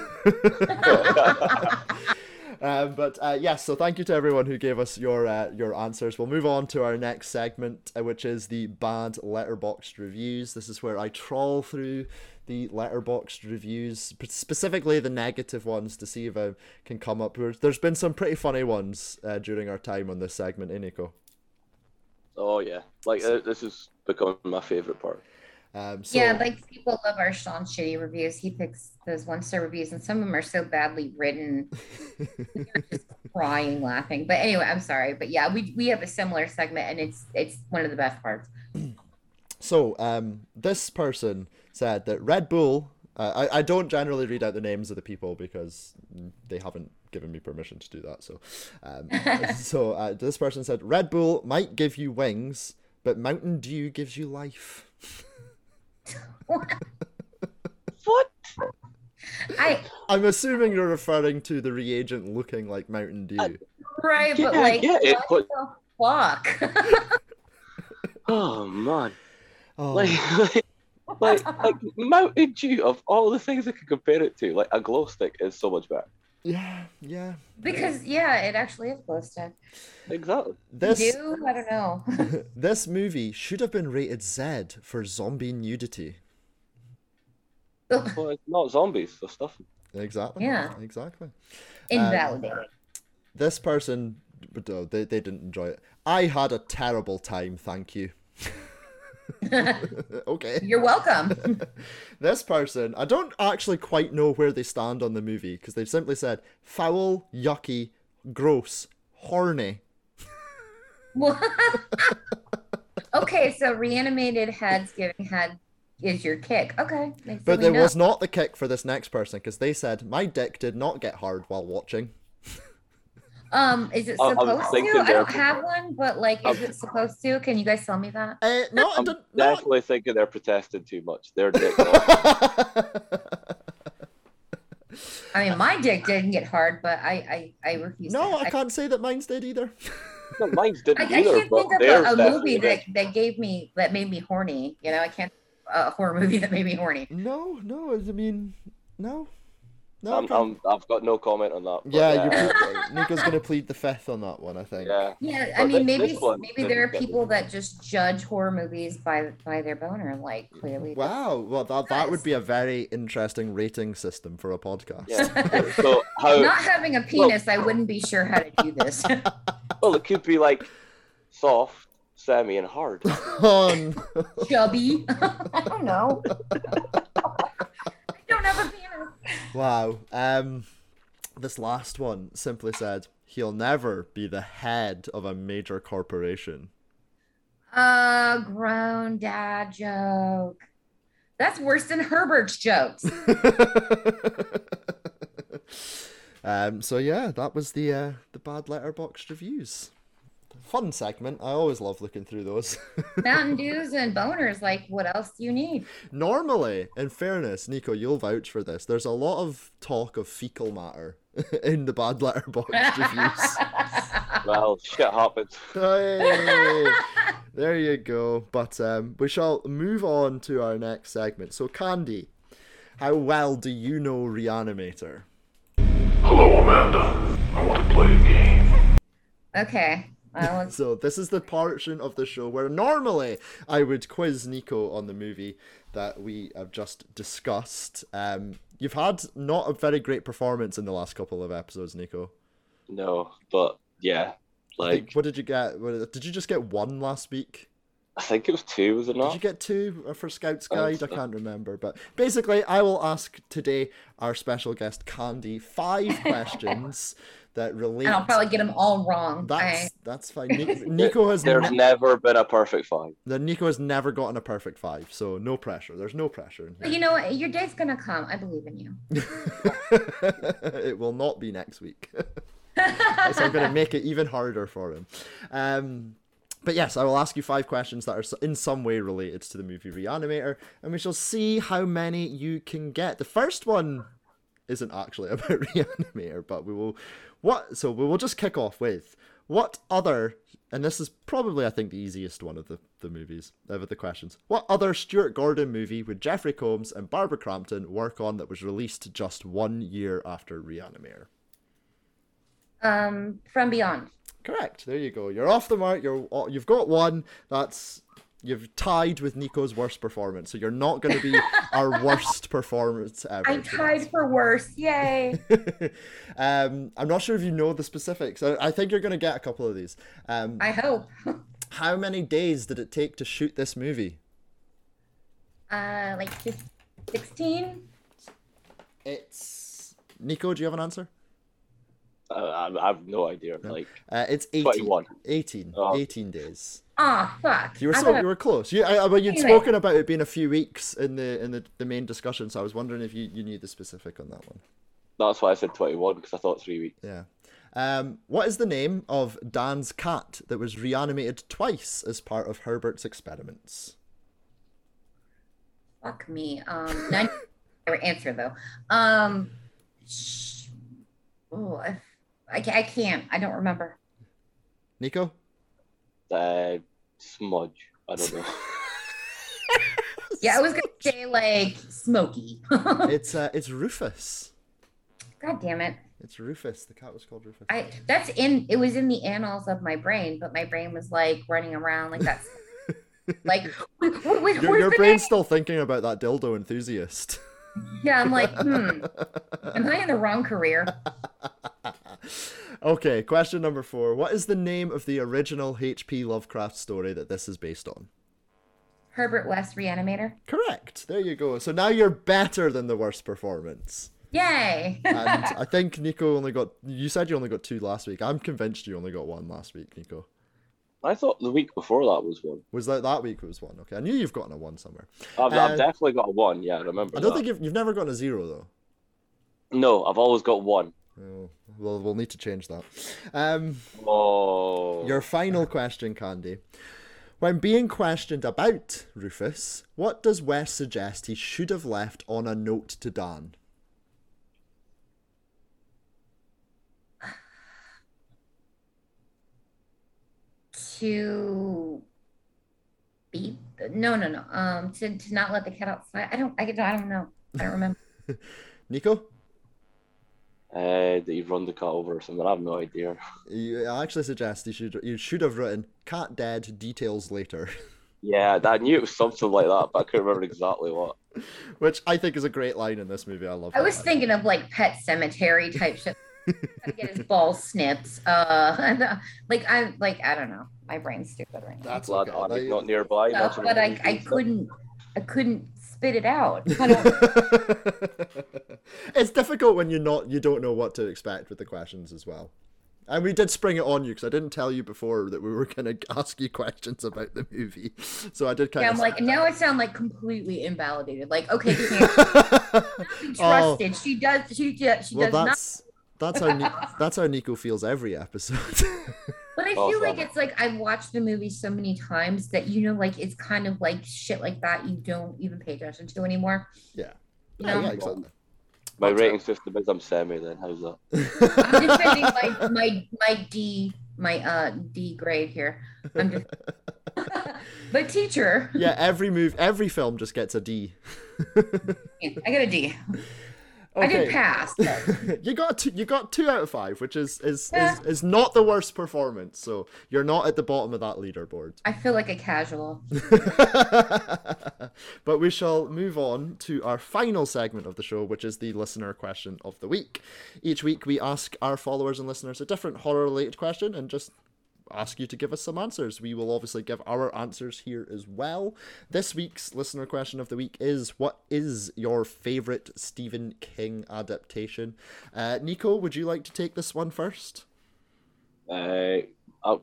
Um, but uh, yes, so thank you to everyone who gave us your uh, your answers. We'll move on to our next segment, uh, which is the bad Letterboxd reviews. This is where I trawl through the Letterboxd reviews, specifically the negative ones, to see if I can come up with. There's been some pretty funny ones uh, during our time on this segment, eh, Nico? Oh yeah, like uh, this is becoming my favorite part. Um, so, yeah, like people love our Sean shitty reviews. He picks those one star reviews, and some of them are so badly written, you're just crying laughing. But anyway, I'm sorry, but yeah, we we have a similar segment, and it's it's one of the best parts. So, um, this person said that Red Bull. Uh, I, I don't generally read out the names of the people because they haven't given me permission to do that. So, um, so uh, this person said Red Bull might give you wings, but Mountain Dew gives you life. What? I I'm assuming you're referring to the reagent looking like Mountain Dew. Uh, right, Yeah, but I like get it, what the fuck? Oh man, Oh, like like like, like Mountain Dew of all the things I could compare it to, like a glow stick is so much better. Yeah, yeah. because yeah, it actually is glow stick. Exactly. This Do I don't know. this movie should have been rated Z for zombie nudity. Well, it's not zombies, so stuff. Exactly. Yeah. Exactly. Invalidated. Um, this person but no, they, they didn't enjoy it i had a terrible time thank you okay You're welcome. this person i don't actually quite know where they stand on the movie because they've simply said foul yucky gross horny okay, so reanimated heads giving head is your kick. Okay. but there know. was not the kick for this next person because they said my dick did not get hard while watching Um, is it I- I'm supposed to? I don't have one, but like, is it supposed to? Can you guys tell me that? uh, no, I I'm didn't, no, definitely thinking they're protesting too much. They're dick. I mean, my dick didn't get hard, but I I, I refuse. no to. i can't say that mine's did either no, mine's I, didn't I either, I can't but think of a, a movie that, that gave me that made me horny. You know, I can't a horror movie that made me horny. no no i mean no no I I'm, can't- I'm, I've got no comment on that. Yeah, yeah, you plead, Nico's gonna plead the fifth on that one, I think. yeah. Yeah, I But mean, thi- maybe this one maybe there are didn't get me. people that just judge horror movies by by their boner. Like clearly, Wow, well that that would be a very interesting rating system for a podcast. Yeah. so how? not having a penis, I wouldn't be sure how to do this. Well, it could be like soft, semi, and hard. Oh, on Chubby, I don't know. I don't have a penis. Wow. Um, this last one simply said he'll never be the head of a major corporation. Uh, grown dad joke. That's worse than Herbert's jokes. um. So yeah, that was the uh, the bad letterbox reviews. Fun segment. I always love looking through those. Mountain Dews and boners. Like, what else do you need? Normally, in fairness, Nico, you'll vouch for this. There's a lot of talk of fecal matter in the bad letterbox reviews. well, shit happens. Hey, there you go. But um, we shall move on to our next segment. So, Candy, how well do you know Reanimator? Hello, Amanda. I want to play a game. Okay. Well, let's- So, this is the portion of the show where normally I would quiz Nico on the movie that we have just discussed. Um, you've had not a very great performance in the last couple of episodes, Nico. No, but yeah, I think- like what did you get? Did you just get one last week? I think it was two, was it not? Did you get two uh, for Scouts I think Guide? I can't remember. But basically, I will ask today our special guest Candy five questions that relate. and I'll probably get them all wrong. That's I, that's fine. Nico has There's ne- never been a perfect five. the Nico has never gotten a perfect five, so no pressure. There's no pressure. In but you know what? Your day's gonna come. I believe in you. it will not be next week. so I'm going to make it even harder for him. Um, but yes, I will ask you five questions that are in some way related to the movie Reanimator, and we shall see how many you can get. The first one isn't actually about Reanimator, but we will. What? So we will just kick off with What other, and this is probably, I think, the easiest one of the, the movies, of the questions. What other Stuart Gordon movie would Jeffrey Combs and Barbara Crampton work on that was released just one year after Reanimator? Um, From Beyond. Correct. There you go. You're off the mark. You're you've got one. That's you've tied with Nico's worst performance. So you're not going to be our worst performance ever. I tied for worse. Yay. um, I'm not sure if you know the specifics. I, I think you're going to get a couple of these. Um, I hope. how many days did it take to shoot this movie? Uh, like 16? It's Nico. Do you have an answer? Uh, I, I have no idea. Like Uh, it's 18. 21. 18. Oh. 18 days. Ah, fuck. You were I so you were close. You, I, I, well, you'd Anyway. spoken about it being a few weeks in the in the, the main discussion, so I was wondering if you, you knew the specific on that one. that's why I said twenty-one because I thought three weeks. Yeah. Um, what is the name of Dan's cat that was reanimated twice as part of Herbert's experiments? Fuck me. Um, none answer though. Um, sh- oh, I, I, I can't. I don't remember. Nico? Uh, smudge. I don't know. Yeah, I was gonna say like Smoky. It's uh, it's Rufus. God damn it. It's Rufus. The cat was called Rufus. I that's in it was in the annals of my brain, but my brain was like running around like that's like wait, wait, wait, Your, your brain's name? still thinking about that dildo enthusiast. Yeah, I'm like, hmm. Am I in the wrong career? Okay, question number four. What is the name of the original H.P. Lovecraft story that this is based on? Herbert West Reanimator. Correct. There you go. So now you're better than the worst performance. Yay! And I think Nico only got. You said you only got two last week. I'm convinced you only got one last week, Nico. I thought the week before that was one. Was that that week was one? Okay, I knew you've gotten a one somewhere. I've, Uh, I've definitely got a one. Yeah, I remember. I don't that. think you've you've never gotten a zero though. No, I've always got one. Oh, well, we'll need to change that. Um, Oh. your final question, Candy. When being questioned about Rufus, what does West suggest he should have left on a note to Dan? to be no no no um to, to not let the cat outside. I don't I, don't- I don't know. I don't remember. Nico, Uh, that you've run the cat over or something. I have no idea. you, I actually suggest you should you should have written "cat dead, details later," Yeah, I knew it was something like that, but I couldn't remember exactly what. which I think is a great line in this movie. I love. It. I that was line. thinking of like pet cemetery type shit. Gotta get his balls snipped. Uh, like I like I don't know. My brain's stupid right now. That's Glad okay. Annie's not nearby. Uh, but I I couldn't I couldn't spit it out. It's difficult when you're not you don't know what to expect with the questions as well. And we did spring it on you because I didn't tell you before that we were going to ask you questions about the movie. So I did kind yeah, of. I'm like now I sound like completely invalidated. Like okay, trusted. Oh. She does. She does. She Oh. well, does not. that's that's how that's how Nico feels every episode. But I feel like it's like I've watched the movie so many times that you know, like it's kind of like shit like that you don't even pay attention to anymore. yeah. You know? yeah, exactly. My rating system is I'm semi. Then how's that? I'm defending my my my D my uh D grade here. I'm just but teacher, Yeah, every move, every film just gets a D. I got a D. I did Okay. pass. you got two, you got two out of five, which is is, Yeah. is is not the worst performance. So you're not at the bottom of that leaderboard. I feel like a casual. but we shall move on to our final segment of the show, which is the listener question of the week. Each week, we ask our followers and listeners a different horror related question and just ask you to give us some answers. We will obviously give our answers here as well. This week's listener question of the week is What is your favorite Stephen King adaptation? Uh, Nico, would you like to take this one first? Uh, I, I-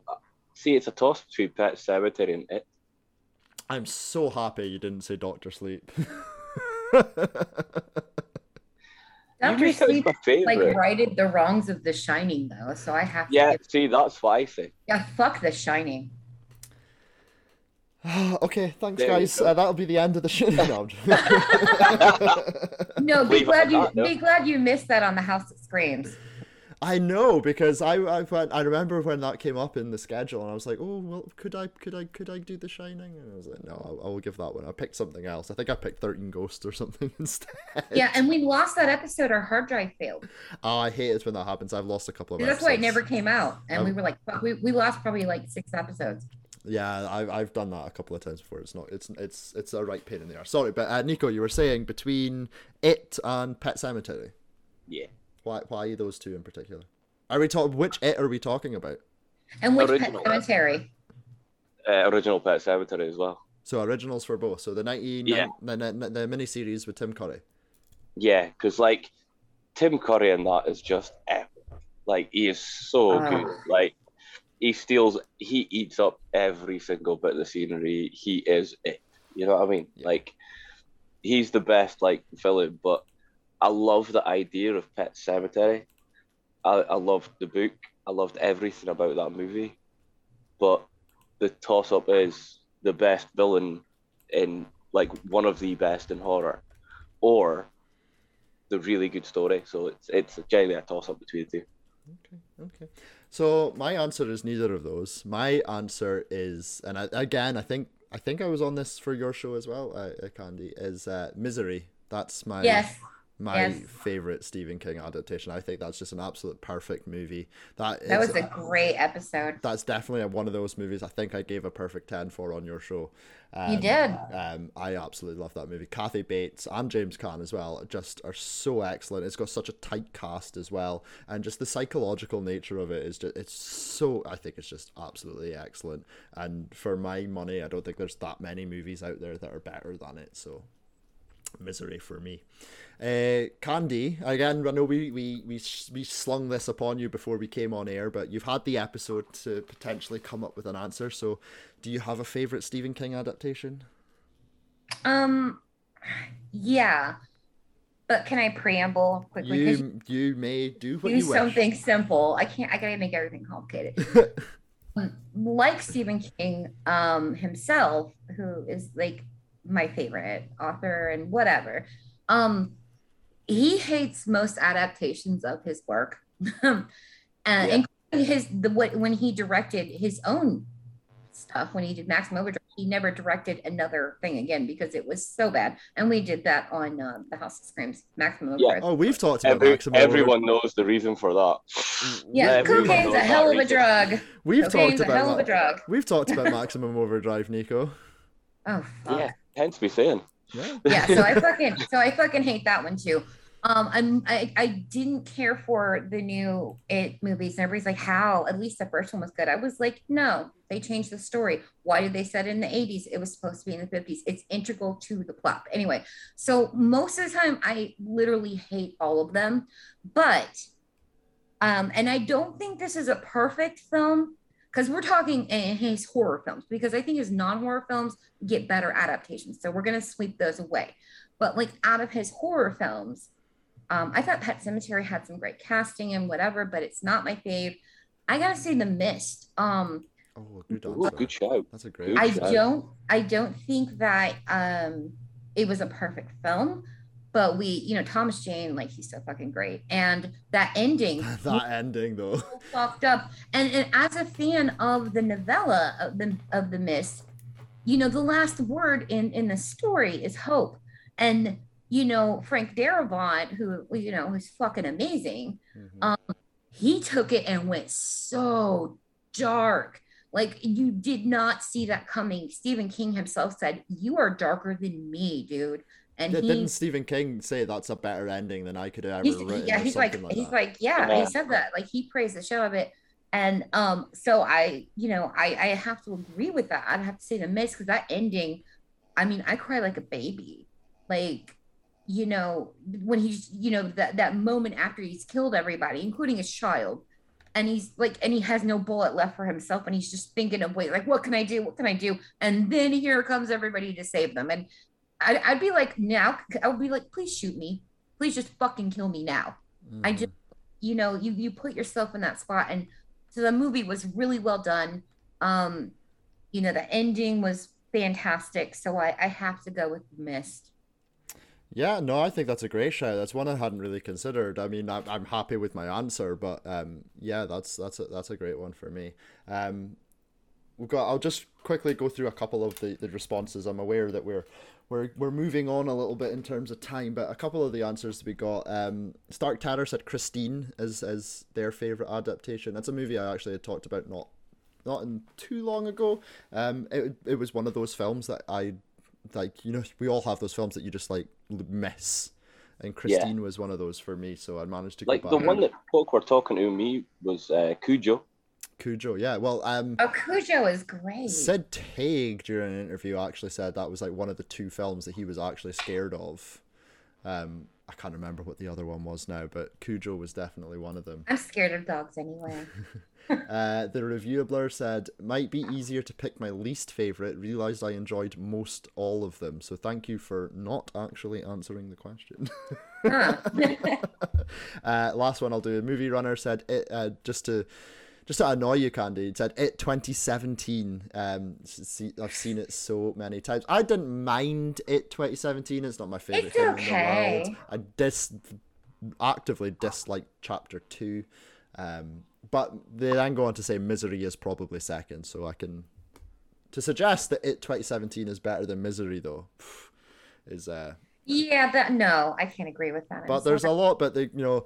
see, it's a toss between Pet Sematary and It. I'm so happy you didn't say Doctor Sleep. Dr. knew that was Sleep my like righted the wrongs of The Shining though, so I have to. Yeah, give- see, that's what I think. yeah, fuck The Shining. okay, thanks, There guys. Uh, that'll be the end of the show. No, No, be Leave glad you that, no? be glad you missed that on the House that Screams. I know because I I went, I remember when that came up in the schedule and I was like, oh well, could I could I could I do The Shining? And I was like, no, I'll, I'll give that one. I picked something else. I think I picked Thirteen Ghosts or something instead. Yeah, and we lost that episode. Our hard drive failed. Oh, I hate it when that happens. I've lost a couple of. Episodes. That's why it never came out, and Oh. we were like, we we lost probably like six episodes. Yeah, I've I've done that a couple of times before. It's not. It's it's it's a right pain in the arse. Sorry, but uh, Nico, you were saying between it and Pet Sematary. Yeah. Why why those two in particular? Are we talking which it are we talking about? And which Original. Pet Sematary? Uh, original Pet Sematary as well. So originals for both. So the nineteen Yeah. the, the, the miniseries with Tim Curry. Yeah, because like Tim Curry in that is just epic. Like he is so Ah. good. Like he steals, he eats up every single bit of the scenery. He is it. You know what I mean? Yeah. Like he's the best like villain. But I love the idea of Pet Sematary. I, I loved the book. I loved everything about that movie. But the toss up is the best villain in like one of the best in horror, or the really good story. So it's it's generally a toss up between the two. Okay, okay. So my answer is neither of those. My answer is, and I, again, I think I think I was on this for your show as well, uh, uh, Candy. Is uh, Misery. That's my Yes. My yes. favorite Stephen King adaptation. I think that's just an absolute perfect movie. That That is- was a great episode. that's definitely one of those movies I think I gave a perfect 10 for on your show. Um, You did. Um, I absolutely love that movie. Kathy Bates and James Caan as well just are so excellent. It's got such a tight cast as well. And just the psychological nature of it is just, it's so, I think it's just absolutely excellent. And for my money, I don't think there's that many movies out there that are better than it. So misery for me. Uh, Candy, again, I know we, we, we, we slung this upon you before we came on air, but you've had the episode to potentially come up with an answer. So, do you have a favorite Stephen King adaptation? Um, yeah, but can I preamble quickly? You you may do what do you wish. something simple. I can't. I gotta make everything complicated. Like Stephen King um, himself, who is like my favorite author and whatever. Um, he hates most adaptations of his work, and Yeah. including his the what when he directed his own stuff when he did Maximum Overdrive, he never directed another thing again because it was so bad. And we did that on uh, the House of Screams, Maximum Yeah. Overdrive. oh, we've talked about Every, Maximum everyone knows the reason for that. yeah, everyone cocaine's a hell of a reason. drug. We've Cocaine's talked a hell about of a drug. We've talked about Maximum Overdrive, Nico. Oh fuck. Yeah, hence me saying. Yeah. yeah so i fucking so i fucking hate that one too. Um i'm i, I didn't care for the new it movies and everybody's like how? At least the first one was good. I was like no they changed the story. Why did they set it in the 80s it was supposed to be in the 50s it's integral to the plot. Anyway so most of the time i literally hate all of them but um and i don't think this is a perfect film because we're talking in his horror films because i think his non-horror films get better adaptations. So we're gonna sweep those away. But like out of his horror films, um, I thought Pet Sematary had some great casting and whatever, but it's not my fave. I gotta say The Mist. Um, Oh, good Ooh, good shout. That's a great. Good I shout. don't I don't think that um it was a perfect film, but we, you know, Thomas Jane, like he's so fucking great. And that ending that ending though. so fucked up. And, and as a fan of the novella of the of the mist, you know, the last word in in the story is hope. And you know, Frank Darabont, who you know, who's fucking amazing, Mhm. um, he took it and went so dark. Like you did not see that coming. Stephen King himself said, "You are darker than me, dude." And Di- he Didn't Stephen King say that's a better ending than I could have ever he's, written? yeah he's like, like he's that? like yeah, Yeah. he said that like he praised the show of it and um so i you know i i have to agree with that i'd have to say the Mist because that ending i mean i cry like a baby like you know when he's you know that that moment after he's killed everybody including his child and he's like and he has no bullet left for himself and he's just thinking of wait like what can i do what can i do and then here comes everybody to save them and I'd, I'd be like now i would be like please shoot me please just fucking kill me now I Mhm. just, you know, you you put yourself in that spot, and so the movie was really well done. Um, you know, the ending was fantastic, so I I have to go with Mist. Yeah, no, I think that's a great shout. That's one I hadn't really considered. I mean, I'm, I'm happy with my answer, but um, yeah, that's that's a, that's a great one for me. Um, we've got. I'll just quickly go through a couple of the, the responses. I'm aware that we're we're we're moving on a little bit in terms of time, but a couple of the answers we got. Um, Stark Terror said Christine as as their favorite adaptation. That's a movie I actually had talked about not not in too long ago. Um, it it was one of those films that I like. You know, we all have those films that you just like miss. And Christine was one of those for me, so I managed to go Like the one that folk were talking to me was uh, Cujo. Cujo, yeah. Well, um, Oh, Cujo is great. Sid Haig during an interview actually said that was like one of the two films that he was actually scared of. Um, I can't remember what the other one was now, but Cujo was definitely one of them. I'm scared of dogs anyway. Uh, the reviewabler said, "Might be easier to pick my least favorite. Realized I enjoyed most all of them. So thank you for not actually answering the question." Uh, last one I'll do. Movie runner said it uh, just to just to annoy you, Candy. It said it 2017. Um, see, I've seen it so many times. I didn't mind it 2017. It's not my favorite It's film okay. in the world. I dis actively dislike chapter two. Um, but they then go on to say misery is probably second. So I can to suggest that it 2017 is better than misery though is uh yeah, that no, I can't agree with that. I'm but there's a lot but they you know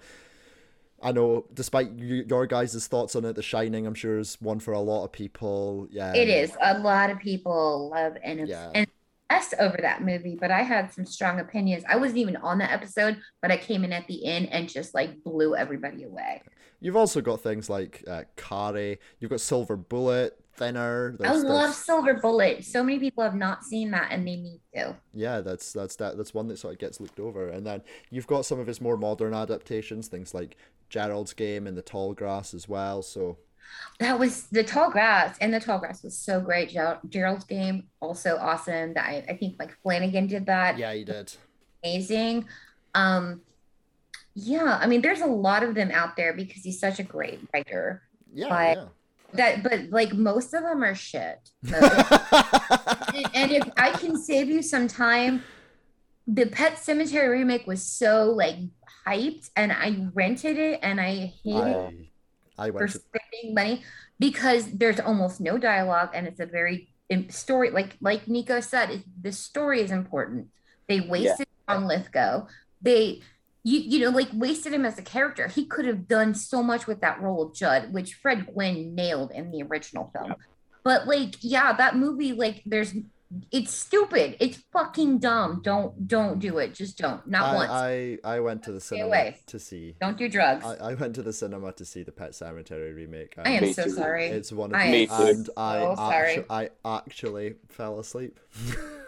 i know despite you, your guys' thoughts on it the shining i'm sure is one for a lot of people yeah It is. A lot of people love and Yeah. and obsess over that movie, but I had some strong opinions. I wasn't even on that episode, but I came in at the end and just like blew everybody away. you've also got things like uh, Carrie, you've got silver bullet thinner I love Silver Bullet. So many people have not seen that and they need to. yeah that's that's that that's one that sort of gets looked over and then you've got some of his more modern adaptations things like gerald's game and the tall grass as well so That was the tall grass, and the tall grass was so great. Ger- Gerald's game also awesome. That I, I think like Flanagan did that. yeah he did amazing. Um, yeah, I mean, there's a lot of them out there because he's such a great writer. yeah But- yeah That, but like most of them are shit. So if- and if I can save you some time, the Pet Sematary remake was so like hyped, and I rented it, and I hated I, I for to spending money because there's almost no dialogue and it's a very story like like Nico said it, the story is important. They wasted on Lithgow. They you you know like wasted him as a character he could have done so much with that role of Judd which Fred Gwynne nailed in the original film but like yeah that movie like there's it's stupid it's fucking dumb don't don't do it just don't not once I, I I went to the cinema away. to see don't do drugs I, I went to the cinema to see the Pet Sematary remake. I am so too. sorry It's one of I the, Me too. and I so sorry. actu- I actually fell asleep.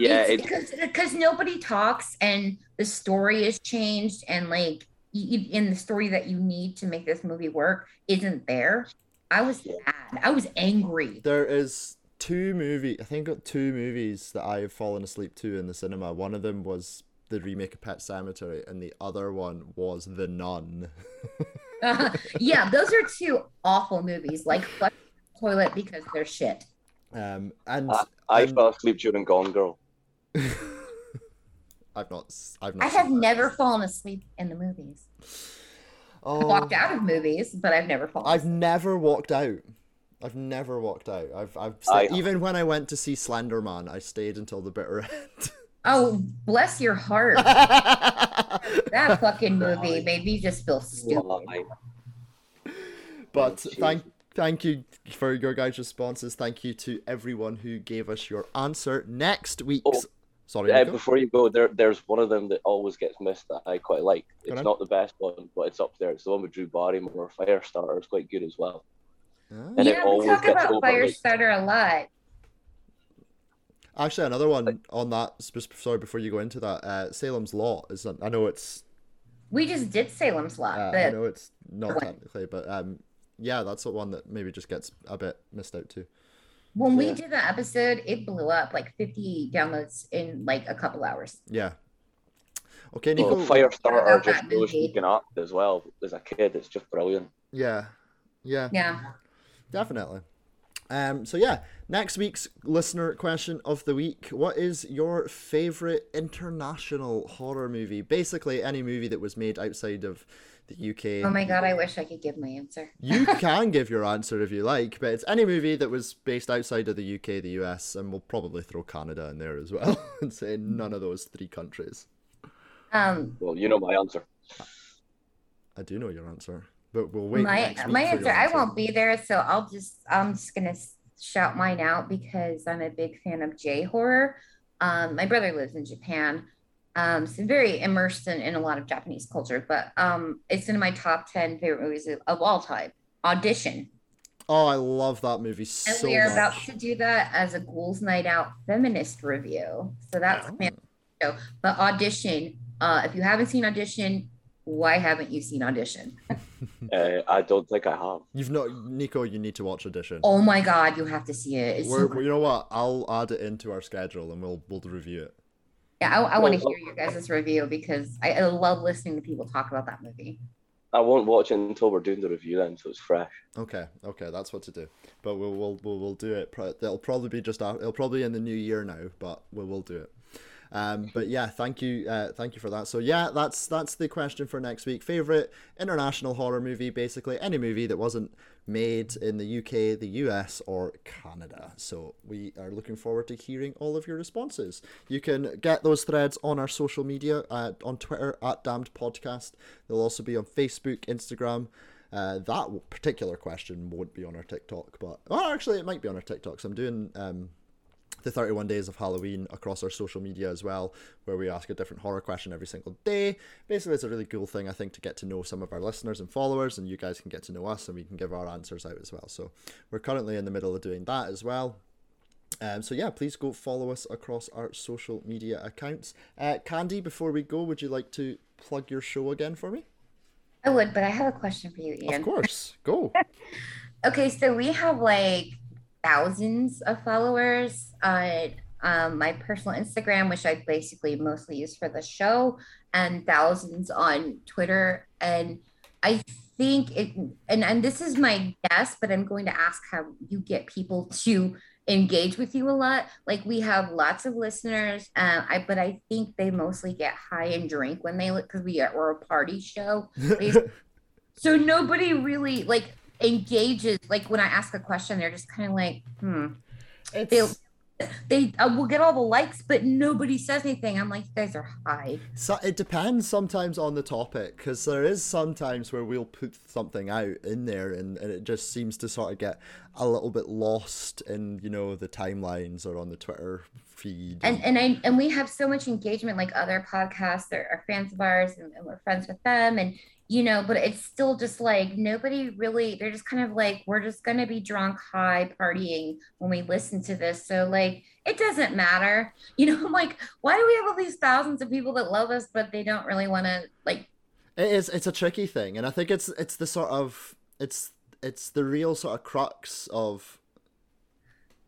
Yeah, it's it, because because nobody talks and the story is changed and like in the story that you need to make this movie work isn't there. I was mad. I was angry. there is two movie. I think two movies that I have fallen asleep to in the cinema. One of them was the remake of Pet Sematary, and the other one was The Nun. yeah, those are two awful movies. Like flush toilet because they're shit. Um, and I, I and fell asleep during Gone Girl. I've not. s- I've not. I have seen that. never fallen asleep in the movies. I Oh, walked out of movies, but I've never fallen. I've asleep. never walked out. I've never walked out. I've I've I- even when I went to see Slender Man, I stayed until the bitter end. Oh, bless your heart. that fucking movie made me just feel stupid. Why? but Jesus. thank thank you for your guys' responses. Thank you to everyone who gave us your answer. Next week's Oh, sorry, Uh, before you go, there there's one of them that always gets missed that I quite like. Go It's on. not the best one, but it's up there. It's the one with Drew Barrymore, Firestarter. It's quite good as well. Ah. And it yeah, we talk gets about overlooked. Firestarter a lot. Actually, another one on that. Sorry, before you go into that, uh, Salem's Lot is. I know it's. We just did Salem's Lot. Uh, I know it's not technically, but um, yeah, that's the one that maybe just gets a bit missed out too. When we did that episode, it blew up like 50 downloads in like a couple hours. Yeah. Okay, Nico. Well, Firestarter About just that knows movie. he can act as well. As a kid, it's just brilliant. Yeah. Yeah. Yeah. Definitely. Um, so yeah, next week's listener question of the week: What is your favorite international horror movie? Basically, any movie that was made outside of the UK. Oh my god, I wish I could give my answer. You can give your answer if you like, but it's any movie that was based outside of the UK, the US, and we'll probably throw Canada in there as well and say none of those three countries. Um, Well, you know my answer. I do know your answer, but we'll wait. my my for answer, I won't be there, so I'll just I'm just gonna shout mine out because I'm a big fan of J horror. Um, my brother lives in Japan, um, so I'm very immersed in, in a lot of Japanese culture. But um, it's in my top ten favorite movies of, of all time. Audition, Oh, I love that movie and so we are much. about to do that as a Ghouls Night Out feminist review. So that's Oh. my show. But Audition, uh, if you haven't seen Audition, why haven't you seen Audition? Uh, I don't think I have. You've not, Nico. You need to watch Audition. Oh my god, you have to see it. We're, you know what? I'll add it into our schedule and we'll we'll review it. Yeah, I, I want to hear your guys' review because I, I love listening to people talk about that movie. I won't watch it until we're doing the review then, so it's fresh. Okay, okay, that's what to do. But we'll we'll we'll, we'll do it. pro- It'll probably be just after, it'll probably be in the new year now, but we will do it. Um, but yeah, thank you, uh, thank you for that. So yeah, that's that's the question for next week. Favorite international horror movie, basically any movie that wasn't made in the UK, the US, or Canada. So we are looking forward to hearing all of your responses. You can get those threads on our social media, uh, on Twitter at Damned Podcast. They'll also be on Facebook, Instagram. Uh, that particular question won't be on our TikTok, but well, actually, it might be on our TikTok. So I'm doing um, the 31 days of Halloween across our social media as well, where we ask a different horror question every single day. Basically, it's a really cool thing, I think, to get to know some of our listeners and followers, and you guys can get to know us and we can give our answers out as well. So, we're currently in the middle of doing that as well. Um, so, yeah, please go follow us across our social media accounts. Uh, Candy, before we go, would you like to plug your show again for me? I would, but I have a question for you, Ian. Of course, go. Okay, so we have like thousands of followers on um, my personal Instagram, which I basically mostly use for the show, and thousands on Twitter. And I think it, and, and this is my guess, but I'm going to ask how you get people to engage with you a lot. Like we have lots of listeners, uh, I but I think they mostly get high and drink when they look because we are we're a party show. So nobody really like engages. Like when I ask a question, they're just kind of like, hmm. They they uh, will get all the likes, but nobody says anything. I'm like, you guys are high. So it depends sometimes on the topic because there is sometimes where we'll put something out in there and, and it just seems to sort of get a little bit lost in you know the timelines or on the Twitter feed. And and I and we have so much engagement, like other podcasts are, are fans of ours, and, and we're friends with them, and you know, but it's still just like nobody really. They're just kind of like we're just gonna be drunk, high, partying when we listen to this. So like it doesn't matter, you know. I'm like, why do we have all these thousands of people that love us, but they don't really want to like It is. It's a tricky thing, and I think it's it's the sort of it's it's the real sort of crux of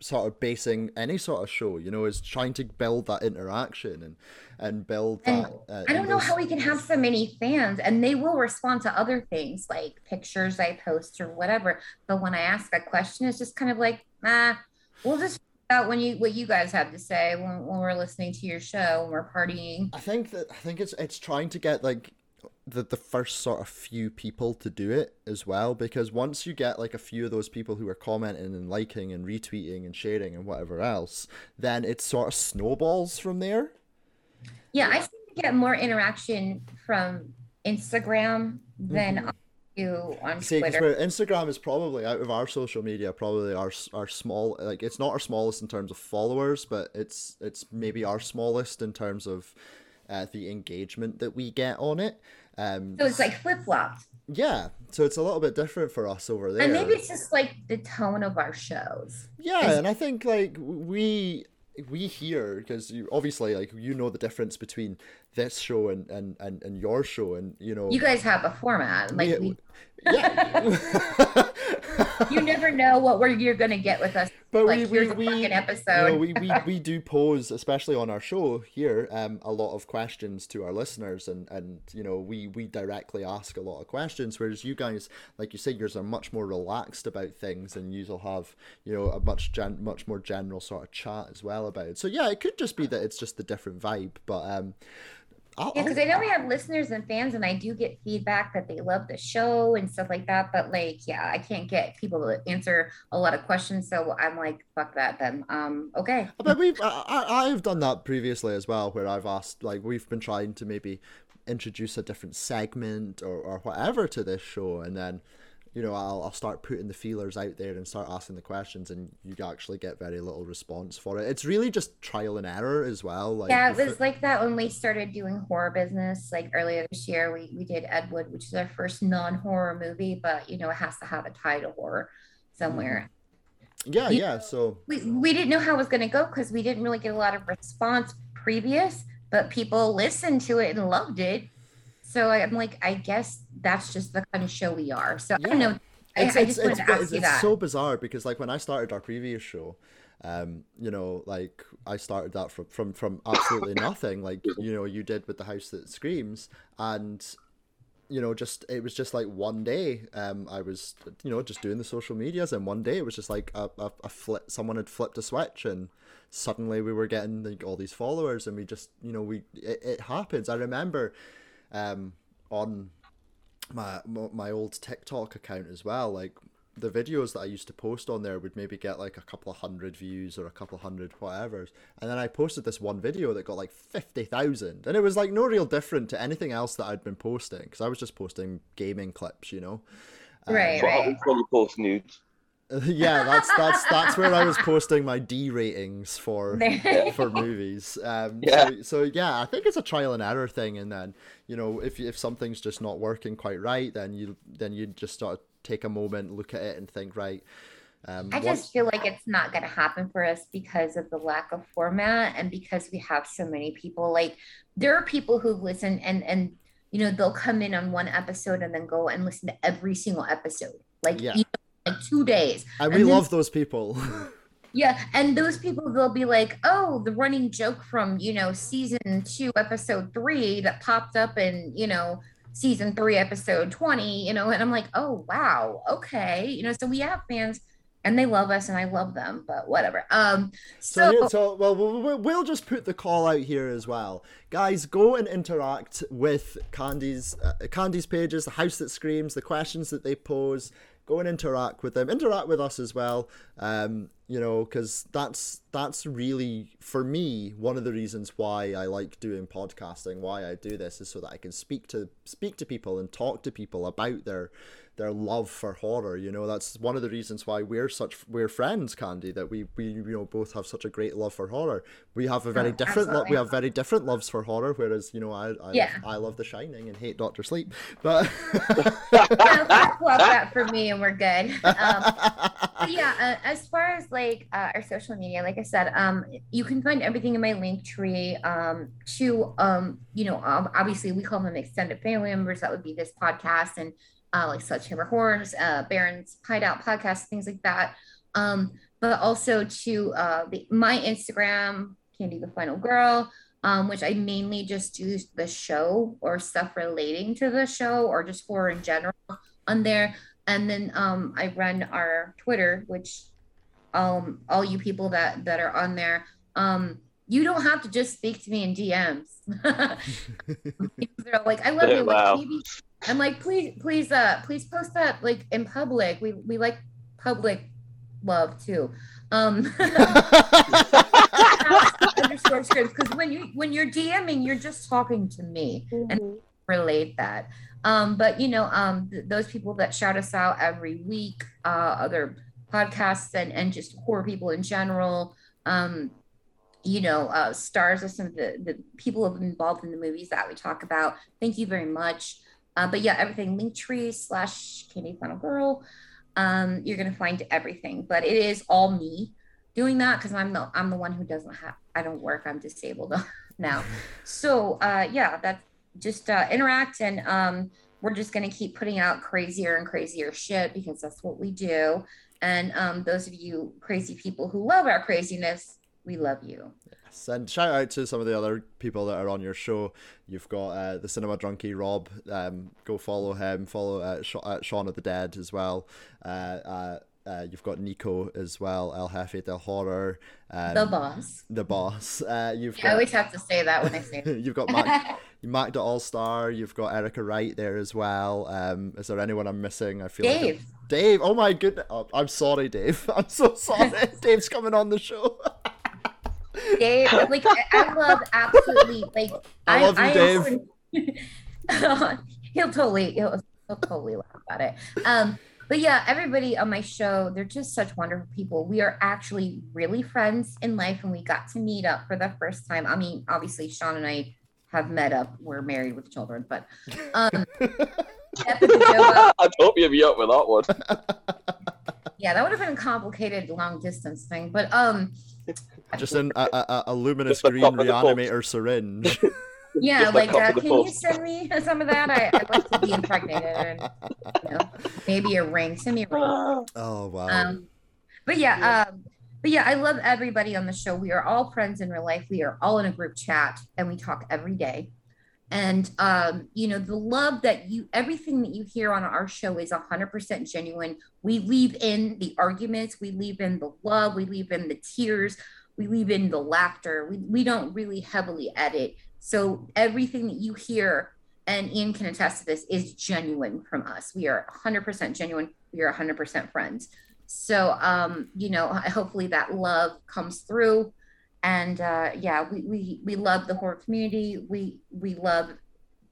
sort of basing any sort of show. You know, is trying to build that interaction and and build And that. Uh, I don't know those- how we can have so many fans and they will respond to other things like pictures I post or whatever. But when I ask a question, it's just kind of like, ah, we'll just out when you what you guys have to say when, when we're listening to your show when we're partying. I think that I think it's it's trying to get like the the first sort of few people to do it as well because once you get like a few of those people who are commenting and liking and retweeting and sharing and whatever else, then it sort of snowballs from there. Yeah, I seem to get more interaction from Instagram than I do on See, Twitter. Instagram is probably out of our social media, probably our our small like it's not our smallest in terms of followers, but it's it's maybe our smallest in terms of uh, the engagement that we get on it. Um, So it's like flip flopped. yeah, so it's a little bit different for us over there. And maybe it's just like the tone of our shows. Yeah, and I think like we we here because you obviously like you know the difference between this show and and and, and your show and you know You guys have a format. Like We- we, yeah you never know what we're you're gonna get with us. But like we, we, a we, fucking episode. You know, we, we, we do pose, especially on our show here, um, a lot of questions to our listeners, and, and you know we, we directly ask a lot of questions, whereas you guys, like you said, yours are much more relaxed about things, and you'll have you know a much gen- much more general sort of chat as well about it. So yeah, it could just be that it's just the different vibe, but um, I'll, Yeah, because I'll- know we have listeners and fans, and I do get feedback that they love the show and stuff like that. But like, yeah, I can't get people to answer a lot of questions, so I'm like, fuck that. Then, um, okay. But we've I, I- I've done that previously as well, where I've asked like we've been trying to maybe introduce a different segment or, or whatever to this show, and then you know I'll I'll start putting the feelers out there and start asking the questions, and you actually get very little response for it. It's really just trial and error as well. Like yeah, it was like that when we started doing horror business. Like earlier this year, we we did Ed Wood, which is our first non-horror movie, but you know it has to have a tie to horror somewhere. yeah, you yeah. So We we didn't know how it was going to go because we didn't really get a lot of response previous, but people listened to it and loved it. So I'm like, I guess that's just the kind of show we are. So I don't know. I, it's, I it's, just wanted it's, to ask it's, you it's so bizarre because like when I started our previous show, um, you know, like I started that from from from absolutely nothing, like you know you did with the house that screams, and you know just it was just like one day, um, I was you know just doing the social medias, and one day it was just like a a, a flip, someone had flipped a switch and suddenly we were getting like all these followers and we just you know we it, it happens i remember um on my my old TikTok account as well. Like the videos that I used to post on there would maybe get like a couple of hundred views or a couple of hundred whatever. And then I posted this one video that got like fifty thousand, and it was like no real different to anything else that I'd been posting because I was just posting gaming clips, you know. Um, Right, What right. happens when you post nudes? yeah, that's that's that's where I was posting my D ratings for for movies. Um, Yeah. So, so yeah, I think it's a trial and error thing, and then you know if if something's just not working quite right, then you then you just sort of take a moment, look at it, and think right. Um, I once- just feel like it's not going to happen for us because of the lack of format and because we have so many people. Like there are people who listen and and you know they'll come in on one episode and then go and listen to every single episode, like Yeah. you know, like two days. and we love those people. Yeah, and those people they'll be like, "Oh, the running joke from you know season two, episode three that popped up in you know season three, episode twenty." You know, and I'm like, "Oh, wow, okay." You know, so we have fans, and they love us, and I love them, but whatever. Um, So, so, here- so well, we'll, we'll- we'll just put the call out here as well, guys. Go and interact with Candy's uh, Candy's pages, the house that screams, the questions that they pose. Go and interact with them. Interact with us as well. Um, you know, because that's that's really for me one of the reasons why I like doing podcasting. Why I do this is so that I can speak to speak to people and talk to people about their their love for horror. You know, that's one of the reasons why we're such we're friends, Candy. That we we you know both have such a great love for horror. We have a very Oh, different lo- we have very different loves for horror. Whereas you know I I, Yeah. I love The Shining and hate Doctor Sleep, but yeah, swap that for me, and we're good. Um, yeah, uh, as far as like uh, our social media, like I said, um, you can find everything in my link tree. Um, to um, you know, um, obviously we call them extended family members. That would be this podcast and uh, like Sledgehammer Horrors, uh, Baron's Hideout podcast, things like that. Um, but also to uh, the, my Instagram, Candy the Final Girl. Um, which I mainly just do the show or stuff relating to the show or just horror in general on there. And then um, I run our Twitter, which um, all you people that that are on there, um, you don't have to just speak to me in DMs. They're like, I love you. Like, Wow. maybe I'm like, please, please, uh, please post that like in public. We we like public love too. Um, underscore scripts because when you when you're DMing, you're just talking to me and relate that. Um, but you know, um, th- those people that shout us out every week, uh, other podcasts and and just horror people in general. Um, you know, uh, stars of some of the, the people who have been involved in the movies that we talk about. Thank you very much. Uh, but yeah, everything Linktree slash Candy Final Girl. Um, you're gonna find everything, but it is all me doing that because I'm the I'm the one who doesn't have I don't work. I'm disabled now. So uh, yeah, that's just uh, interact and um, we're just to keep putting out crazier and crazier shit because that's what we do. And um, those of you crazy people who love our craziness, we love you. Yes, and shout out to some of the other people that are on your show. You've got uh, the Cinema Drunkie Rob. Um, go follow him. Follow uh, Sh- uh, Shaun of the Dead as well. Uh, uh, uh, you've got Nico as well, El Jefe del Horror. Um, The boss. The boss. Uh, you've I got always have to say that when I say it. you've got Mac, Mac the All Star. You've got Erica Wright there as well. Um, is there anyone I'm missing? I feel like Dave. Dave. Oh my goodness. Oh, I'm sorry, Dave. I'm so sorry. Dave's coming on the show. Dave, like I- I love absolutely like I love you, Dave. also- he'll totally he'll, he'll totally laugh about it. Um, but yeah, everybody on my show, they're just such wonderful people. We are actually really friends in life, and we got to meet up for the first time. I mean, obviously, Sean and I have met up. We're married with children, but um, Epic Joe, I'd hope you'd be up with that one. Yeah, that would have been a complicated long distance thing. But um, Just in a, a, a- a a luminous Just green top of reanimator syringe. Yeah, Just like like uh, of the can you send me some of that? I, I'd like to be impregnated, and you know, maybe a ring. Send me a ring. Oh wow. Um, but yeah, um, but yeah, I love everybody on the show. We are all friends in real life. We are all in a group chat, and we talk every day. And um, you know, the love that you, everything that you hear on our show is hundred percent genuine. We leave in the arguments, we leave in the love, we leave in the tears, we leave in the laughter. We we don't really heavily edit. So everything that you hear, and Ian can attest to this, is genuine from us. We are 100% genuine. We are 100% friends. So, um, you know, hopefully that love comes through. And uh, yeah, we, we we love the horror community. We we love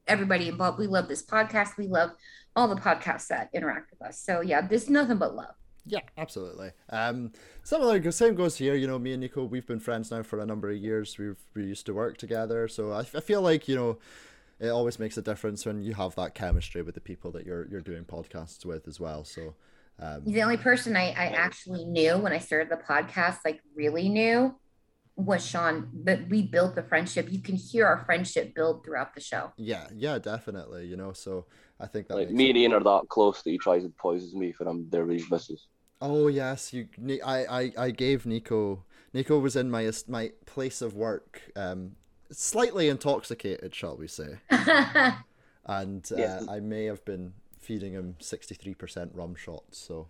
everybody involved. We love this podcast. We love all the podcasts that interact with us. So yeah, there's nothing but love. Yeah, absolutely. Um, similar, same goes here. You know, me and Nico, we've been friends now for a number of years. We've we used to work together, so I, I feel like you know, it always makes a difference when you have that chemistry with the people that you're you're doing podcasts with as well. So, um, The only person I, I actually knew when I started the podcast, like really knew, was Sean. But we built the friendship. You can hear our friendship build throughout the show. yeah, yeah, definitely. You know, so I think that Like makes me it- and Ian are that close that he tries and poisons me for I'm there with his. Oh yes, you. Ni- I, I, I gave Nico. Nico was in my my place of work, um, slightly intoxicated, shall we say, and uh, Yes. I may have been feeding him sixty three percent rum shots. So,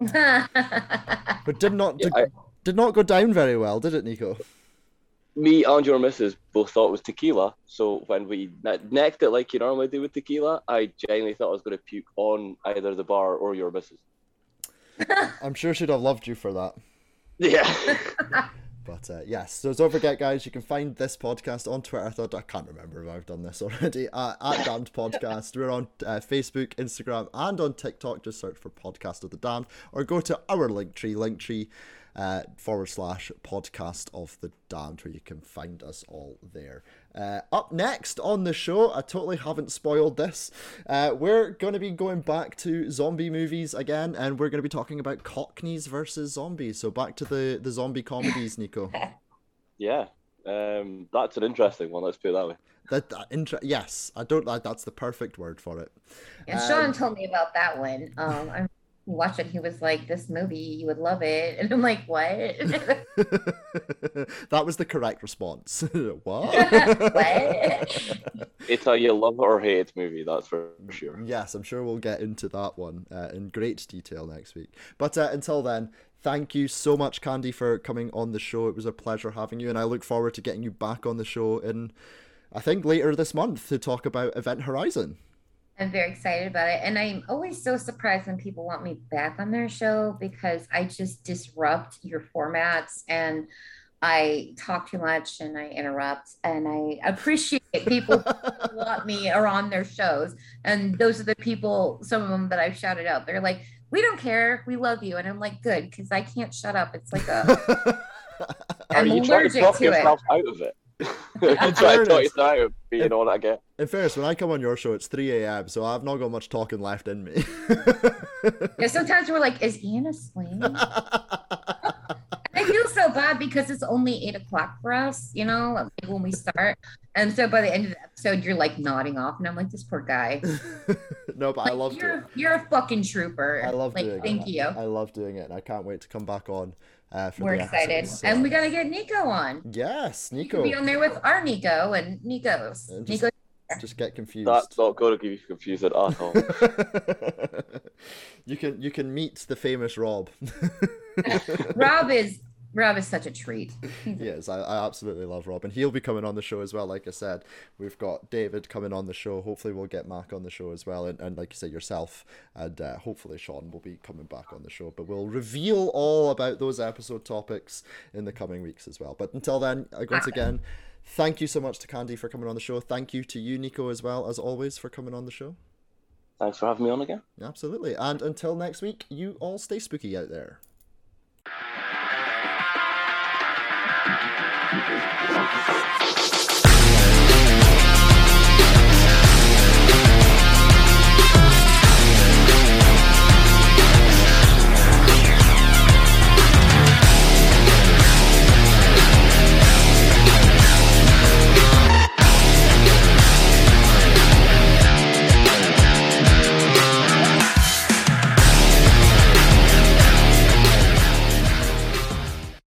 but did not Yeah, did, I- did not go down very well, did it, Nico? Me and your missus both thought it was tequila. So when we necked it like you normally do with tequila, I genuinely thought I was going to puke on either the bar or your missus. I'm sure she'd have loved you for that. Yeah. But uh, yes, so don't forget, guys, you can find this podcast on Twitter. I thought I can't remember if I've done this already. Uh, at Damned Podcast. We're on uh, Facebook, Instagram, and on TikTok. Just search for Podcast of the Damned, or go to our link tree, linktree uh, forward slash Podcast of the Damned, where you can find us all there. Uh, up next on the show, I totally haven't spoiled this. Uh, we're going to be going back to zombie movies again, and we're going to be talking about Cockneys versus zombies. So back to the the zombie comedies, Nico. yeah. Um, that's an interesting one. Let's put it that way. That, that inter- yes, I don't. That, that's the perfect word for it. And Sean told me about that one. Um, I watched it. He was like, "This movie, you would love it," and I'm like, "What? that was the correct response. what? what?" It's a you love or hate movie, that's for sure. Yes, I'm sure we'll get into that one uh, in great detail next week. But uh, until then, thank you so much, Candy, for coming on the show. It was a pleasure having you, and I look forward to getting you back on the show in, I think, later this month to talk about Event Horizon. I'm very excited about it. And I'm always so surprised when people want me back on their show because I just disrupt your formats and I talk too much and I interrupt. And I appreciate people who want me or on their shows. And those are the people, some of them that I've shouted out. They're like, we don't care. We love you. And I'm like, good, because I can't shut up. It's like a, Are I'm you trying to allergic talk to it. out of it? you trying to talk fairness- yourself out of being on it again. In fairness, when I come on your show, it's 3 a.m., so I've not got much talking left in me. Yeah, sometimes we're like, is Ian asleep? I feel so so bad because it's only eight o'clock for us, you know, like when we start. And so by the end of the episode, you're like nodding off, and I'm like, this poor guy. no, but Like, I love you're, doing. you're a fucking trooper. I love like, doing thank it. you. I love doing it, and I can't wait to come back on. Uh, for We're the excited, episodes, so- and we gotta get Nico on. Yes, You Nico. could be on there with our Nico and Nico's. Uh, just- Nico, Just get confused. That's not going to give you confused at all. you can you can meet the famous Rob. Rob is Rob is such a treat. Yes, I, I absolutely love Rob, and he'll be coming on the show as well. Like I said, we've got David coming on the show. Hopefully, we'll get Mac on the show as well, and, and like you say, yourself, and uh, hopefully Sean will be coming back on the show. But we'll reveal all about those episode topics in the coming weeks as well. But until then, uh, once again, thank you so much to Candy for coming on the show. Thank you to you, Nico, as well as always for coming on the show. Thanks for having me on again. Absolutely, and until next week, you all stay spooky out there. Thank you.